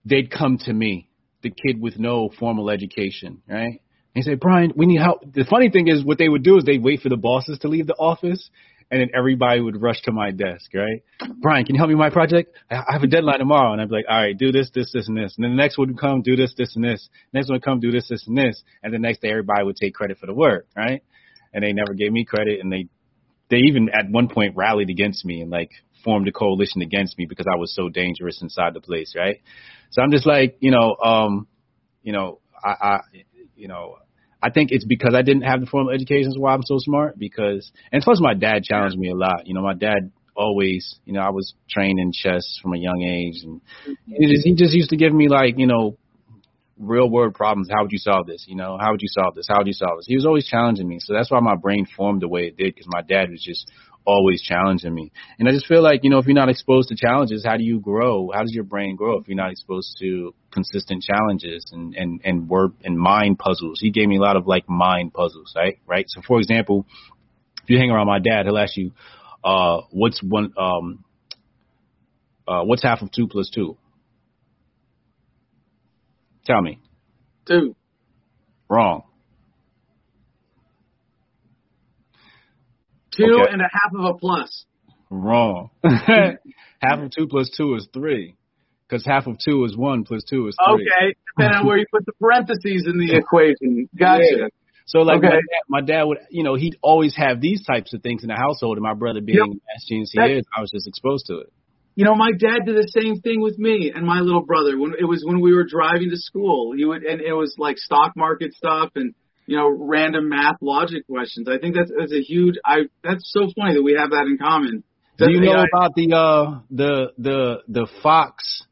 they'd come to me, the kid with no formal education, right? And say, Brian, we need help. The funny thing is, what they would do is they'd wait for the bosses to leave the office, and then everybody would rush to my desk, right? Brian, can you help me with my project? I have a deadline tomorrow, and I'd be like, all right, do this, this, this, and this. And then the next one would come, do this, this, and this. Next one would come, do this, this, and this. And the next day, everybody would take credit for the work, right? And they never gave me credit, and they they even at one point rallied against me and like formed a coalition against me because I was so dangerous inside the place, right? So I'm just like, you know, um, you know, I, I you know, I think it's because I didn't have the formal education is why I'm so smart because and plus my dad challenged me a lot. You know, my dad always, you know, I was trained in chess from a young age and he just, he just used to give me like, you know, real world problems. How would you solve this? You know, how would you solve this? How would you solve this? He was always challenging me. So that's why my brain formed the way it did because my dad was just always challenging me. And I just feel like, you know, if you're not exposed to challenges, how do you grow? How does your brain grow if you're not exposed to consistent challenges and, and, and word and mind puzzles? He gave me a lot of like mind puzzles, right? Right. So for example, if you hang around my dad, he'll ask you, uh, what's one, um, uh, what's half of two plus two? Tell me. Two. Wrong. Two okay. and a half of a plus. Wrong. (laughs) half of two plus two is three. Because half of two is one plus two is three. Okay, depending on where you put the parentheses in the equation. Gotcha. Yeah. So like okay. my, dad, my, dad, would, you know, he'd always have these types of things in the household, and my brother being yep. as genius he is, I was just exposed to it. You know, my dad did the same thing with me and my little brother. When it was when we were driving to school, he would, and it was like stock market stuff and you know, random math logic questions. I think that's, that's a huge, I, that's so funny that we have that in common. Do you know AI, about the, uh, the, the, the fox,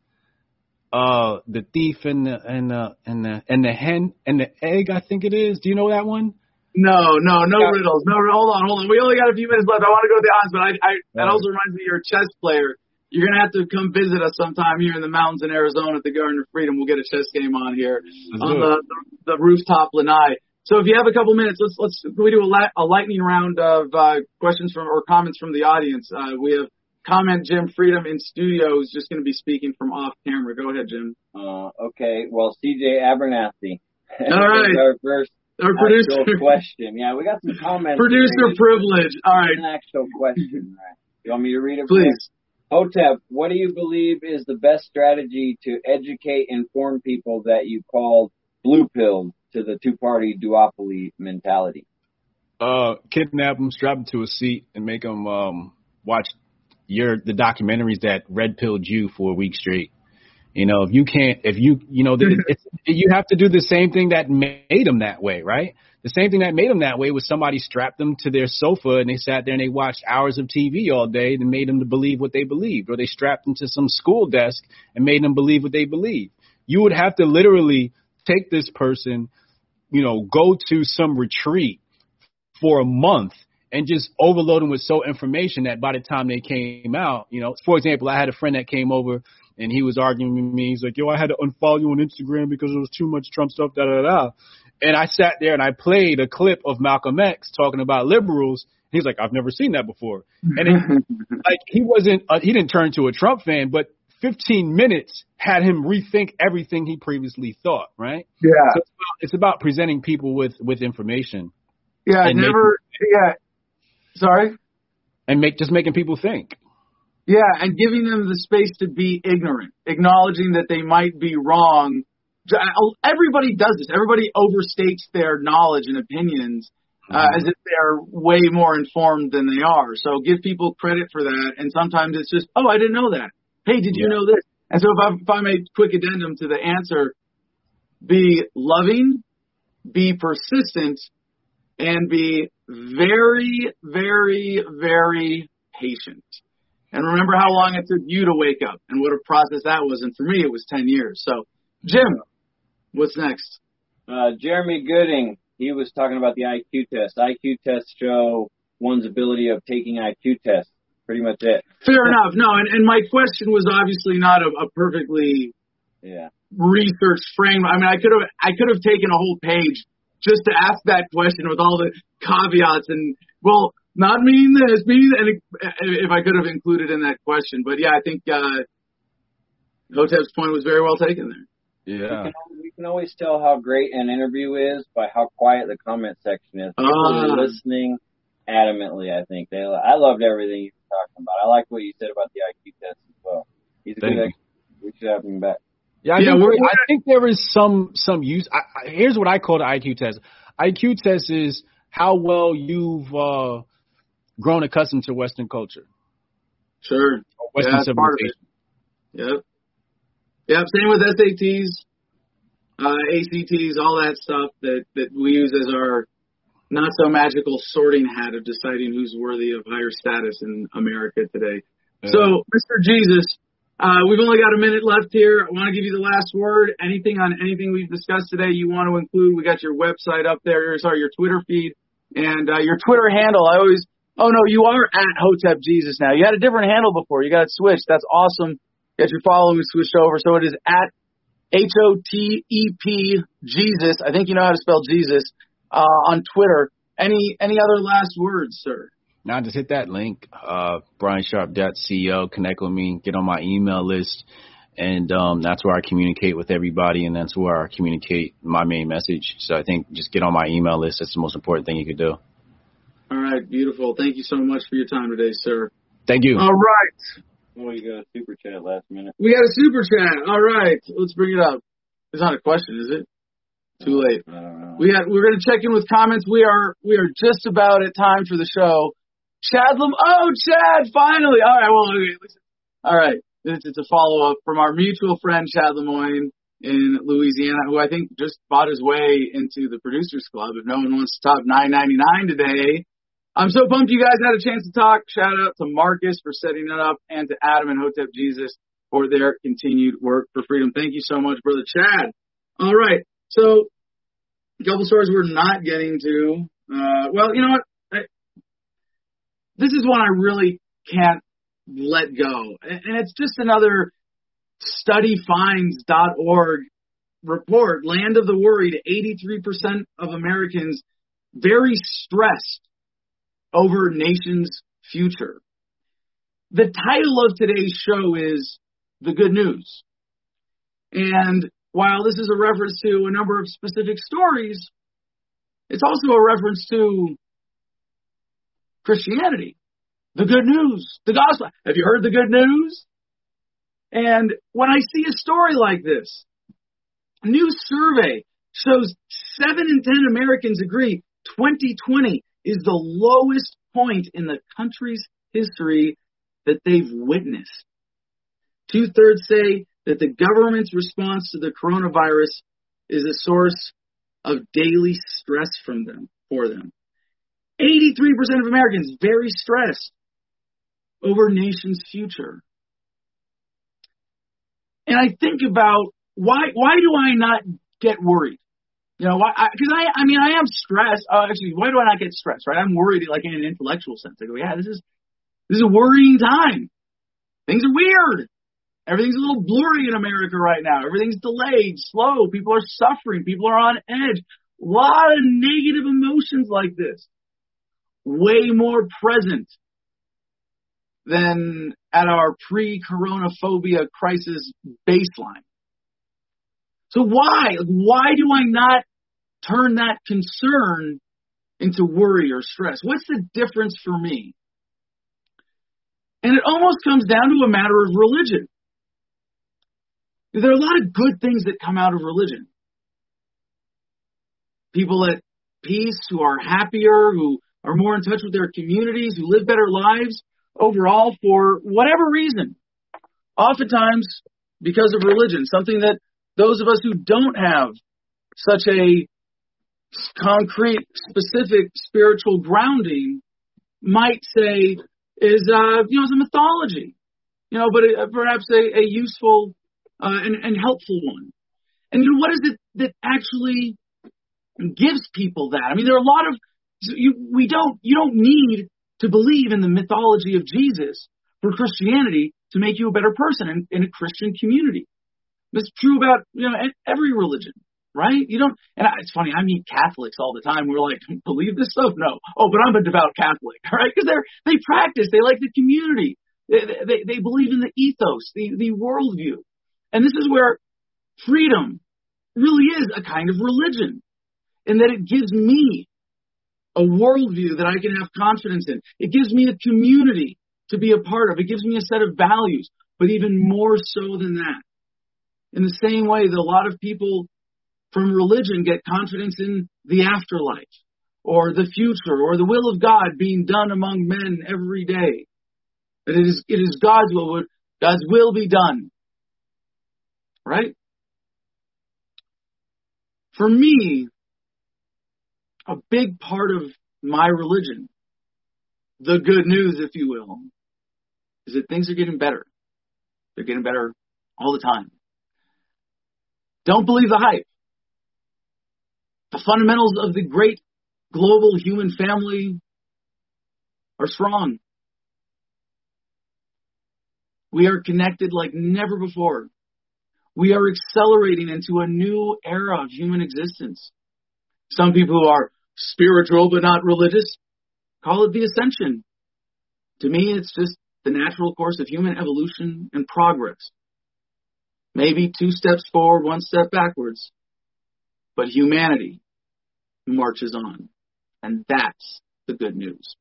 uh, the thief and the, and the, and the, and the hen and the egg, I think it is. Do you know that one? No, no, no yeah. riddles. No, hold on, hold on. We only got a few minutes left. I want to go to the odds, but I, I, that also reminds me of your chess player. You're gonna have to come visit us sometime here in the mountains in Arizona at the Garden of Freedom. We'll get a chess game on here Let's on the, the the rooftop lanai. So if you have a couple minutes, let's let's can we do a, la- a lightning round of uh, questions from or comments from the audience. Uh, we have comment Jim Freedom in studio is just going to be speaking from off camera. Go ahead, Jim. Uh, okay. Well, CJ Abernathy. All (laughs) right. our first our producer question. Yeah, we got some comments. Producer privilege. All right. An actual question. All right. You want me to read it? Please. Hotep, what do you believe is the best strategy to educate, inform people that you called blue pill to the two party duopoly mentality? Uh, kidnap them, strap them to a seat, and make them um, watch your the documentaries that red pilled you for a week straight. You know, if you can't, if you, you know, (laughs) it's, you have to do the same thing that made them that way, right? The same thing that made them that way was somebody strapped them to their sofa and they sat there and they watched hours of TV all day and made them to believe what they believed, or they strapped them to some school desk and made them believe what they believed. You would have to literally take this person, you know, go to some retreat for a month and just overload them with so information that by the time they came out, you know, for example, I had a friend that came over and he was arguing with me. He's like, yo, I had to unfollow you on Instagram because there was too much Trump stuff, da da da. And I sat there and I played a clip of Malcolm X talking about liberals. He's like, I've never seen that before. And it, (laughs) like he wasn't, uh, he didn't turn to a Trump fan, but 15 minutes had him rethink everything he previously thought. Right? Yeah. So it's, about, it's about presenting people with with information. Yeah. Never. yeah. Sorry. And make just making people think. Yeah, and giving them the space to be ignorant, acknowledging that they might be wrong. Everybody does this. Everybody overstates their knowledge and opinions uh, Mm-hmm. as if they're way more informed than they are. So give people credit for that. And sometimes it's just, oh, I didn't know that. Hey, did you Yeah. know this? And so if I, if I quick addendum to the answer, be loving, be persistent, and be very, very, very patient. And remember how long it took you to wake up and what a process that was. And for me, it was 10 years. So, Jim, what's next? Uh, Jeremy Gooding, he was talking about the IQ test. IQ tests show one's ability of taking IQ tests. Pretty much it. Fair enough. No, and, and my question was obviously not a, a perfectly Yeah. researched frame. I mean, I could have I could have taken a whole page just to ask that question with all the caveats and well, not mean this, mean and if I could have included in that question. But yeah, I think uh, Hotep's point was very well taken there. You Yeah. can, you can always tell how great an interview is by how quiet the comment section is. People Ah. are listening adamantly. I think they. I loved everything you were talking about. I like what you said about the IQ test as well. He's a Thank good. you. Ex- we should have him back. Yeah, I, Yeah, think, I think there is some some use. I, I, here's what I call the IQ test. IQ test is how well you've uh, grown accustomed to Western culture, Sure. Western Yeah, that's part of it. civilization. Yep. Yep. Same with SATs, uh, ACTs, all that stuff that, that we use as our not so magical sorting hat of deciding who's worthy of higher status in America today. So, Mr. Jesus, uh, we've only got a minute left here. I want to give you the last word. Anything on anything we've discussed today you want to include? We got your website up there. Sorry, your Twitter feed and uh, your Twitter handle. I always, oh no, you are at Hotep Jesus now. You had a different handle before. You got it switched. That's awesome. Got your following switched over. So it is at H O T E P Jesus. I think you know how to spell Jesus uh, on Twitter. Any any other last words, sir? Now just hit that link, uh, briansharpe.co, connect with me, get on my email list, and um, that's where I communicate with everybody, and that's where I communicate my main message. So I think just get on my email list. That's the most important thing you could do. All right, beautiful. Thank you so much for your time today, sir. Thank you. All right. Oh, you got a super chat last minute. We got a super chat. All right, let's bring it up. It's not a question, is it? Too mm-hmm. late. I don't know. We got. We're going to check in with comments. We are. We are just about at time for the show. Chad Lam. Oh, Chad! Finally. All right. Well, okay. Listen. All right. This is a follow up from our mutual friend Chad Lemoyne in Louisiana, who I think just bought his way into the Producers Club. If no one wants to top 9.99 today, I'm so pumped you guys had a chance to talk. Shout out to Marcus for setting it up, and to Adam and Hotep Jesus for their continued work for freedom. Thank you so much, brother Chad. All right. So, a couple stories we're not getting to. Uh, well, you know what? I, this is one I really can't let go. And, and it's just another studyfinds.org report. Land of the worried. 83% of Americans very stressed over nation's future. The title of today's show is The Good News. And while this is a reference to a number of specific stories, it's also a reference to Christianity, the good news, the gospel. Have you heard the good news? And when I see a story like this, a new survey shows seven in ten Americans agree 2020 is the lowest point in the country's history that they've witnessed. Two thirds say that the government's response to the coronavirus is a source of daily stress from them, for them. 83% of Americans very stressed over nation's future. And I think about why why do I not get worried? You know? Because I, I, I mean, I am stressed. Uh, actually, why do I not get stressed? Right? I'm worried, like in an intellectual sense. I go, yeah, this is this is a worrying time. Things are weird. Everything's a little blurry in America right now. Everything's delayed, slow. People are suffering. People are on edge. A lot of negative emotions like this. Way more present than at our pre-coronaphobia crisis baseline. So why? Why do I not turn that concern into worry or stress? What's the difference for me? And it almost comes down to a matter of religion. There are a lot of good things that come out of religion. People at peace who are happier, who are more in touch with their communities, who live better lives overall for whatever reason. Oftentimes because of religion, something that those of us who don't have such a concrete, specific spiritual grounding might say is, uh, you know, is a mythology, you know, but a, perhaps a, a useful uh, and, and helpful one. And what is it that actually gives people that? I mean, there are a lot of you, we don't you don't need to believe in the mythology of Jesus for Christianity to make you a better person in, in a Christian community. It's true about you know every religion, right? You don't. And it's funny. I meet Catholics all the time. We're like, (laughs) believe this stuff? No. Oh, but I'm a devout Catholic, (laughs) right? Because they're they practice. They like the community. They, they, they believe in the ethos, the the worldview, and this is where freedom really is a kind of religion, in that it gives me a worldview that I can have confidence in. It gives me a community to be a part of. It gives me a set of values, but even more so than that. In the same way that a lot of people from religion get confidence in the afterlife or the future or the will of God being done among men every day. That it is, it is God's will, God's will be done. Right? For me, a big part of my religion, the good news, if you will, is that things are getting better. They're getting better all the time. Don't believe the hype. The fundamentals of the great global human family are strong. We are connected like never before. We are accelerating into a new era of human existence. Some people who are spiritual but not religious call it the ascension. To me, it's just the natural course of human evolution and progress. Maybe two steps forward, one step backwards. But humanity marches on. And that's the good news.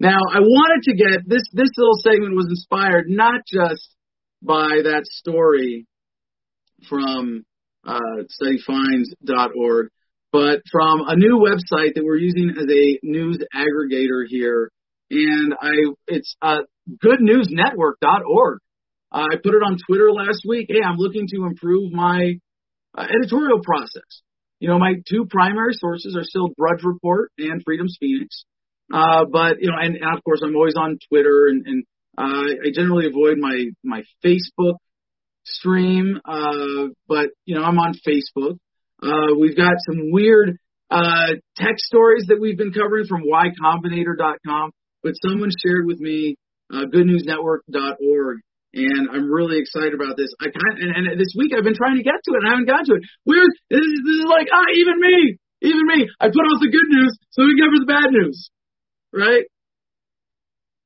Now, I wanted to get this, this little segment was inspired not just by that story from uh, studyfinds.org, but from a new website that we're using as a news aggregator here. And I, it's uh, goodnewsnetwork.org. I put it on Twitter last week. Hey, I'm looking to improve my uh, editorial process. You know, my two primary sources are still Drudge Report and Freedom's Phoenix. Uh, but you know, and, and, of course, I'm always on Twitter, and, and uh, I generally avoid my my Facebook stream. Uh, but you know, I'm on Facebook. Uh, we've got some weird uh, tech stories that we've been covering from ycombinator.com. But someone shared with me uh, goodnewsnetwork.org and I'm really excited about this. I kind and, and this week I've been trying to get to it, and I haven't gotten to it. Weird. This is, this is like ah, even me, even me. I put out the good news so we cover the bad news, right?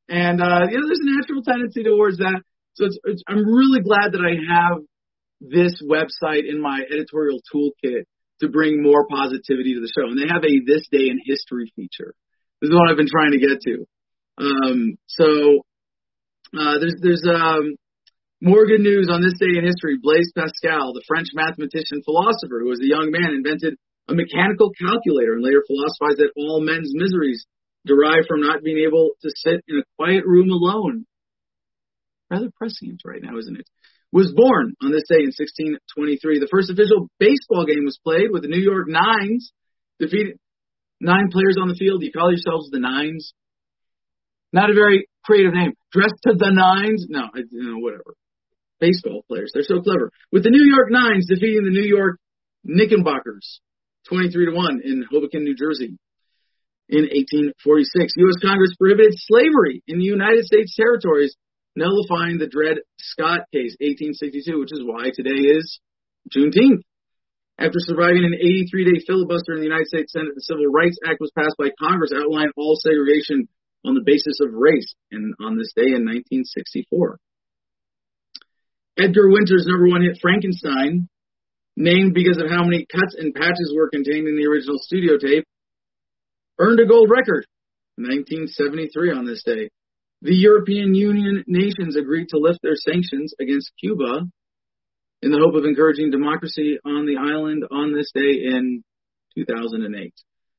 And uh, you know, there's a natural tendency towards that. So it's, it's, I'm really glad that I have this website in my editorial toolkit to bring more positivity to the show. And they have a this day in history feature. This is what I've been trying to get to. Um, so uh, there's there's um, more good news on this day in history. Blaise Pascal, the French mathematician philosopher who as a young man invented a mechanical calculator and later philosophized that all men's miseries derive from not being able to sit in a quiet room alone. Rather prescient right now, isn't it? Was born on this day in 1623. The first official baseball game was played with the New York Nines, defeated nine players on the field. You call yourselves the Nines? Not a very creative name. Dressed to the Nines? No, I, you know, whatever. Baseball players. They're so clever. With the New York Nines defeating the New York Knickerbockers 23 to 1 in Hoboken, New Jersey in 1846. U.S. Congress prohibited slavery in the United States territories, nullifying the Dred Scott case, 1862, which is why today is Juneteenth. After surviving an 83-day filibuster in the United States Senate, the Civil Rights Act was passed by Congress, outlining all segregation on the basis of race, and on this day in 1964. Edgar Winter's number one hit, Frankenstein, named because of how many cuts and patches were contained in the original studio tape, earned a gold record. in 1973 on this day. The European Union nations agreed to lift their sanctions against Cuba in the hope of encouraging democracy on the island on this day in 2008.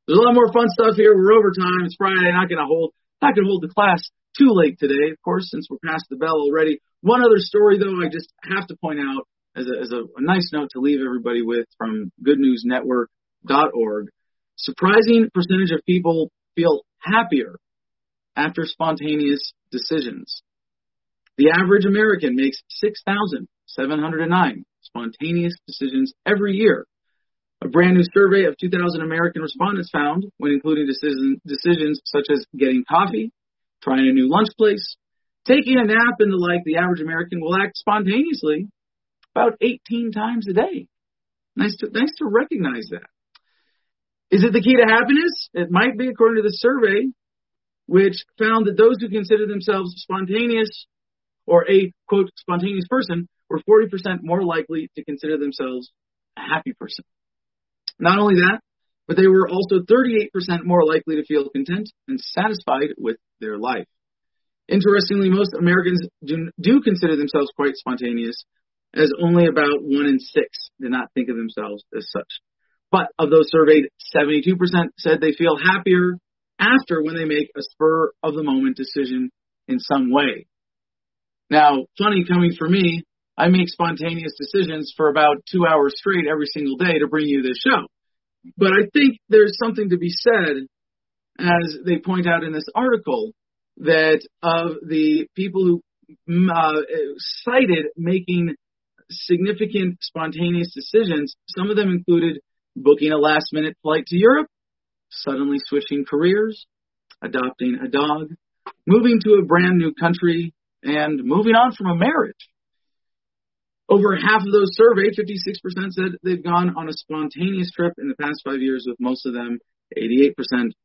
There's a lot more fun stuff here. We're over time. It's Friday. Not to hold, not to hold the class too late today, of course, since we're past the bell already. One other story though, I just have to point out as a, as a, a nice note to leave everybody with from goodnewsnetwork.org. Surprising percentage of people feel happier after spontaneous decisions. The average American makes 6,709 spontaneous decisions every year. A brand new survey of 2,000 American respondents found, when including decision, decisions such as getting coffee, trying a new lunch place, taking a nap, and the like, the average American will act spontaneously about 18 times a day. Nice to, nice to recognize that. Is it the key to happiness? It might be, according to the survey, which found that those who consider themselves spontaneous or a quote spontaneous person were 40% more likely to consider themselves a happy person. Not only that, but they were also 38% more likely to feel content and satisfied with their life. Interestingly, most Americans do, do consider themselves quite spontaneous, as only about one in six did not think of themselves as such. But of those surveyed, 72% said they feel happier after when they make a spur of the moment decision in some way. Now, funny coming from me, I make spontaneous decisions for about two hours straight every single day to bring you this show. But I think there's something to be said, as they point out in this article, that of the people who mm, uh, cited making significant spontaneous decisions. Some of them included booking a last minute flight to Europe, suddenly switching careers, adopting a dog, moving to a brand new country, and moving on from a marriage. Over half of those surveyed, 56% said they've gone on a spontaneous trip in the past five years, with most of them, 88%,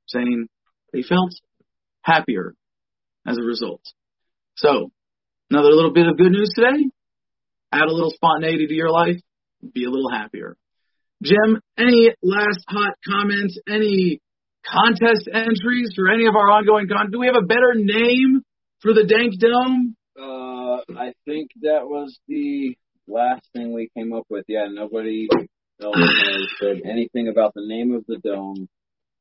saying they felt happier as a result. So, another little bit of good news today add a little spontaneity to your life, be a little happier. Jim, any last hot comments? Any contest entries for any of our ongoing content? Do we have a better name for the Dank Dome? Uh, I think that was the last thing we came up with. Yeah, nobody said anything about the name of the dome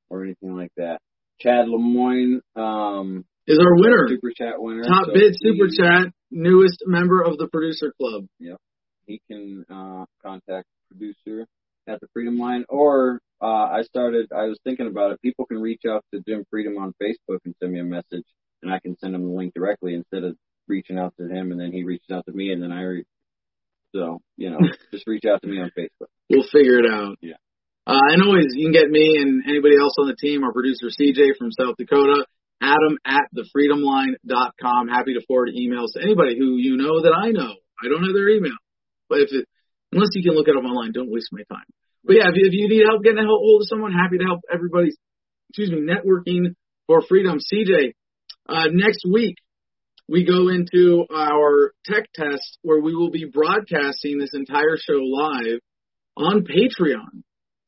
or anything like that. Chad Lemoyne um, is our winner. Super chat winner. Top so bid super chat, newest member of the producer club. Yep, he can uh, contact the producer at the Freedom Line, or uh, I started. I was thinking about it. People can reach out to Jim Freedom on Facebook and send me a message, and I can send him the link directly instead of reaching out to him and then he reaches out to me and then I. Re- so you know, (laughs) just reach out to me on Facebook. We'll figure it out. Yeah. Uh, and always, you can get me and anybody else on the team, our producer CJ from South Dakota, Adam at thefreedomline.com. Happy to forward emails to anybody who you know that I know. I don't have their email, but if it, unless you can look it up online, don't waste my time. But yeah, if you, if you need help getting a hold of someone, happy to help everybody. Excuse me, networking for freedom. CJ, uh, next week we go into our tech test where we will be broadcasting this entire show live on Patreon.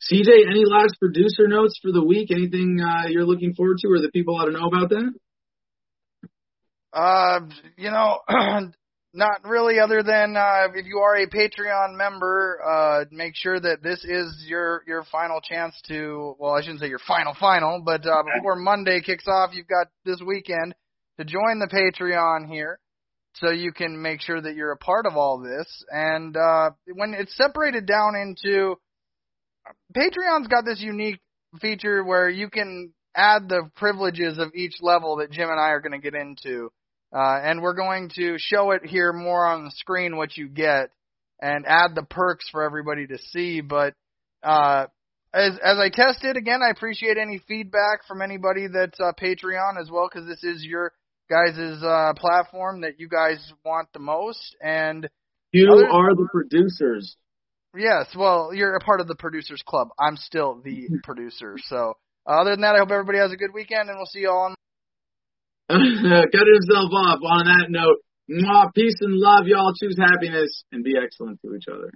CJ, any last producer notes for the week? Anything uh, you're looking forward to, or that people ought to know about that? Uh, you know, (clears throat) not really other than uh, if you are a Patreon member, uh, make sure that this is your your final chance to. Well, I shouldn't say your final final, but uh, before Monday kicks off, you've got this weekend to join the Patreon here, so you can make sure that you're a part of all this. And uh, when it's separated down into Patreon's got this unique feature where you can add the privileges of each level that Jim and I are going to get into. Uh, and we're going to show it here more on the screen what you get and add the perks for everybody to see. But uh, as as I tested again, I appreciate any feedback from anybody that's uh, Patreon as well because this is your guys' uh, platform that you guys want the most. And You are the producers. yes, well, you're a part of the producers club. I'm still the (laughs) producer. So other than that, I hope everybody has a good weekend, and we'll see you all on. (laughs) Cut himself off. On that note, mwah, peace and love, y'all. Choose happiness and be excellent to each other.